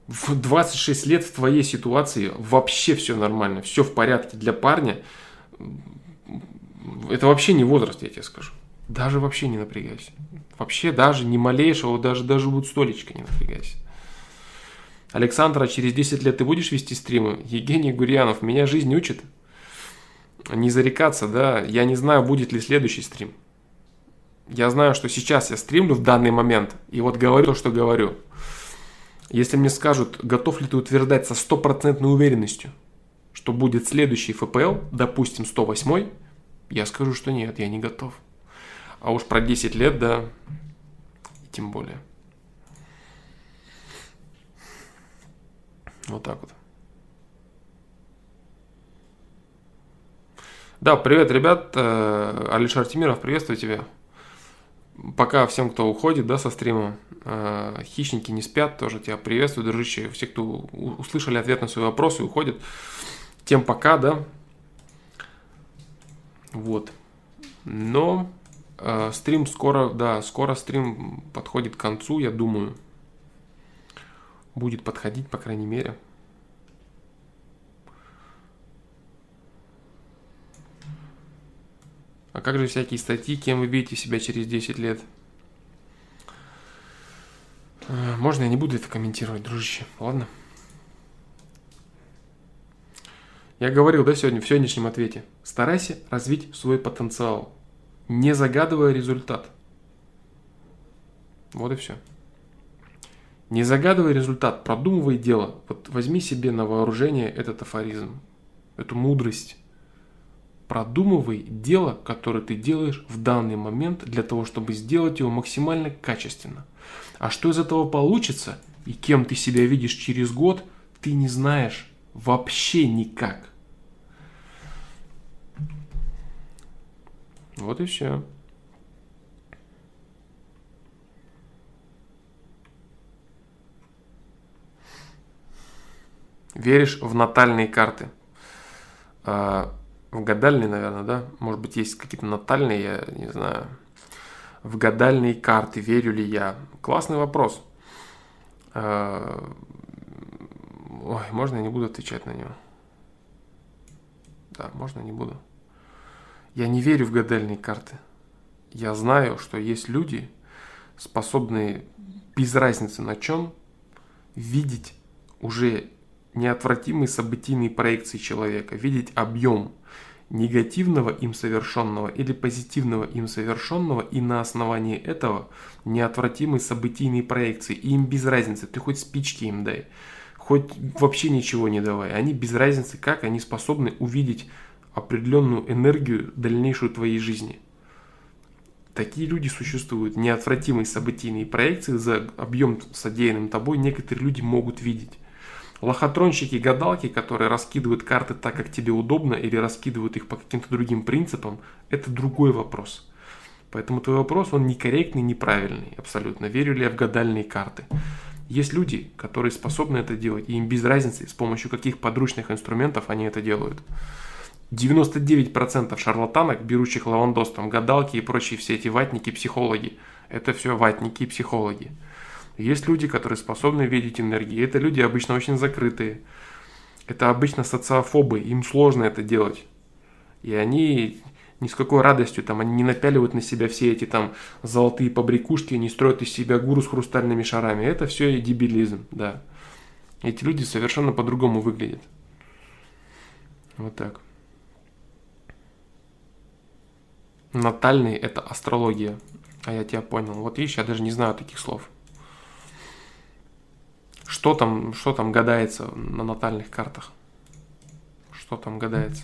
В 26 лет в твоей ситуации вообще все нормально, все в порядке для парня. Это вообще не возраст, я тебе скажу. Даже вообще не напрягайся. Вообще даже ни малейшего, даже, даже вот столечко не напрягайся. Александра, через 10 лет ты будешь вести стримы? Евгений Гурьянов, меня жизнь учит не зарекаться, да, я не знаю, будет ли следующий стрим. Я знаю, что сейчас я стримлю в данный момент, и вот говорю то, что говорю. Если мне скажут, готов ли ты утверждать со стопроцентной уверенностью, что будет следующий ФПЛ, допустим, 108, я скажу, что нет, я не готов. А уж про 10 лет, да, тем более. Вот так вот. Да, привет, ребят. Э, Алишер Тимиров, приветствую тебя. Пока всем, кто уходит, да, со стрима, э, хищники не спят, тоже тебя приветствую, дружище. Все, кто услышали ответ на свои вопросы и уходят, тем пока, да. Вот. Но э, стрим скоро, да, скоро стрим подходит к концу, я думаю. Будет подходить, по крайней мере. А как же всякие статьи, кем вы видите себя через 10 лет? А, можно я не буду это комментировать, дружище, ладно? Я говорил, да, сегодня, в сегодняшнем ответе. Старайся развить свой потенциал, не загадывая результат. Вот и все. Не загадывай результат, продумывай дело. Вот возьми себе на вооружение этот афоризм, эту мудрость продумывай дело, которое ты делаешь в данный момент для того, чтобы сделать его максимально качественно. А что из этого получится и кем ты себя видишь через год, ты не знаешь вообще никак. Вот и все. Веришь в натальные карты? А, в гадальные, наверное, да? Может быть, есть какие-то натальные, я не знаю. В гадальные карты верю ли я? Классный вопрос. А, ой, можно я не буду отвечать на него? Да, можно не буду. Я не верю в гадальные карты. Я знаю, что есть люди, способные без разницы на чем видеть уже неотвратимые событийные проекции человека, видеть объем негативного им совершенного или позитивного им совершенного и на основании этого неотвратимые событийные проекции. И им без разницы, ты хоть спички им дай, хоть вообще ничего не давай. Они без разницы, как они способны увидеть определенную энергию дальнейшую твоей жизни. Такие люди существуют. Неотвратимые событийные проекции за объем содеянным тобой некоторые люди могут видеть. Лохотронщики, гадалки, которые раскидывают карты так, как тебе удобно, или раскидывают их по каким-то другим принципам, это другой вопрос. Поэтому твой вопрос, он некорректный, неправильный, абсолютно. Верю ли я в гадальные карты? Есть люди, которые способны это делать, и им без разницы, с помощью каких подручных инструментов они это делают. 99% шарлатанок, берущих лавандос, там, гадалки и прочие все эти ватники, психологи, это все ватники и психологи. Есть люди, которые способны видеть энергии. Это люди обычно очень закрытые. Это обычно социофобы, им сложно это делать. И они ни с какой радостью там, они не напяливают на себя все эти там золотые побрякушки, не строят из себя гуру с хрустальными шарами. Это все дебилизм, да. Эти люди совершенно по-другому выглядят. Вот так. Натальный – это астрология. А я тебя понял. Вот видишь, я даже не знаю таких слов. Что там, что там гадается на натальных картах? Что там гадается?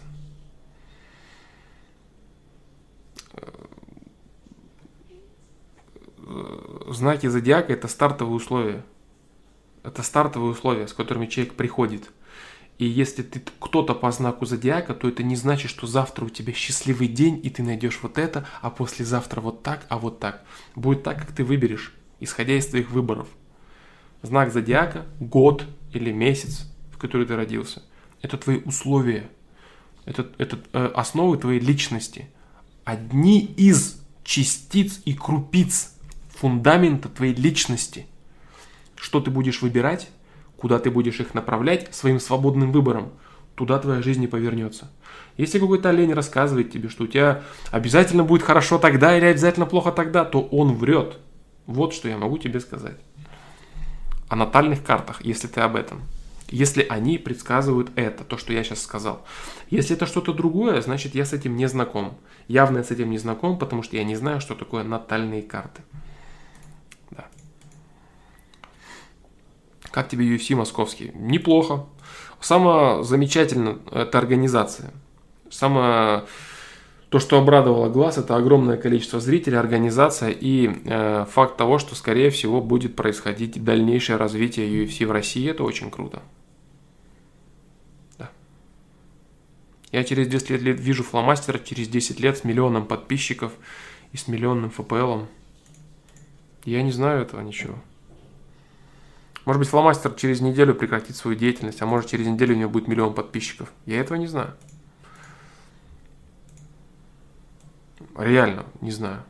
Знаки зодиака – это стартовые условия. Это стартовые условия, с которыми человек приходит – и если ты кто-то по знаку зодиака, то это не значит, что завтра у тебя счастливый день, и ты найдешь вот это, а послезавтра вот так, а вот так. Будет так, как ты выберешь, исходя из твоих выборов. Знак зодиака, год или месяц, в который ты родился, это твои условия, это, это э, основы твоей личности. Одни из частиц и крупиц фундамента твоей личности. Что ты будешь выбирать, куда ты будешь их направлять своим свободным выбором, туда твоя жизнь и повернется. Если какой-то олень рассказывает тебе, что у тебя обязательно будет хорошо тогда или обязательно плохо тогда, то он врет. Вот что я могу тебе сказать. О натальных картах, если ты об этом. Если они предсказывают это, то, что я сейчас сказал. Если это что-то другое, значит я с этим не знаком. Явно я с этим не знаком, потому что я не знаю, что такое натальные карты. Как тебе UFC московский? Неплохо. Самое замечательное – это организация. Самое то, что обрадовало глаз, это огромное количество зрителей, организация и э, факт того, что, скорее всего, будет происходить дальнейшее развитие UFC в России. Это очень круто. Да. Я через 10 лет вижу фломастера, через 10 лет с миллионом подписчиков и с миллионным ФПЛом. Я не знаю этого ничего. Может быть, фломастер через неделю прекратит свою деятельность, а может через неделю у него будет миллион подписчиков. Я этого не знаю. Реально, не знаю.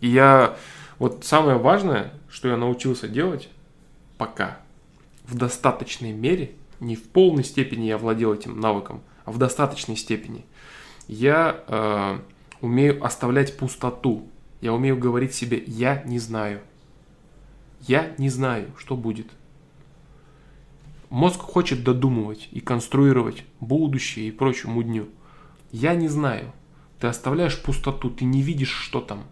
И я... Вот самое важное, что я научился делать пока, в достаточной мере, не в полной степени я владел этим навыком, а в достаточной степени, я э, умею оставлять пустоту. Я умею говорить себе «я не знаю». Я не знаю, что будет. Мозг хочет додумывать и конструировать будущее и прочую мудню. Я не знаю. Ты оставляешь пустоту, ты не видишь, что там.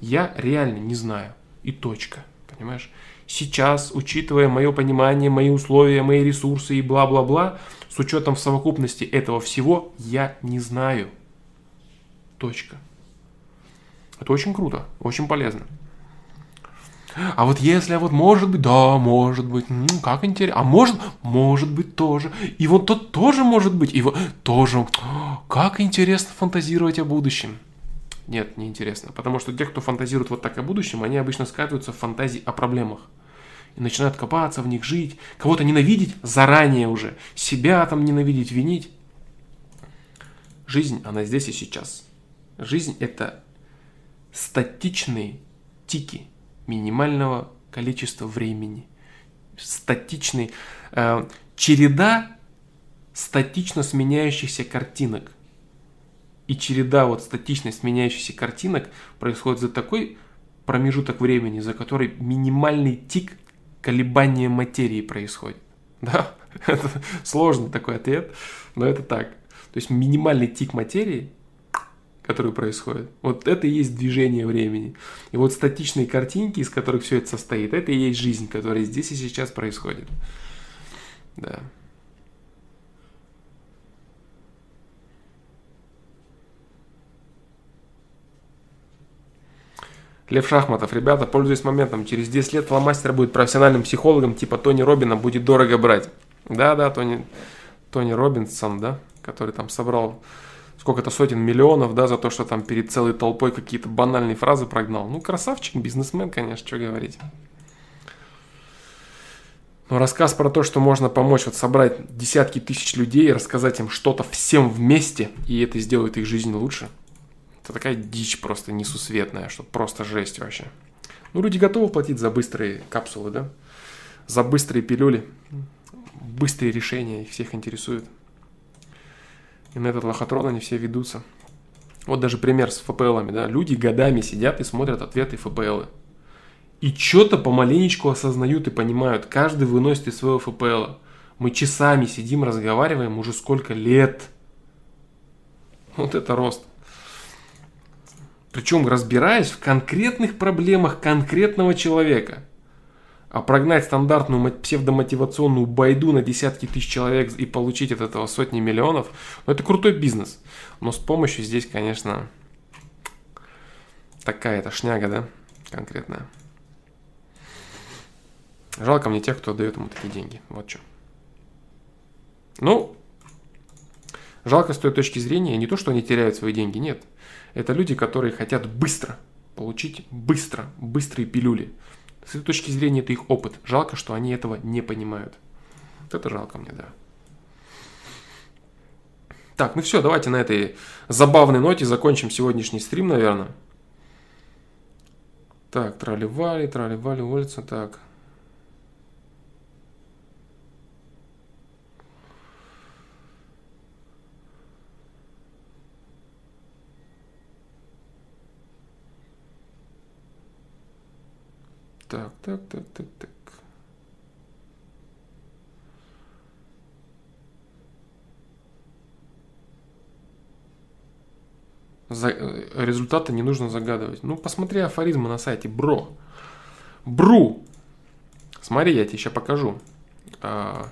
Я реально не знаю. И точка. Понимаешь? Сейчас, учитывая мое понимание, мои условия, мои ресурсы и бла-бла-бла, с учетом в совокупности этого всего, я не знаю. Точка. Это очень круто, очень полезно. А вот если, а вот может быть, да, может быть, ну, как интересно. А может, может быть тоже. И вот тот тоже может быть. И вот тоже. Как интересно фантазировать о будущем. Нет, не интересно. Потому что те, кто фантазирует вот так о будущем, они обычно скатываются в фантазии о проблемах. И начинают копаться в них, жить. Кого-то ненавидеть заранее уже. Себя там ненавидеть, винить. Жизнь, она здесь и сейчас. Жизнь это статичные тики – минимального количества времени. Статичный, э, череда статично сменяющихся картинок. И череда вот статично сменяющихся картинок происходит за такой промежуток времени, за который минимальный тик колебания материи происходит. Да, это сложный такой ответ, но это так. То есть минимальный тик материи которые происходят. Вот это и есть движение времени. И вот статичные картинки, из которых все это состоит, это и есть жизнь, которая здесь и сейчас происходит. Да. Лев Шахматов. Ребята, пользуясь моментом, через 10 лет фломастер будет профессиональным психологом, типа Тони Робина, будет дорого брать. Да-да, Тони, Тони Робинсон, да, который там собрал сколько-то сотен миллионов, да, за то, что там перед целой толпой какие-то банальные фразы прогнал. Ну, красавчик, бизнесмен, конечно, что говорить. Но рассказ про то, что можно помочь вот собрать десятки тысяч людей, рассказать им что-то всем вместе, и это сделает их жизнь лучше, это такая дичь просто несусветная, что просто жесть вообще. Ну, люди готовы платить за быстрые капсулы, да? За быстрые пилюли, быстрые решения, их всех интересует. И на этот лохотрон они все ведутся. Вот даже пример с ФПЛами, да. Люди годами сидят и смотрят ответы ФПЛы. И что-то помаленечку осознают и понимают. Каждый выносит из своего ФПЛа. Мы часами сидим, разговариваем уже сколько лет. Вот это рост. Причем разбираясь в конкретных проблемах конкретного человека. А прогнать стандартную псевдомотивационную байду на десятки тысяч человек и получить от этого сотни миллионов, ну это крутой бизнес. Но с помощью здесь, конечно, такая-то шняга, да, конкретная. Жалко мне тех, кто дает ему такие деньги. Вот что. Ну, жалко с той точки зрения не то, что они теряют свои деньги, нет. Это люди, которые хотят быстро получить, быстро, быстрые пилюли. С этой точки зрения это их опыт. Жалко, что они этого не понимают. Вот это жалко мне, да. Так, ну все, давайте на этой забавной ноте закончим сегодняшний стрим, наверное. Так, трали-вали, трали-вали, улица, так. Так, так, так, так, так. За, э, результаты не нужно загадывать. Ну, посмотри афоризмы на сайте Бро. Бру. Смотри, я тебе еще покажу. А,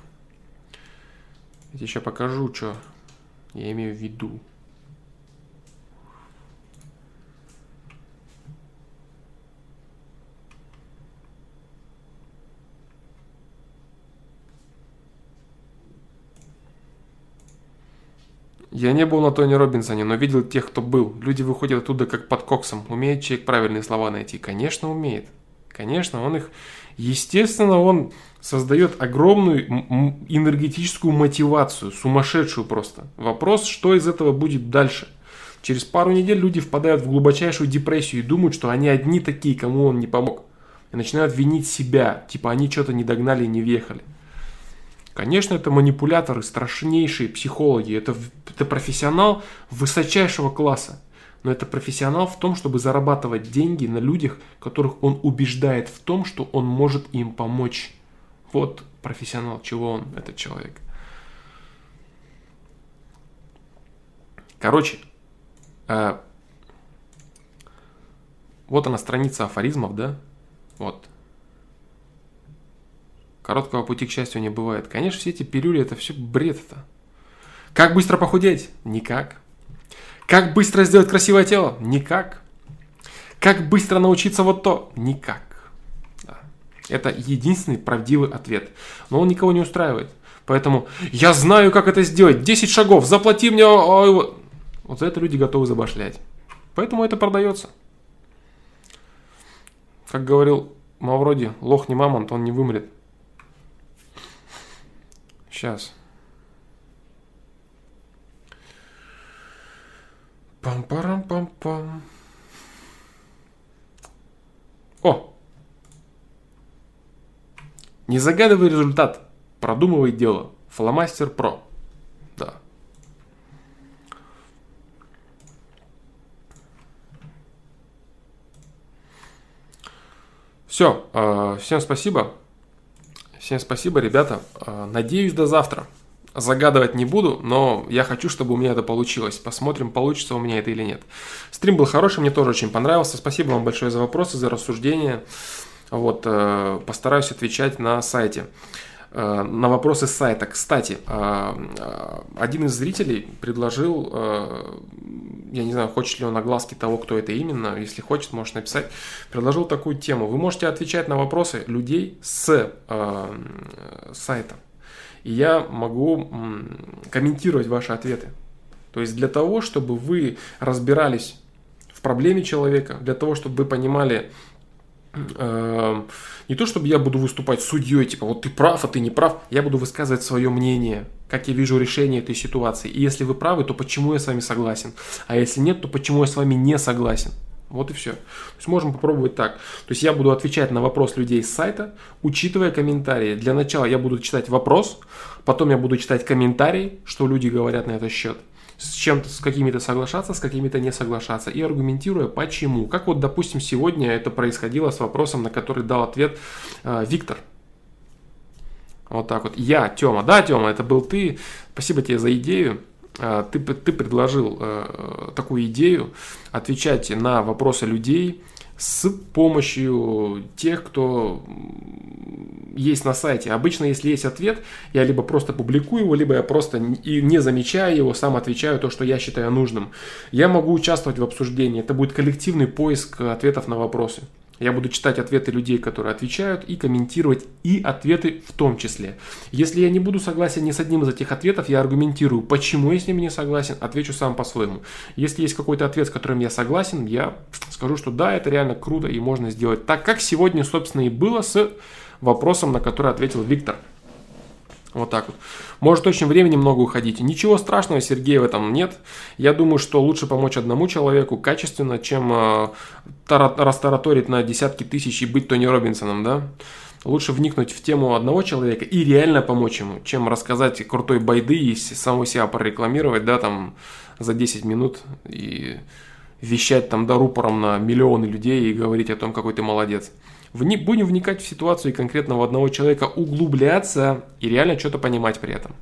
я тебе еще покажу, что я имею в виду. Я не был на Тони Робинсоне, но видел тех, кто был. Люди выходят оттуда как под коксом. Умеет человек правильные слова найти? Конечно, умеет. Конечно, он их... Естественно, он создает огромную энергетическую мотивацию, сумасшедшую просто. Вопрос, что из этого будет дальше. Через пару недель люди впадают в глубочайшую депрессию и думают, что они одни такие, кому он не помог. И начинают винить себя, типа они что-то не догнали и не въехали. Конечно, это манипуляторы, страшнейшие психологи. Это, это профессионал высочайшего класса. Но это профессионал в том, чтобы зарабатывать деньги на людях, которых он убеждает в том, что он может им помочь. Вот профессионал, чего он, этот человек. Короче, э, вот она страница афоризмов, да? Вот. Короткого пути к счастью не бывает. Конечно, все эти пилюли это все бред это. Как быстро похудеть? Никак. Как быстро сделать красивое тело? Никак. Как быстро научиться вот то? Никак. Да. Это единственный правдивый ответ. Но он никого не устраивает. Поэтому я знаю, как это сделать. 10 шагов, заплати мне... Вот за это люди готовы забашлять. Поэтому это продается. Как говорил Мавроди, лох не мамонт, он не вымрет. Сейчас. Пам-парам-пам-пам. О! Не загадывай результат, продумывай дело. Фломастер Про. Да. Все, э, всем спасибо. Всем спасибо, ребята. А, надеюсь, до завтра. Загадывать не буду, но я хочу, чтобы у меня это получилось. Посмотрим, получится у меня это или нет. Стрим был хороший, мне тоже очень понравился. Спасибо вам большое за вопросы, за рассуждения. Вот, э, постараюсь отвечать на сайте. Э, на вопросы сайта. Кстати, э, э, один из зрителей предложил, я не знаю, хочет ли он огласки того, кто это именно, если хочет, может написать, предложил такую тему. Вы можете отвечать на вопросы людей с сайта. И я могу комментировать ваши ответы. То есть для того, чтобы вы разбирались в проблеме человека, для того, чтобы вы понимали, не то чтобы я буду выступать судьей, типа вот ты прав, а ты не прав, я буду высказывать свое мнение, как я вижу решение этой ситуации. И если вы правы, то почему я с вами согласен? А если нет, то почему я с вами не согласен? Вот и все. То есть можем попробовать так. То есть я буду отвечать на вопрос людей с сайта, учитывая комментарии. Для начала я буду читать вопрос, потом я буду читать комментарии, что люди говорят на этот счет. С чем-то, с какими-то соглашаться, с какими-то не соглашаться. И аргументируя почему. Как вот, допустим, сегодня это происходило с вопросом, на который дал ответ э, Виктор. Вот так вот. Я, Тёма. Да, Тёма, это был ты. Спасибо тебе за идею. А, ты, ты предложил э, такую идею отвечать на вопросы людей с помощью тех, кто есть на сайте. Обычно, если есть ответ, я либо просто публикую его, либо я просто не замечая его, сам отвечаю то, что я считаю нужным. Я могу участвовать в обсуждении. Это будет коллективный поиск ответов на вопросы. Я буду читать ответы людей, которые отвечают, и комментировать и ответы в том числе. Если я не буду согласен ни с одним из этих ответов, я аргументирую, почему я с ними не согласен, отвечу сам по-своему. Если есть какой-то ответ, с которым я согласен, я скажу, что да, это реально круто и можно сделать так, как сегодня, собственно, и было с вопросом, на который ответил Виктор. Вот так вот. Может очень времени много уходить. Ничего страшного, Сергей, в этом нет. Я думаю, что лучше помочь одному человеку качественно, чем э, растараторить на десятки тысяч и быть Тони Робинсоном, да? Лучше вникнуть в тему одного человека и реально помочь ему, чем рассказать крутой байды и самого себя прорекламировать, да, там, за 10 минут и вещать там до рупором на миллионы людей и говорить о том, какой ты молодец. Вни, будем вникать в ситуацию конкретного одного человека, углубляться и реально что-то понимать при этом.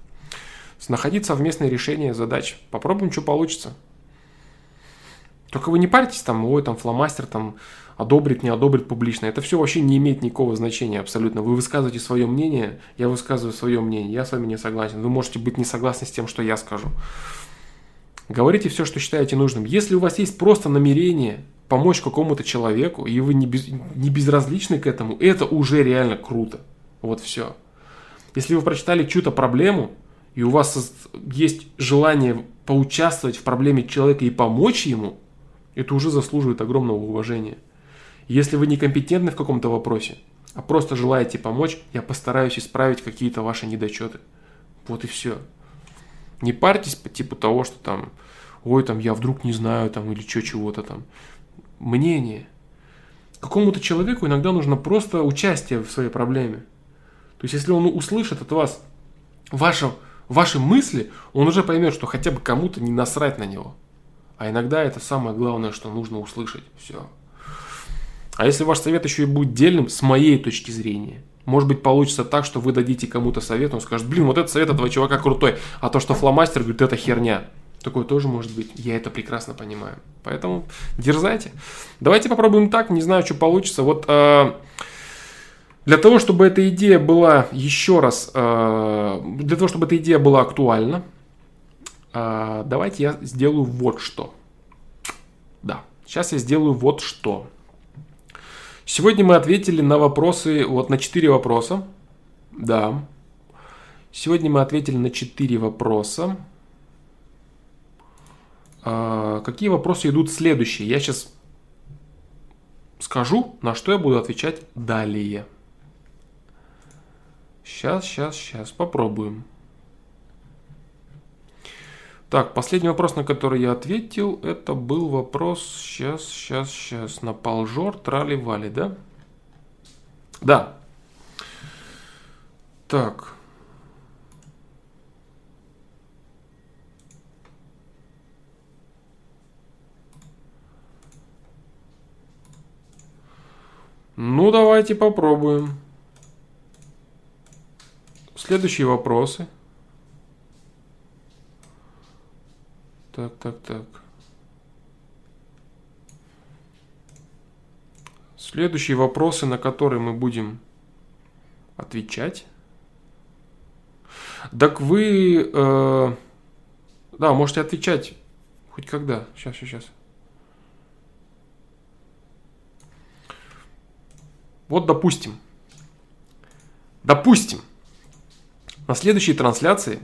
Находить совместное решение задач. Попробуем, что получится. Только вы не паритесь там, ой, там фломастер там одобрит, не одобрит публично. Это все вообще не имеет никакого значения абсолютно. Вы высказываете свое мнение, я высказываю свое мнение, я с вами не согласен. Вы можете быть не согласны с тем, что я скажу. Говорите все, что считаете нужным. Если у вас есть просто намерение помочь какому-то человеку, и вы не, без, не безразличны к этому, это уже реально круто. Вот все. Если вы прочитали чью-то проблему, и у вас есть желание поучаствовать в проблеме человека и помочь ему, это уже заслуживает огромного уважения. Если вы некомпетентны в каком-то вопросе, а просто желаете помочь, я постараюсь исправить какие-то ваши недочеты. Вот и все. Не парьтесь по типу того, что там, ой, там я вдруг не знаю, там, или что, чего-то там мнение. Какому-то человеку иногда нужно просто участие в своей проблеме. То есть, если он услышит от вас ваши, ваши мысли, он уже поймет, что хотя бы кому-то не насрать на него. А иногда это самое главное, что нужно услышать. Все. А если ваш совет еще и будет дельным, с моей точки зрения, может быть, получится так, что вы дадите кому-то совет, он скажет, блин, вот этот совет этого чувака крутой, а то, что фломастер говорит, это херня. Такое тоже может быть. Я это прекрасно понимаю. Поэтому дерзайте. Давайте попробуем так. Не знаю, что получится. Вот э, для того, чтобы эта идея была еще раз, э, для того, чтобы эта идея была актуальна, э, давайте я сделаю вот что. Да, сейчас я сделаю вот что. Сегодня мы ответили на вопросы, вот на 4 вопроса. Да. Сегодня мы ответили на 4 вопроса. А, какие вопросы идут следующие? Я сейчас скажу, на что я буду отвечать далее. Сейчас, сейчас, сейчас, попробуем. Так, последний вопрос, на который я ответил, это был вопрос, сейчас, сейчас, сейчас, на полжор, трали-вали, да? Да. Так, Ну, давайте попробуем. Следующие вопросы. Так, так, так. Следующие вопросы, на которые мы будем отвечать. Так вы, э, да, можете отвечать хоть когда. Сейчас, сейчас, сейчас. Вот допустим, допустим, на следующей трансляции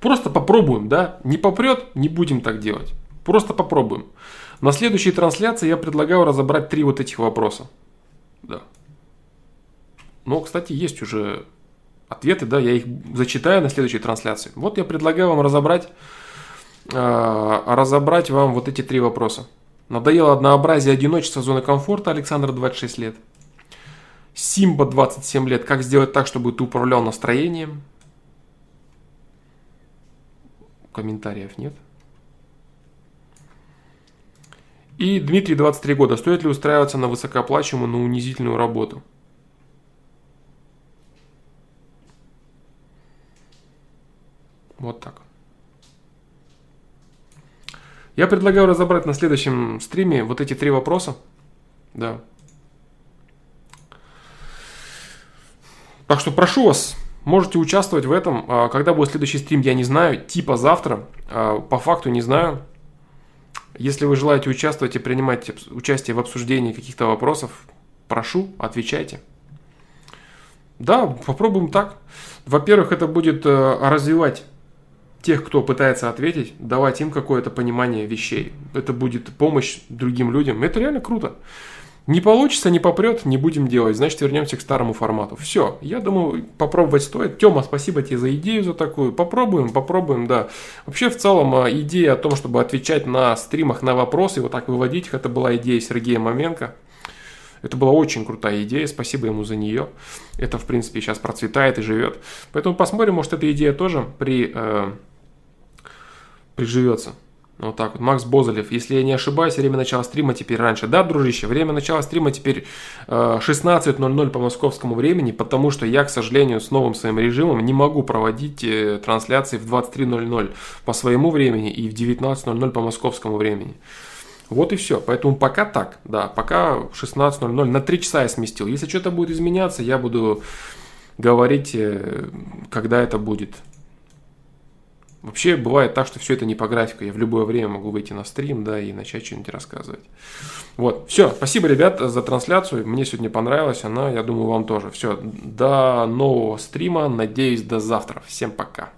просто попробуем, да, не попрет, не будем так делать. Просто попробуем. На следующей трансляции я предлагаю разобрать три вот этих вопроса. Да. Но, кстати, есть уже ответы, да, я их зачитаю на следующей трансляции. Вот я предлагаю вам разобрать, э, разобрать вам вот эти три вопроса. Надоело однообразие, одиночество, зона комфорта, Александр, 26 лет. Симба, 27 лет, как сделать так, чтобы ты управлял настроением? Комментариев нет. И Дмитрий, 23 года. Стоит ли устраиваться на высокооплачиваемую, но унизительную работу? Вот так. Я предлагаю разобрать на следующем стриме вот эти три вопроса. Да. Так что прошу вас, можете участвовать в этом. А, когда будет следующий стрим, я не знаю. Типа завтра. А, по факту не знаю. Если вы желаете участвовать и принимать участие в обсуждении каких-то вопросов, прошу, отвечайте. Да, попробуем так. Во-первых, это будет э, развивать тех, кто пытается ответить, давать им какое-то понимание вещей. Это будет помощь другим людям. Это реально круто. Не получится, не попрет, не будем делать, значит вернемся к старому формату. Все, я думаю, попробовать стоит. Тема, спасибо тебе за идею, за такую. Попробуем, попробуем, да. Вообще, в целом, а, идея о том, чтобы отвечать на стримах на вопросы, вот так выводить их, это была идея Сергея Маменко. Это была очень крутая идея, спасибо ему за нее. Это, в принципе, сейчас процветает и живет. Поэтому посмотрим, может, эта идея тоже при, э, приживется. Вот так вот. Макс Бозалев. Если я не ошибаюсь, время начала стрима теперь раньше. Да, дружище, время начала стрима теперь 16.00 э, по московскому времени, потому что я, к сожалению, с новым своим режимом не могу проводить э, трансляции в 23.00 по своему времени и в 19.00 по московскому времени. Вот и все. Поэтому пока так, да, пока 16.00 на 3 часа я сместил. Если что-то будет изменяться, я буду говорить, э, когда это будет. Вообще бывает так, что все это не по графику. Я в любое время могу выйти на стрим, да, и начать что-нибудь рассказывать. Вот, все. Спасибо, ребят, за трансляцию. Мне сегодня понравилась она, я думаю, вам тоже. Все, до нового стрима. Надеюсь, до завтра. Всем пока.